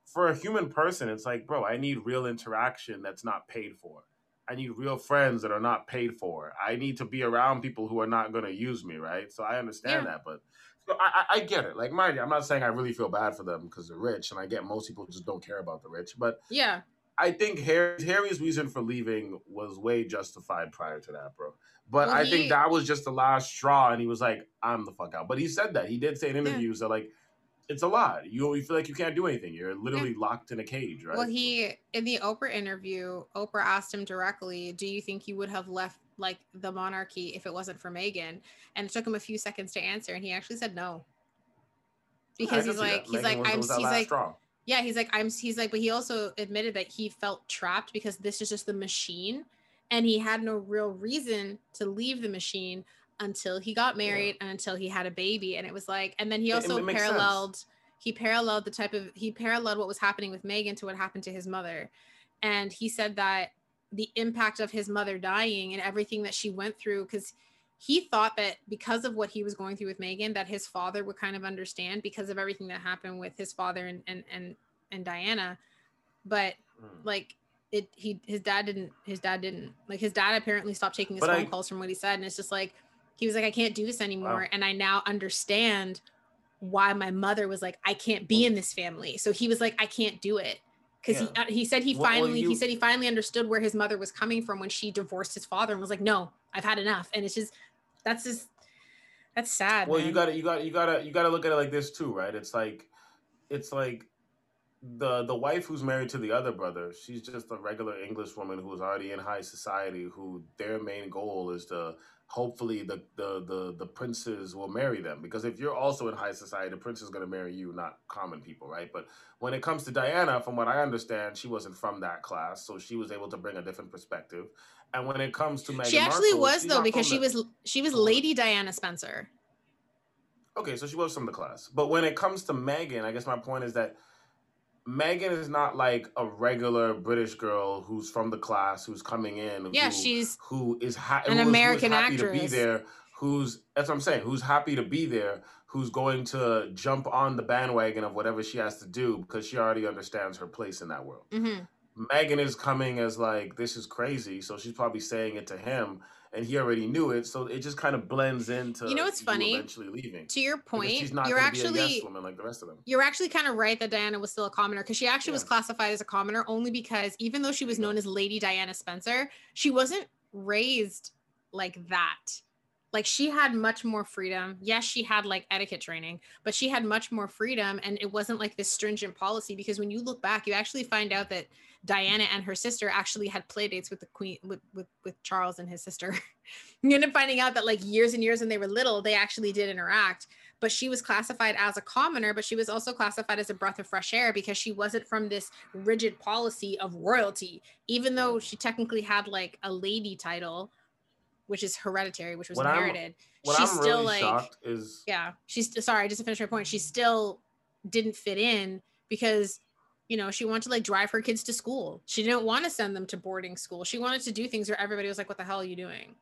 for a human person, it's like, bro, I need real interaction that's not paid for. I need real friends that are not paid for. I need to be around people who are not going to use me, right? So I understand yeah. that, but I, I, get it. Like, mind you, I'm not saying I really feel bad for them because they're rich, and I get most people just don't care about the rich. But yeah, I think Harry, Harry's reason for leaving was way justified prior to that, bro. But well, I he, think that was just the last straw, and he was like, "I'm the fuck out." But he said that he did say in interviews yeah. that like it's a lot. You you feel like you can't do anything. You're literally yeah. locked in a cage, right? Well, he in the Oprah interview, Oprah asked him directly, "Do you think you would have left like the monarchy if it wasn't for Meghan. And it took him a few seconds to answer, and he actually said no. Because he's like, he's like, I'm, he's like, strong. yeah, he's like, I'm, he's like, but he also admitted that he felt trapped because this is just the machine, and he had no real reason to leave the machine until he got married yeah. and until he had a baby and it was like and then he also it, it paralleled sense. he paralleled the type of he paralleled what was happening with Meghan to what happened to his mother and he said that the impact of his mother dying and everything that she went through because he thought that because of what he was going through with Meghan, that his father would kind of understand because of everything that happened with his father and and and, and Diana but mm. like it he his dad didn't his dad didn't like his dad apparently stopped taking his but phone I, calls from what he said and it's just like he was like, I can't do this anymore. Wow. And I now understand why my mother was like, I can't be in this family. So he was like, I can't do it. Cause yeah. he, he said he well, finally, you... he said he finally understood where his mother was coming from when she divorced his father and was like, no, I've had enough. And it's just, that's just, that's sad. Well, man. you gotta, you gotta, you gotta, you gotta look at it like this too, right? It's like, it's like the the wife who's married to the other brother she's just a regular english woman who's already in high society who their main goal is to hopefully the, the the the princes will marry them because if you're also in high society the prince is going to marry you not common people right? But when it comes to diana from what i understand she wasn't from that class so she was able to bring a different perspective. And when it comes to Meghan she actually Markle, was though because she the, was she was lady diana spencer. Okay so she was from the class. But when it comes to meghan i guess my point is that Meghan is not like a regular British girl who's from the class who's coming in. Yeah, who, she's who is ha- an who American is, happy actress. to be there. Who's that's what I'm saying. Who's happy to be there. Who's going to jump on the bandwagon of whatever she has to do because she already understands her place in that world. Mm-hmm. Meghan is coming as like this is crazy, so she's probably saying it to him and he already knew it, so it just kind of blends into. You know what's funny? Eventually leaving. To your point, you're actually woman like the rest of them. You're actually kind of right that Diana was still a commoner because she actually yeah. was classified as a commoner only because even though she was known as Lady Diana Spencer, she wasn't raised like that. Like she had much more freedom. Yes, she had like etiquette training, but she had much more freedom, and it wasn't like this stringent policy. Because when you look back, you actually find out that Diana and her sister actually had play dates with the queen with with, with Charles and his sister. you end up finding out that like years and years when they were little, they actually did interact. But she was classified as a commoner, but she was also classified as a breath of fresh air because she wasn't from this rigid policy of royalty, even though she technically had like a lady title, which is hereditary, which was what inherited. I'm, she's still really like is yeah, she's sorry, just to finish my point, she still didn't fit in because you know, she wanted to like drive her kids to school. She didn't want to send them to boarding school. She wanted to do things where everybody was like, what the hell are you doing?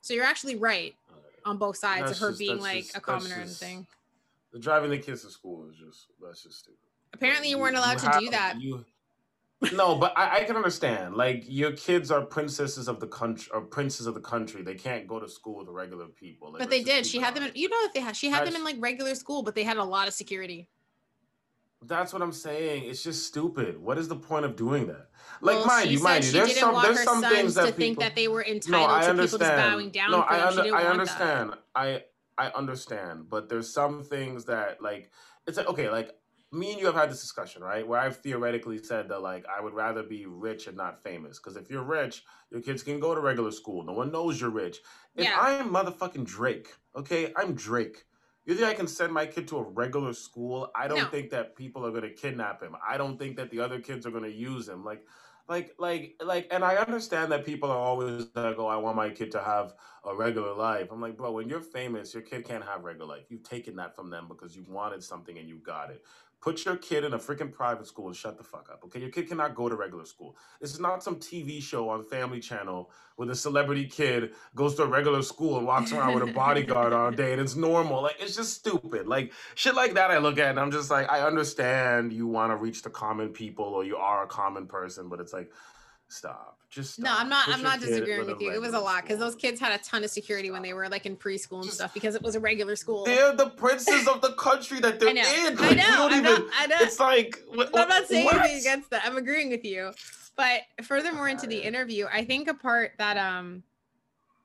So you're actually right on both sides that's of her just, being like just, a commoner and thing. The driving the kids to school is just that's just stupid. Apparently, you, you weren't allowed you to have, do that. You, no, but I, I, can understand. Like your kids are princesses of the country or princes of the country. They can't go to school with the regular people. Like, but they did. She had them. In, you know that they had. She had them in like regular school, but they had a lot of security. That's what I'm saying. It's just stupid. What is the point of doing that? Like, well, mind you, mind you, there's some there's some things that to people, think that they were entitled no, I to understand. people just bowing down. No, I, under, I understand. That. I I understand, but there's some things that like it's like okay, like me and you have had this discussion, right? Where I've theoretically said that like I would rather be rich and not famous because if you're rich, your kids can go to regular school. No one knows you're rich. If yeah. I am motherfucking Drake, okay, I'm Drake. You think I can send my kid to a regular school? I don't no. think that people are going to kidnap him. I don't think that the other kids are going to use him. Like, like like like and i understand that people are always like oh i want my kid to have a regular life i'm like bro when you're famous your kid can't have regular life you've taken that from them because you wanted something and you got it put your kid in a freaking private school and shut the fuck up okay? Your kid cannot go to regular school. This is not some tv show on family channel where the celebrity kid goes to a regular school and walks around with a bodyguard all day and it's normal. Like it's just stupid. Like shit like that i look at and i'm just like i understand you want to reach the common people or you are a common person but it's like stop just stop. No, I'm not. I'm not disagreeing with you. It was a lot because those kids had a ton of security when they were like in preschool and Just- stuff because it was a regular school. they're the princes of the country that they're I know. in I Like, we know. I'm even not. I know. it's like I'm not saying what? anything against that. I'm agreeing with you. But furthermore into the interview, I think a part that um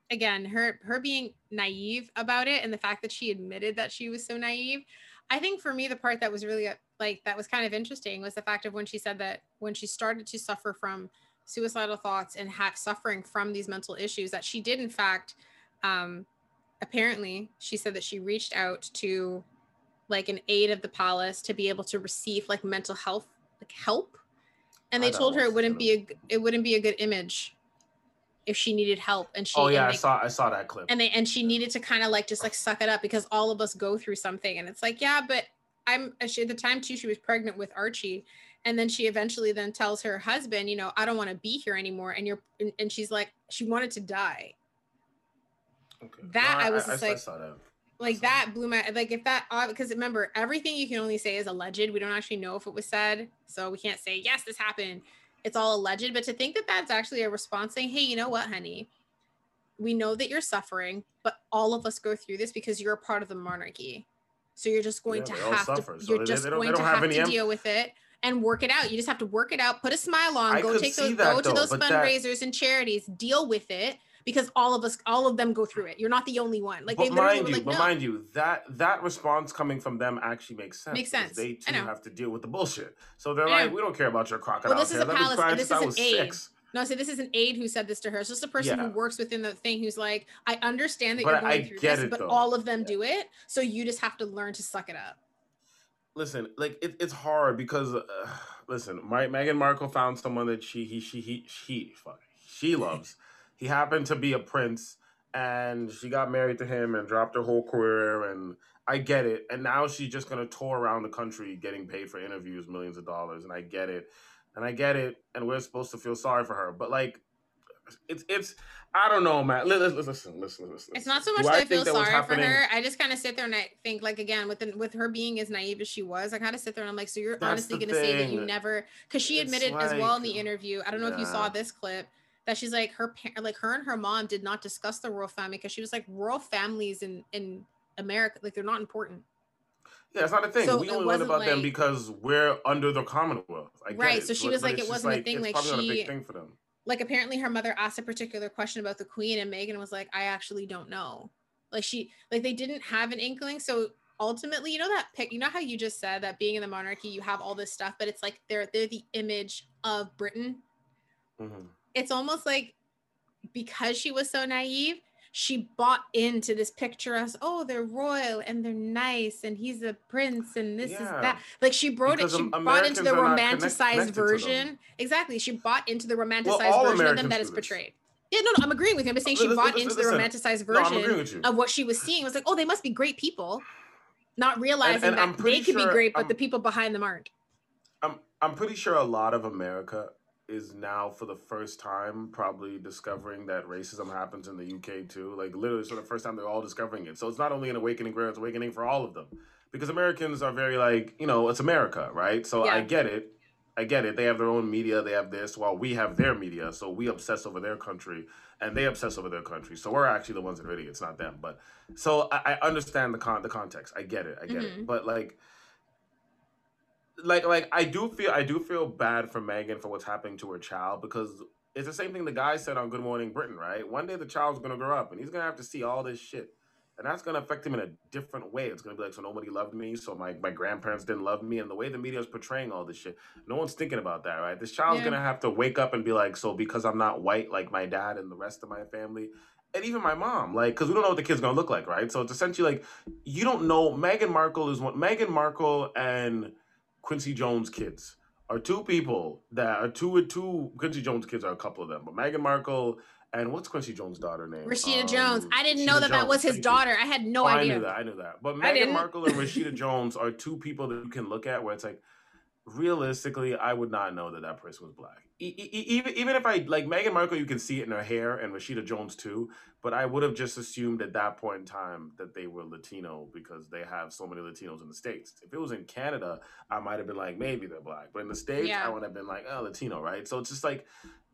again, her her being naive about it and the fact that she admitted that she was so naive, I think for me the part that was really uh, like that was kind of interesting was the fact of when she said that when she started to suffer from suicidal thoughts and ha- suffering from these mental issues that she did in fact um apparently she said that she reached out to like an aide of the palace to be able to receive like mental health like help. And they told her it wouldn't be a it wouldn't be a good image if she needed help and she oh yeah i saw i saw that clip. And they and she needed to kind of like just like suck it up because all of us go through something. And it's like yeah but i'm she, at the time too she was pregnant with archie and then she eventually then tells her husband you know i don't want to be here anymore and you're and, and she's like she wanted to die. Okay. that I was I, just I like- that. like that. blew my like if that because remember everything you can only say is alleged. We don't actually know if it was said so we can't say yes this happened. It's all alleged but to think that that's actually a response saying hey you know what honey? We know that you're suffering but all of us go through this because you're a part of the monarchy. So you're just going Yeah, to have suffer, to so you're they- just they don't- going to have have, any to em- deal with it and work it out you just have to work it out put a smile on I go take those that go to those but that- fundraisers and charities deal with it because all of us all of them go through it you're not the only one like but they literally mind you, like but no mind you, that that response coming from them actually makes sense. Makes sense. They too have to deal with the bullshit. So they're like, we don't care about your crocodile. Well, this is a a I've been palace- crying this is an aide. six. No, so this is an aide who said this to her. It's just a person Yeah. who works within the thing who's like, I understand that But you're going I through this, it, but though. all of them Yeah. do it. So you just have to learn to suck it up. Listen, like it, it's hard because uh, listen, my, Meghan Markle found someone that she he she he she fuck, she loves. he happened to be a prince, and she got married to him and dropped her whole career. And I get it. And now she's just gonna tour around the country getting paid for interviews, millions of dollars. And I get it, and I get it. And we're supposed to feel sorry for her, but like, it's it's I don't know, man. Li- li- Listen, listen, listen. listen. It's not so much Do that I, think feel sorry for her. I just kind of sit there and I think, like, again, with the, with her being as naive as she was, I kind of sit there and I'm like, so you're That's honestly going to say that you never, because she It's admitted as well in the interview. I don't know if you saw this clip that she's like her parent, like her and her mom did not discuss the royal family because she was like royal families in in America, like they're not important. Yeah, it's not a thing. So we only learn about them because we're under the Commonwealth. I Right, it, so she was like, it wasn't a thing, it's like, probably not a she- big thing for them. Like apparently her mother asked a particular question about the queen and Meghan was like, I actually don't know. Like she like they didn't have an inkling. So ultimately, you know that pic, you know how you just said that being in the monarchy, you have all this stuff, but it's like they're they're the image of Britain. Mhm. It's almost like because she was so naive, she bought into this picture as oh they're royal and they're nice and he's a prince and this is that. Like she brought it she Am- bought into the Americans connect- romanticized them. version. Exactly. She bought into the romanticized all version of them Americans that is portrayed. Yeah no no i'm agreeing with him but saying she Listen, bought listen, into the listen. romanticized No, I'm version you. of what she was seeing. It was like oh they must be great people not realizing and that I'm pretty they could be great but I'm- the people behind them aren't. I'm I'm pretty sure a lot of America is now for the first time probably discovering that racism happens in the UK too. Like literally, for the first time they're all discovering it. So it's not only an awakening for it's awakening for all of them. Because Americans are very like, you know, it's America, right? So I get it. I get it. They have their own media, they have this, while we have their media. So we obsess over their country and they obsess over their country. So we're actually the ones that are idiots, not them. But so I, I understand the con the context. I get it. I get Mhm. it. But like like like I do feel I do feel bad for Meghan for what's happening to her child because it's the same thing the guy said on Good Morning Britain, right? One day the child's gonna grow up and he's gonna have to see all this shit. And that's gonna affect him in a different way. It's gonna be like, so nobody loved me, so my, my grandparents didn't love me, and the way the media is portraying all this shit, no one's thinking about that, right? This child's Yeah. gonna have to wake up and be like, so because I'm not white like my dad and the rest of my family, and even my mom, like, because we don't know what the kid's gonna look like, right? So it's essentially like you don't know. Meghan Markle is what Meghan Markle and Quincy Jones kids are two people that are two two Quincy Jones kids are a couple of them, but Meghan Markle and what's Quincy Jones' daughter name? Rashida um, Jones. I didn't Rashida know that Jones. that was his daughter. I had no oh, idea. I knew that. I knew that. But Meghan Markle and Rashida Jones are two people that you can look at where it's like, realistically, I would not know that that person was black. Even even if I like Meghan Markle, you can see it in her hair, and Rashida Jones too. But I would have just assumed at that point in time that they were Latino because they have so many Latinos in the states. If it was in Canada, I might have been like, maybe they're black, but in the states, yeah. I would have been like, oh, Latino, right? So it's just like.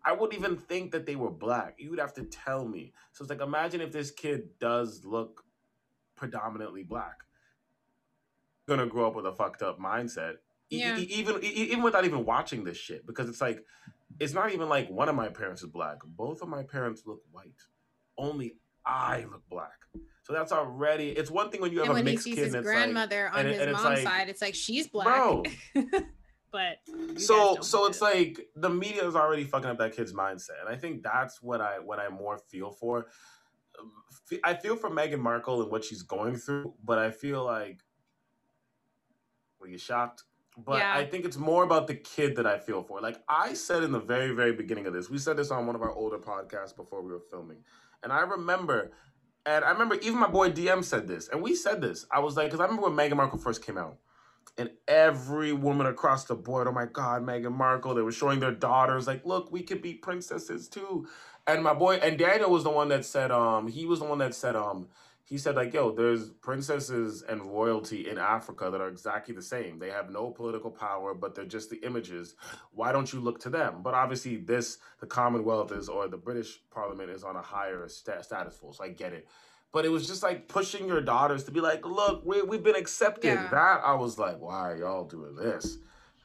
I wouldn't even think that they were black. You would have to tell me. So it's like, imagine if this kid does look predominantly black. Gonna grow up with a fucked up mindset yeah. E- even even without even watching this shit because it's like it's not even like one of my parents is black. Both of my parents look white. Only i look black. So that's already it's one thing when you have and a mixed kid his grandmother like, on his mom's like, side it's like she's black. Bro, but so so it's it. like the media is already fucking up that kid's mindset. And i think that's what i what i more feel for. I feel for meghan markle and what she's going through but i feel like were you shocked but yeah. I think it's more about the kid that I feel for. Like I said in the very, very beginning of this, we said this on one of our older podcasts before we were filming. And I remember, and I remember even my boy DM said this, and we said this. I was like, because I remember when Meghan Markle first came out, and every woman across the board, oh my God, Meghan Markle, they were showing their daughters, like, look, we could be princesses too. And my boy, and Daniel was the one that said, um, he was the one that said, um, he said like yo there's princesses and royalty in africa that are exactly the same. They have no political power but they're just the images. Why don't you look to them? But obviously this the commonwealth is or the british parliament is on a higher st- status full so i get it. But it was just like pushing your daughters to be like look we, we've been accepted. Yeah. that i was like why are y'all doing this?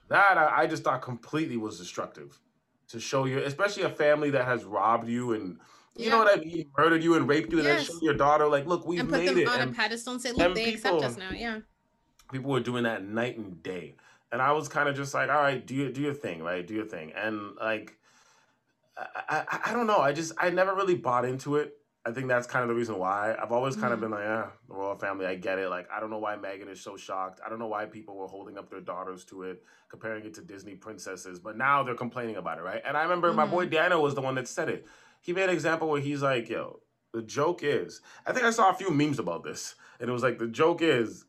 That I, I just thought completely was destructive. To show you especially a family that has robbed you and you yeah. know what I mean? Murdered you and raped you, and yes. then show your daughter, like, look, we've and put made them it. on and, a pedestal and say, look, they people, accept us now. Yeah. People were doing that night and day, and I was kind of just like, all right, do you do your thing, right? Do your thing, and like, I, I, I don't know. I just I never really bought into it. I think that's kind of the reason why. I've always kind mm-hmm. of been like, yeah, the royal family, I get it. Like, I don't know why Meghan is so shocked. I don't know why people were holding up their daughters to it, comparing it to Disney princesses. But now they're complaining about it, right? And I remember mm-hmm. my boy mm-hmm. Dano was the one that said it he made an example where he's like, yo, the joke is, I think I saw a few memes about this, and it was like the joke is,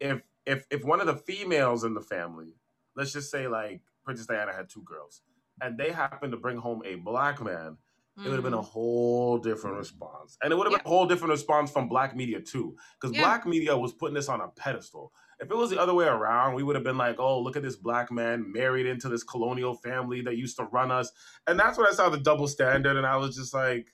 if if if one of the females in the family, let's just say like Princess Diana had two girls, and they happened to bring home a black man, it would have been a mm. whole different response. And it would have been a whole different response from black media too. Because yeah. black media was putting this on a pedestal. If it was the other way around, we would have been like, oh, look at this black man married into this colonial family that used to run us. And that's when I saw the double standard. And I was just like,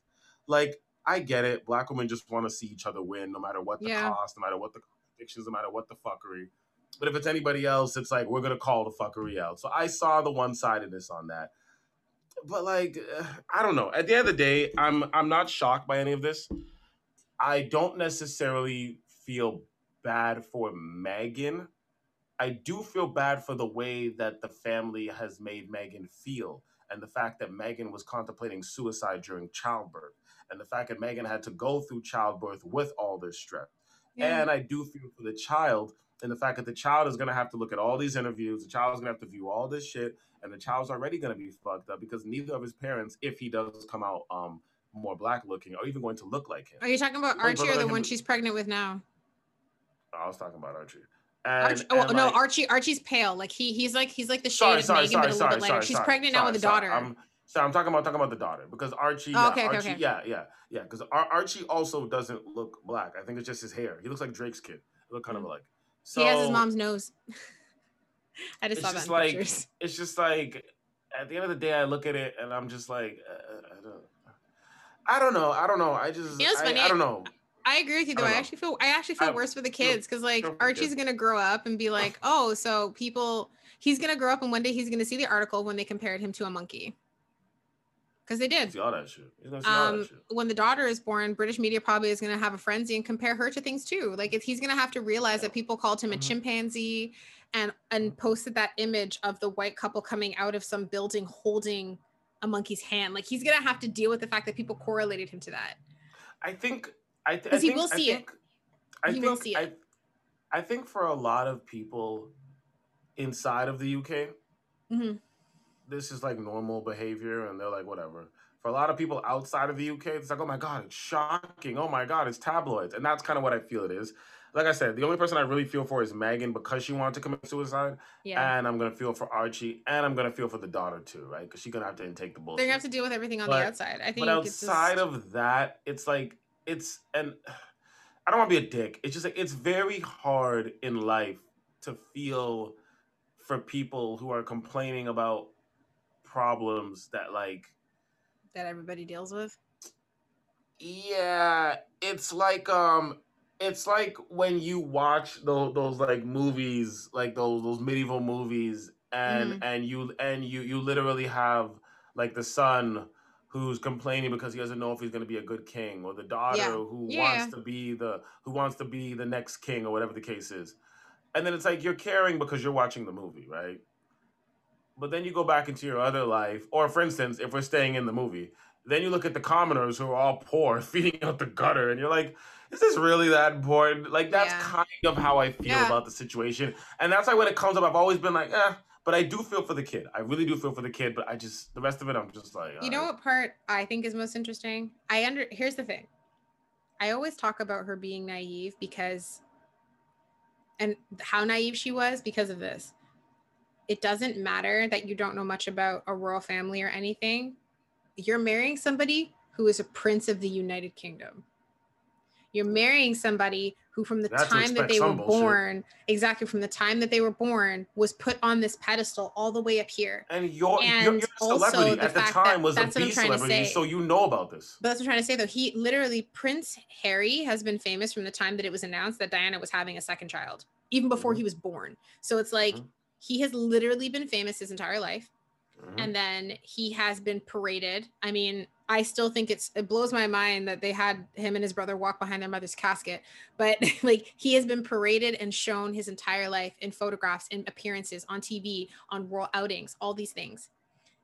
like, I get it. Black women just want to see each other win, no matter what the yeah. cost, no matter what the contradictions, no matter what the fuckery. But if it's anybody else, it's like we're gonna call the fuckery out. So I saw the one sidedness on that. But like, I don't know. At the end of the day, I'm I'm not shocked by any of this. I don't necessarily feel bad for Meghan. I do feel bad for the way that the family has made Meghan feel and the fact that Meghan was contemplating suicide during childbirth and the fact that Meghan had to go through childbirth with all this stress. Yeah. And I do feel for the child and the fact that the child is going to have to look at all these interviews, the child is going to have to view all this shit, and the child's already going to be fucked up because neither of his parents, if he does come out um, more black looking, are even going to look like him. Are you talking about Archie or the one she's pregnant with now? I was talking about Archie. And, Archie, oh no, like, Archie. Archie's pale. Like he, he's like he's like the shade sorry, of Meghan, but a little bit lighter. She's pregnant now with a daughter. I'm, so I'm talking about talking about the daughter because Archie. Oh, okay, yeah, okay, Archie, okay. yeah, yeah, yeah. Because Ar- Archie also doesn't look black. I think it's just his hair. He looks like Drake's kid. They look kind mm. of like. So, he has his mom's nose. I just saw that. like pictures. it's just like at the end of the day, I look at it and I'm just like, uh, I don't. I don't know. I don't know. I just. You know, I, I, don't know. I agree with you though. I, I actually feel I actually feel I, worse for the kids because like Archie's gonna grow up and be like, oh, so people he's gonna grow up and one day he's gonna see the article when they compared him to a monkey. Because they did. All that shit. Um, that shit. When the daughter is born, British media probably is going to have a frenzy and compare her to things too. Like if he's going to have to realize that people called him a mm-hmm. chimpanzee, and and posted that image of the white couple coming out of some building holding a monkey's hand. Like he's going to have to deal with the fact that people correlated him to that. I think I, th- I he will see think, it. I he think, will see it. I, I think for a lot of people inside of the UK, hmm this is like normal behavior and they're like whatever. For a lot of people outside of the uk it's like oh my god it's shocking. Oh my god it's tabloids. And that's kind of what i feel it is. Like i said the only person i really feel for is meghan because she wanted to commit suicide. Yeah. and i'm gonna feel for archie. And i'm gonna feel for the daughter too right? Because she's gonna have to intake the bullshit They're gonna have to deal with everything on But- the outside. I think but outside just, of that, it's like it's and I don't want to be a dick. It's just like it's very hard in life to feel for people who are complaining about problems that like that everybody deals with. yeah, it's like um it's like when you watch those those like movies, like those those medieval movies and Mhm. and you and you you literally have like the son who's complaining because he doesn't know if he's going to be a good king or the daughter Yeah. who Yeah. wants to be the who wants to be the next king or whatever the case is. And then it's like you're caring because you're watching the movie, right? But then you go back into your other life, or for instance, if we're staying in the movie, then you look at the commoners who are all poor, feeding out the gutter, and you're like, is this really that important? Like, that's Yeah. kind of how I feel about the situation. And that's why when it comes up, I've always been like, eh, but I do feel for the kid. I really do feel for the kid, but I just, the rest of it, I'm just like, You know what part I think is most interesting? I under here's the thing. I always talk about her being naive because and how naive she was because of this. It doesn't matter that you don't know much about a royal family or anything. You're marrying somebody who is a prince of the United Kingdom. You're marrying somebody who, from the time that they were some bullshit. born, exactly from the time that they were born, was put on this pedestal all the way up here. And you're, And also celebrity at the time that- was a that's what I'm B celebrity, so you know about this. But that's what I'm trying to say though. He literally Prince Harry has been famous from the time that it was announced that Diana was having a second child, even before Mhm. he was born. So it's like Mhm. he has literally been famous his entire life. Mhm. And then he has been paraded. I mean, I still think it's it blows my mind that they had him and his brother walk behind their mother's casket. But like he has been paraded and shown his entire life in photographs and appearances on TV, on royal outings, all these things.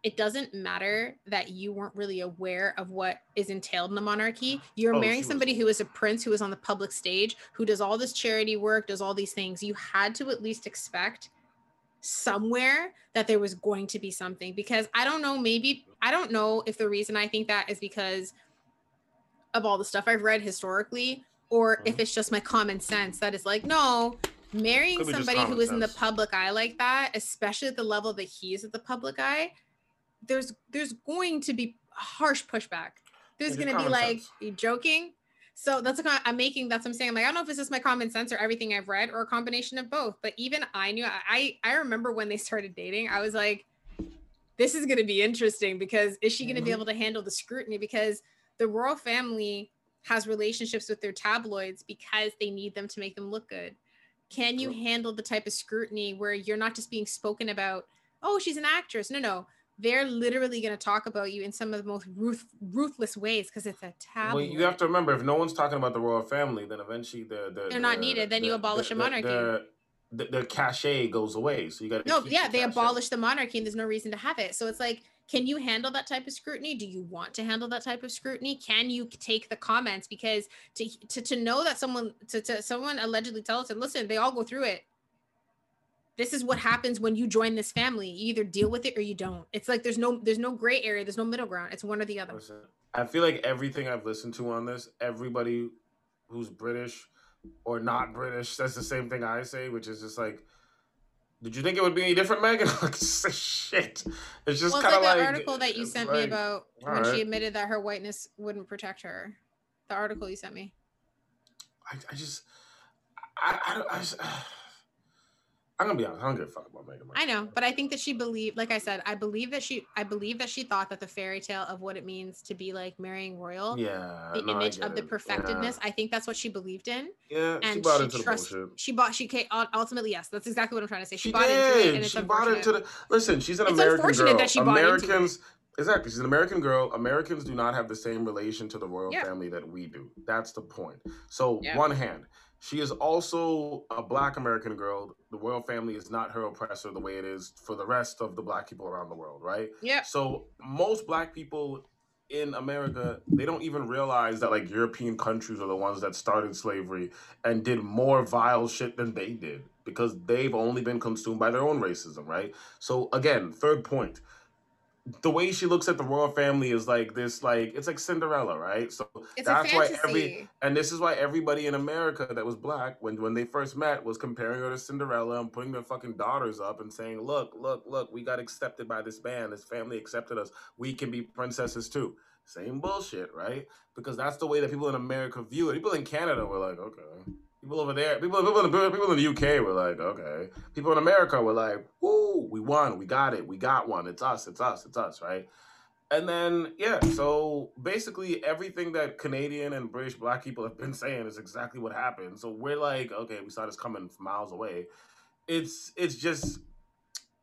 It doesn't matter that you weren't really aware of what is entailed in the monarchy. You're Oh, marrying she was somebody who is a prince who is on the public stage, who does all this charity work, does all these things. You had to at least expect somewhere that there was going to be something because I don't know, maybe I don't know if the reason I think that is because of all the stuff I've read historically or if Mhm. it's just my common sense that is like, no, marrying Could be just somebody who is is in the public eye like that, especially at the level that he is at the public eye, there's there's going to be harsh pushback. There's It's to be like, sense. you joking? So that's what I'm making. That's what I'm saying. I'm like, I don't know if it's just my common sense or everything I've read or a combination of both. But even I knew. I I remember when they started dating. I was like, this is going to be interesting because is she going to be Mhm. able to handle the scrutiny? Because the royal family has relationships with their tabloids because they need them to make them look good. Can you handle the type of scrutiny where you're not just being spoken about? Oh, she's an actress. No, no. They're literally going to talk about you in some of the most ruth- ruthless ways because it's a tabloid. Well, you have to remember, if no one's talking about the royal family, then eventually the, the They're not needed. Then you abolish the- a monarchy. The, the, the cachet goes away, so you got to no, yeah, they abolished the monarchy and there's no reason to have it. So it's like, can you handle that type of scrutiny? Do you want to handle that type of scrutiny? Can you take the comments? Because to to, to know that someone to, to someone allegedly tell us and listen, they all go through it. This is what happens when you join this family. You either deal with it or you don't. It's like there's no there's no gray area, there's no middle ground. It's one or the other. Listen, I feel like everything I've listened to on this, everybody who's British or not British says the same thing I say, which is just like, did you think it would be any different, Meghan? like, shit. It's just well, kind of like like the article that you sent me about when she admitted that her whiteness wouldn't protect her. The article you sent me. I, I just, I, I, I just, I'm gonna be honest. I don't give a fuck about Meghan. I know, but I think that she believed, like I said, I believe that she, I believe that she thought that the fairy tale of what it means to be like marrying royal, yeah, the no, image of the it. perfectedness, I think that's what she believed in, Yeah, yeah she bought she into the bullshit. She bought. She came ultimately. Yes, that's exactly what I'm trying to say. She, She, bought into it, did. and it's she bought into the. Listen, she's an It's American girl. that she bought into it. Americans, exactly. She's an American girl. Americans do not have the same relation to the royal Yeah. family that we do. That's the point. So, Yeah. one hand, she is also a Black American girl. The royal family is not her oppressor the way it is for the rest of the Black people around the world, right? Yeah. So most black people in America, they don't even realize that like European countries are the ones that started slavery and did more vile shit than they did. because they've only been consumed by their own racism, right? So again, third point the way she looks at the royal family is like this like it's like cinderella right? So It's that's why every and this is why everybody in america that was black when when they first met was comparing her to cinderella and putting their fucking daughters up and saying look look look we got accepted by this man. This family accepted us. We can be princesses too. Same bullshit right? Because that's the way that people in america view it. People in canada were like okay People over there, people, people, in the, people in the UK were like, okay. People in America were like, woo, we won, we got it, we got one. It's us, it's us, it's us, right? And then, yeah, so basically everything that Canadian and British black people have been saying is exactly what happened. So we're like, okay, we saw this coming from miles away. It's it's just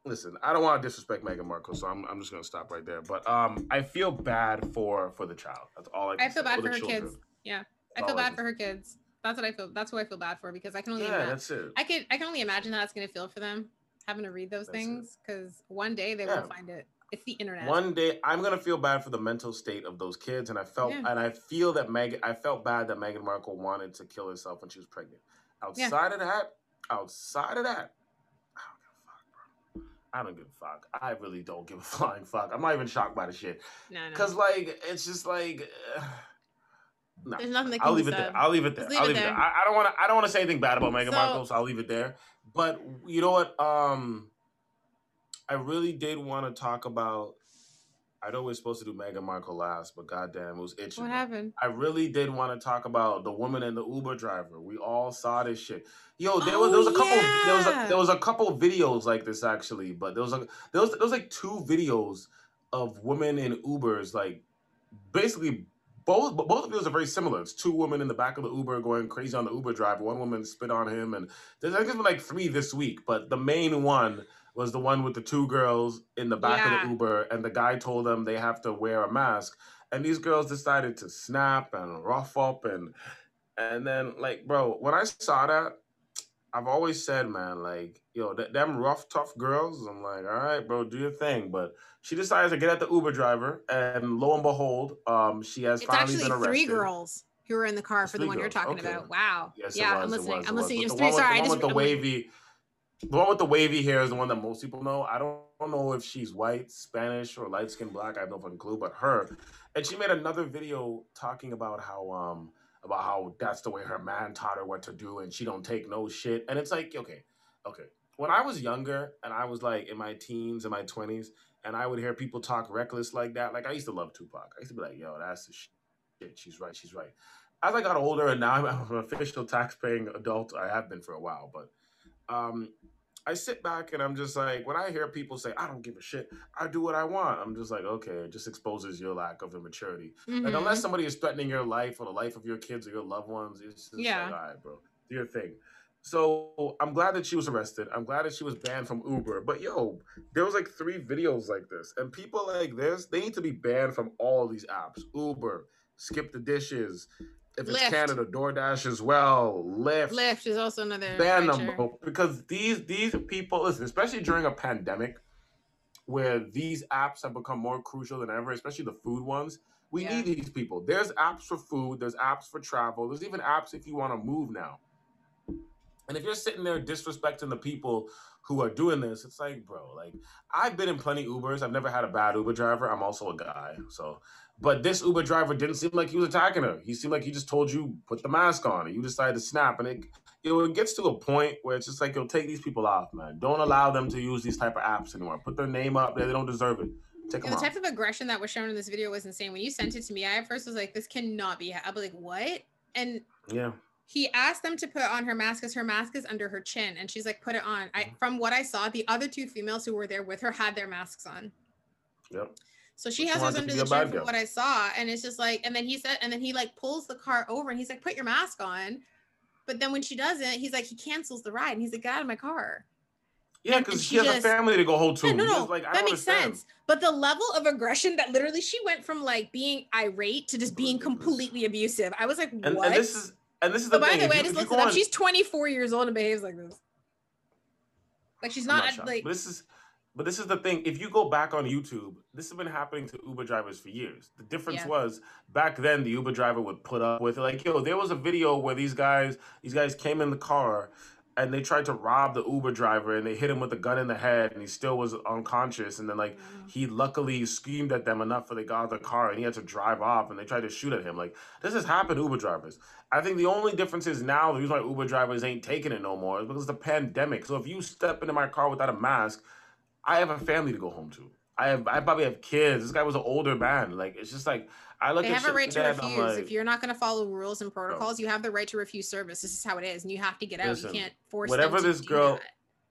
listen, I don't want to disrespect Meghan Markle, so I'm, I'm just gonna stop right there. But um I feel bad for for the child. That's all I can I feel say. bad Or for the her children. kids. Yeah. I feel all I bad for her kids. That's what I feel. That's what I feel bad for because I can only Yeah, imagine. that's it. I could I can only imagine how it's gonna feel for them having to read those That's things because one day they Yeah. will find it. It's the internet. One day I'm gonna feel bad for the mental state of those kids, and I felt Yeah. and I feel that Meghan I felt bad that Meghan Markle wanted to kill herself when she was pregnant. Outside of that, outside of that, I don't give a fuck, bro. I don't give a fuck. I really don't give a flying fuck. I'm not even shocked by the shit. no, no. Cause like it's just like uh, no. There's nothing that can I'll leave it said. there. I'll leave it there. Leave I'll it leave it there. I, I don't want to. I don't want to say anything bad about Meghan So- Markle, so I'll leave it there. But you know what? Um, I really did want to talk about. I know we're supposed to do Meghan Markle last, but goddamn, it was itching. what happened? I really did want to talk about the woman and the Uber driver. We all saw this shit. Yo, there was there was a Oh, couple there was a, there was a couple videos like this actually, but there was a there was there was like two videos of women in Ubers like basically both both videos are very similar. It's two women in the back of the Uber going crazy on the Uber driver. One woman spit on him, and there's I think there's been like three this week, but the main one was the one with the two girls in the back of the Uber, and the guy told them they have to wear a mask, and these girls decided to snap and rough up and and then like bro, when I saw that, I've always said, man, like yo, th- them rough tough girls. I'm like, all right, bro, do your thing, but. She decides to get at the Uber driver, and lo and behold, um, she has It's finally been arrested. three girls who were in the car It's for the one you're talking okay. about. Wow. Yes, it yeah, was, I'm listening. was, I'm listening. Three. Sorry, I just the I'm- wavy, the one with the wavy hair is the one that most people know. I don't, don't know if she's white, Spanish, or light skinned black. I have no fucking clue. But her, and she made another video talking about how um about how that's the way her man taught her what to do, and she don't take no shit. And it's like, okay, okay. When I was younger and I was like in my teens and my twenties, and I would hear people talk reckless like that, like I used to love Tupac. I used to be like, yo, that's the shit. She's right. She's right. As I got older and now I'm an official tax-paying adult, I have been for a while, but um, I sit back and I'm just like, when I hear people say, I don't give a shit, I do what I want, I'm just like, okay, it just exposes your lack of immaturity. Like, Mhm. unless somebody is threatening your life or the life of your kids or your loved ones, it's just Yeah. like, all right, bro, do your thing. So I'm glad that she was arrested. I'm glad that she was banned from Uber. But yo, there was like three videos like this, and people like this, they need to be banned from all these apps. Uber, Skip the Dishes. If it's Lyft. Canada, DoorDash as well, Lyft Lyft is also another. ban them because these these people listen especially during a pandemic where these apps have become more crucial than ever especially the food ones we Yeah. need these people there's apps for food there's apps for travel there's even apps if you want to move now and if you're sitting there disrespecting the people who are doing this it's like bro like i've been in plenty ubers i've never had a bad uber driver i'm also a guy so but this uber driver didn't seem like he was attacking her he seemed like he just told you put the mask on and you decided to snap and it you know, it gets to a point where it's just like you'll take these people off, man. Don't allow them to use these type of apps anymore. Put their name up there; they don't deserve it. Take Yeah, them the off. type of aggression that was shown in this video was insane. When you sent it to me, I at first was like, "This cannot be." I'll be like, "What?" And Yeah, he asked them to put on her mask because her mask is under her chin, and she's like, "Put it on." I, Mhm. from what I saw, the other two females who were there with her had their masks on. yep. So she has hers under the chin from what I saw, and it's just like, and then he said, and then he like pulls the car over, and he's like, "Put your mask on." But then when she doesn't, he's like, he cancels the ride, and he's like, "Get out of my car." Yeah, because and she, she has a family to go home to. Yeah, no, no, like, that makes understand. sense. But the level of aggression that literally she went from like being irate to just being completely abusive. I was like, what? and this is and this is but the by thing. the way, I just looked it up. on- She's 24 years old and behaves like this. Like she's I'm not, like this is but this is the thing. If you go back on YouTube, this has been happening to Uber drivers for years. The difference Yeah. was back then the Uber driver would put up with like, yo, there was a video where these guys these guys came in the car and they tried to rob the Uber driver and they hit him with a gun in the head and he still was unconscious and then like mm-hmm. he luckily screamed at them enough for they got out of the car and he had to drive off and they tried to shoot at him like this has happened to Uber drivers I think the only difference is now the reason why Uber drivers ain't taking it no more is because of the pandemic so if you step into my car without a mask I have a family to go home to I have I probably have kids this guy was an older man like it's just like I look they at have a right to that and I'm refuse. like, if you're not going to follow rules and protocols, you have the right to refuse service. This is how it is, and you have to get out. Listen, you can't force it. whatever this girl- that.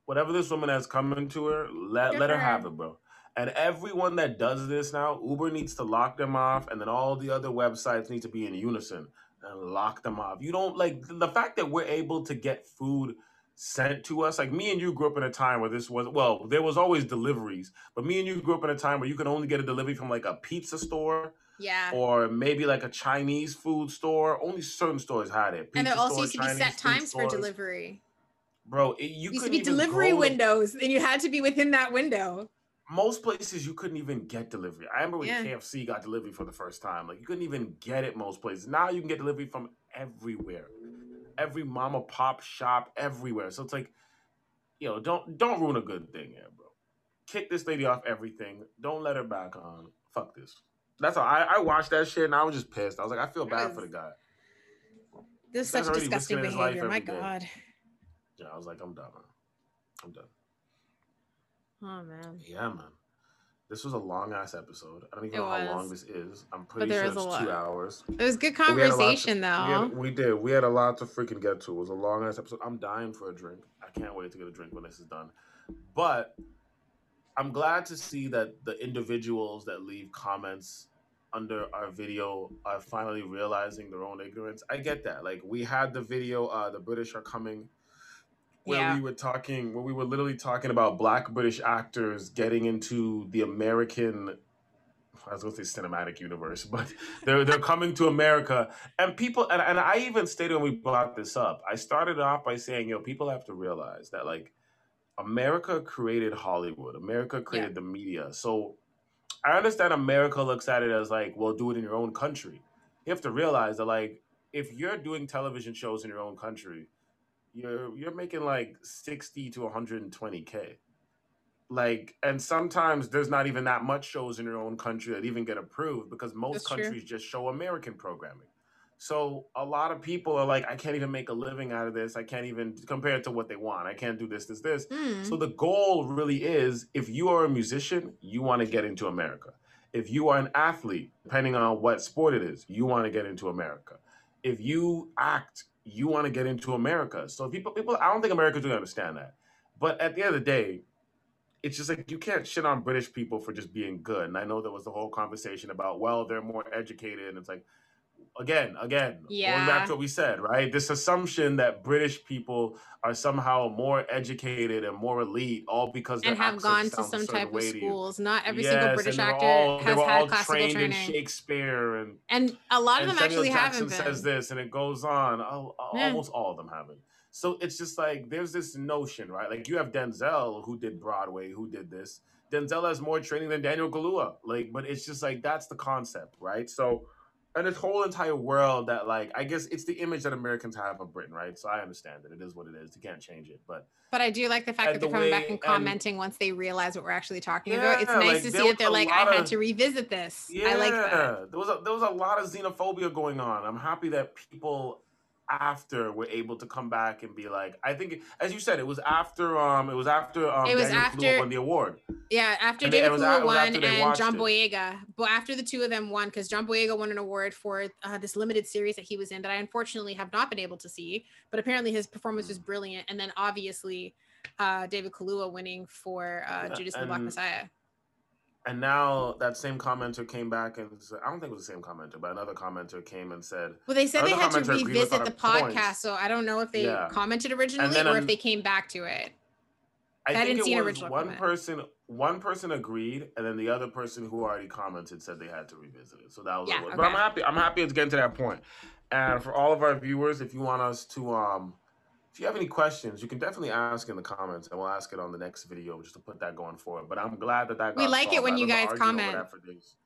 whatever this woman has coming to her, let Good let her for have it, bro. And everyone that does this now, Uber needs to lock them off, and then all the other websites need to be in unison and lock them off. You don't like the fact that we're able to get food sent to us. Like me and you grew up in a time where this was well, there was always deliveries, but me and you grew up in a time where you could only get a delivery from like a pizza store Yeah. or maybe like a Chinese food store. Only certain stores had it. and there also store, used to be Chinese set times for delivery. Bro, it, you used to be delivery go to- windows, and you had to be within that window. most places you couldn't even get delivery. I remember when Yeah. KFC got delivery for the first time. Like you couldn't even get it most places. Now you can get delivery from everywhere. Every mama pop shop everywhere. So it's like, you know, don't don't ruin a good thing here, bro. Kick this lady off everything. Don't let her back on. Fuck this. That's all. I, I watched that shit and I was just pissed. I was like, I feel bad for the guy. This is such disgusting risking his life behavior. My every day. God. Yeah, I was like, I'm done. Man. I'm done. Oh man. Yeah, man. This was a long ass episode. I don't even It know how long this is. I'm pretty sure it's two hours. It was good But we had a lot to- conversation, We, though. had- we did. We had a lot to freaking get to. It was a long ass episode. I'm dying for a drink. I can't wait to get a drink when this is done. But I'm glad to see that the individuals that leave comments under our video are finally realizing their own ignorance. I get that. Like we had the video, uh, the British are coming, where Yeah. we were talking, where we were literally talking about black British actors getting into the American. I was going to say cinematic universe, but they're they're coming to America, and people, and, and I even stated when we brought this up, I started off by saying, yo, people have to realize that like America created Hollywood, America created the media, so I understand America looks at it as like, well, do it in your own country. You have to realize that like if you're doing television shows in your own country, you're you're making like 60 to 120k. Like and sometimes there's not even that much shows in your own country that even get approved because most That's true. countries just show American programming. So a lot of people are like, I can't even make a living out of this. I can't even compare it to what they want. I can't do this, this, this. Hmm. So the goal really is if you are a musician, you want to get into America. If you are an athlete, depending on what sport it is, you want to get into America. If you act, you want to get into America. So people, people, I don't think Americans really understand that. But at the end of the day, it's just like you can't shit on British people for just being good. And I know there was the whole conversation about, well, they're more educated. And it's like, again, again, going back to what we said, right? This assumption that British people are somehow more educated and more elite, all because and their have gone to some type of to schools. Not every Yes, single British actor all- they has had classical trained in training, Shakespeare and and a lot of them Samuel actually Jackson haven't been. says this, and it goes on. Oh, Yeah. Almost all of them haven't. So it's just like there's this notion, right? Like you have Denzel who did Broadway, who did this. Denzel has more training than Daniel Kaluuya. Like, but it's just like that's the concept, right? So, and this whole entire world that like I guess it's the image that Americans have of Britain, right? So I understand that it is what it is. You can't change it, but But I do like the fact that they're the coming back way- and and- commenting once they realize what we're actually talking about. It's nice like, to see that they're like, I had to revisit this. Yeah, I like that. There was a there was a lot of xenophobia going on. I'm happy that people after we're able to come back and be like, I think as you said, it was after um it was after um It was Daniel after- won the award. Yeah, after David was a- Kaluuya it was won and John it. Boyega, but after the two of them won, because John Boyega won an award for uh, this limited series that he was in that I unfortunately have not been able to see, but apparently his performance Mm. was brilliant. And then obviously uh, David Kaluuya winning for uh, Judas and the Black Messiah. And now that same commenter came back and said, I don't think it was the same commenter, but another commenter came and said, Well, they said they had to commenter agreed with revisit the podcast, points. so I don't know if they Yeah. commented originally then or if they came back to it. I I think didn't see an original one comment. person one person agreed and then the other person who already commented said they had to revisit it. So that was Yeah, it. But I'm happy I'm happy it's getting to that point. And for all of our viewers, if you want us to um if you have any questions, you can definitely ask in the comments and we'll ask it on the next video just to put that going forward. But I'm glad that that We like it when you guys comment. that for days.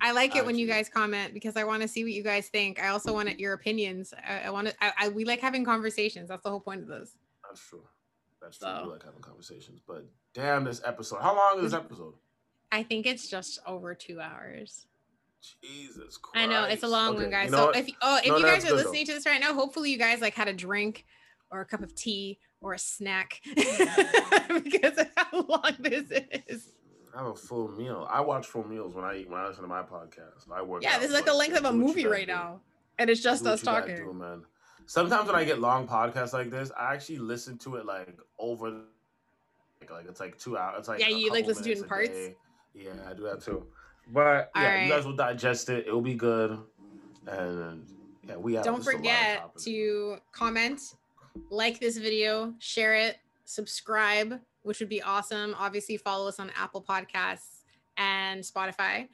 I like it when you guys comment because I want to see what you guys think. I also want your opinions. I, I want to. I, I we like having conversations. That's the whole point of this. That's true. That's true. So. We like having conversations, but damn, this episode. How long is this episode? I think it's just over two hours. Jesus Christ. I know it's a long okay. one, guys. You know so if oh if no, you guys are listening though. to this right now, hopefully you guys like had a drink or a cup of tea or a snack because of how long this is. I have a full meal. I watch full meals when I eat when I listen to my podcast. I work. Yeah, this is like the length of a movie right do. now, and it's just us talking. Do, man. Sometimes when I get long podcasts like this, I actually listen to it like over, like, like it's like two hours. It's like yeah, you like listen to it in parts. Day. Yeah, I do that too. But yeah, right. you guys will digest it. It'll be good. And yeah, we have. Don't forget to comment, like this video, share it, subscribe, which would be awesome. Obviously, follow us on Apple Podcasts and Spotify.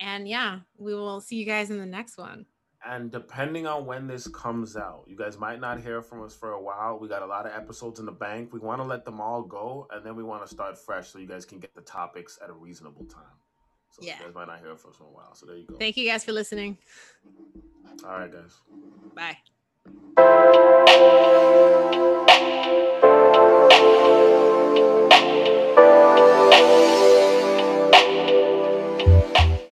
And yeah, we will see you guys in the next one. And depending on when this comes out, you guys might not hear from us for a while. We got a lot of episodes in the bank. We want to let them all go, and then we want to start fresh so you guys can get the topics at a reasonable time. So yeah. you guys might not hear from us for a while. So there you go. Thank you guys for listening. All right, guys. Bye. Thank you.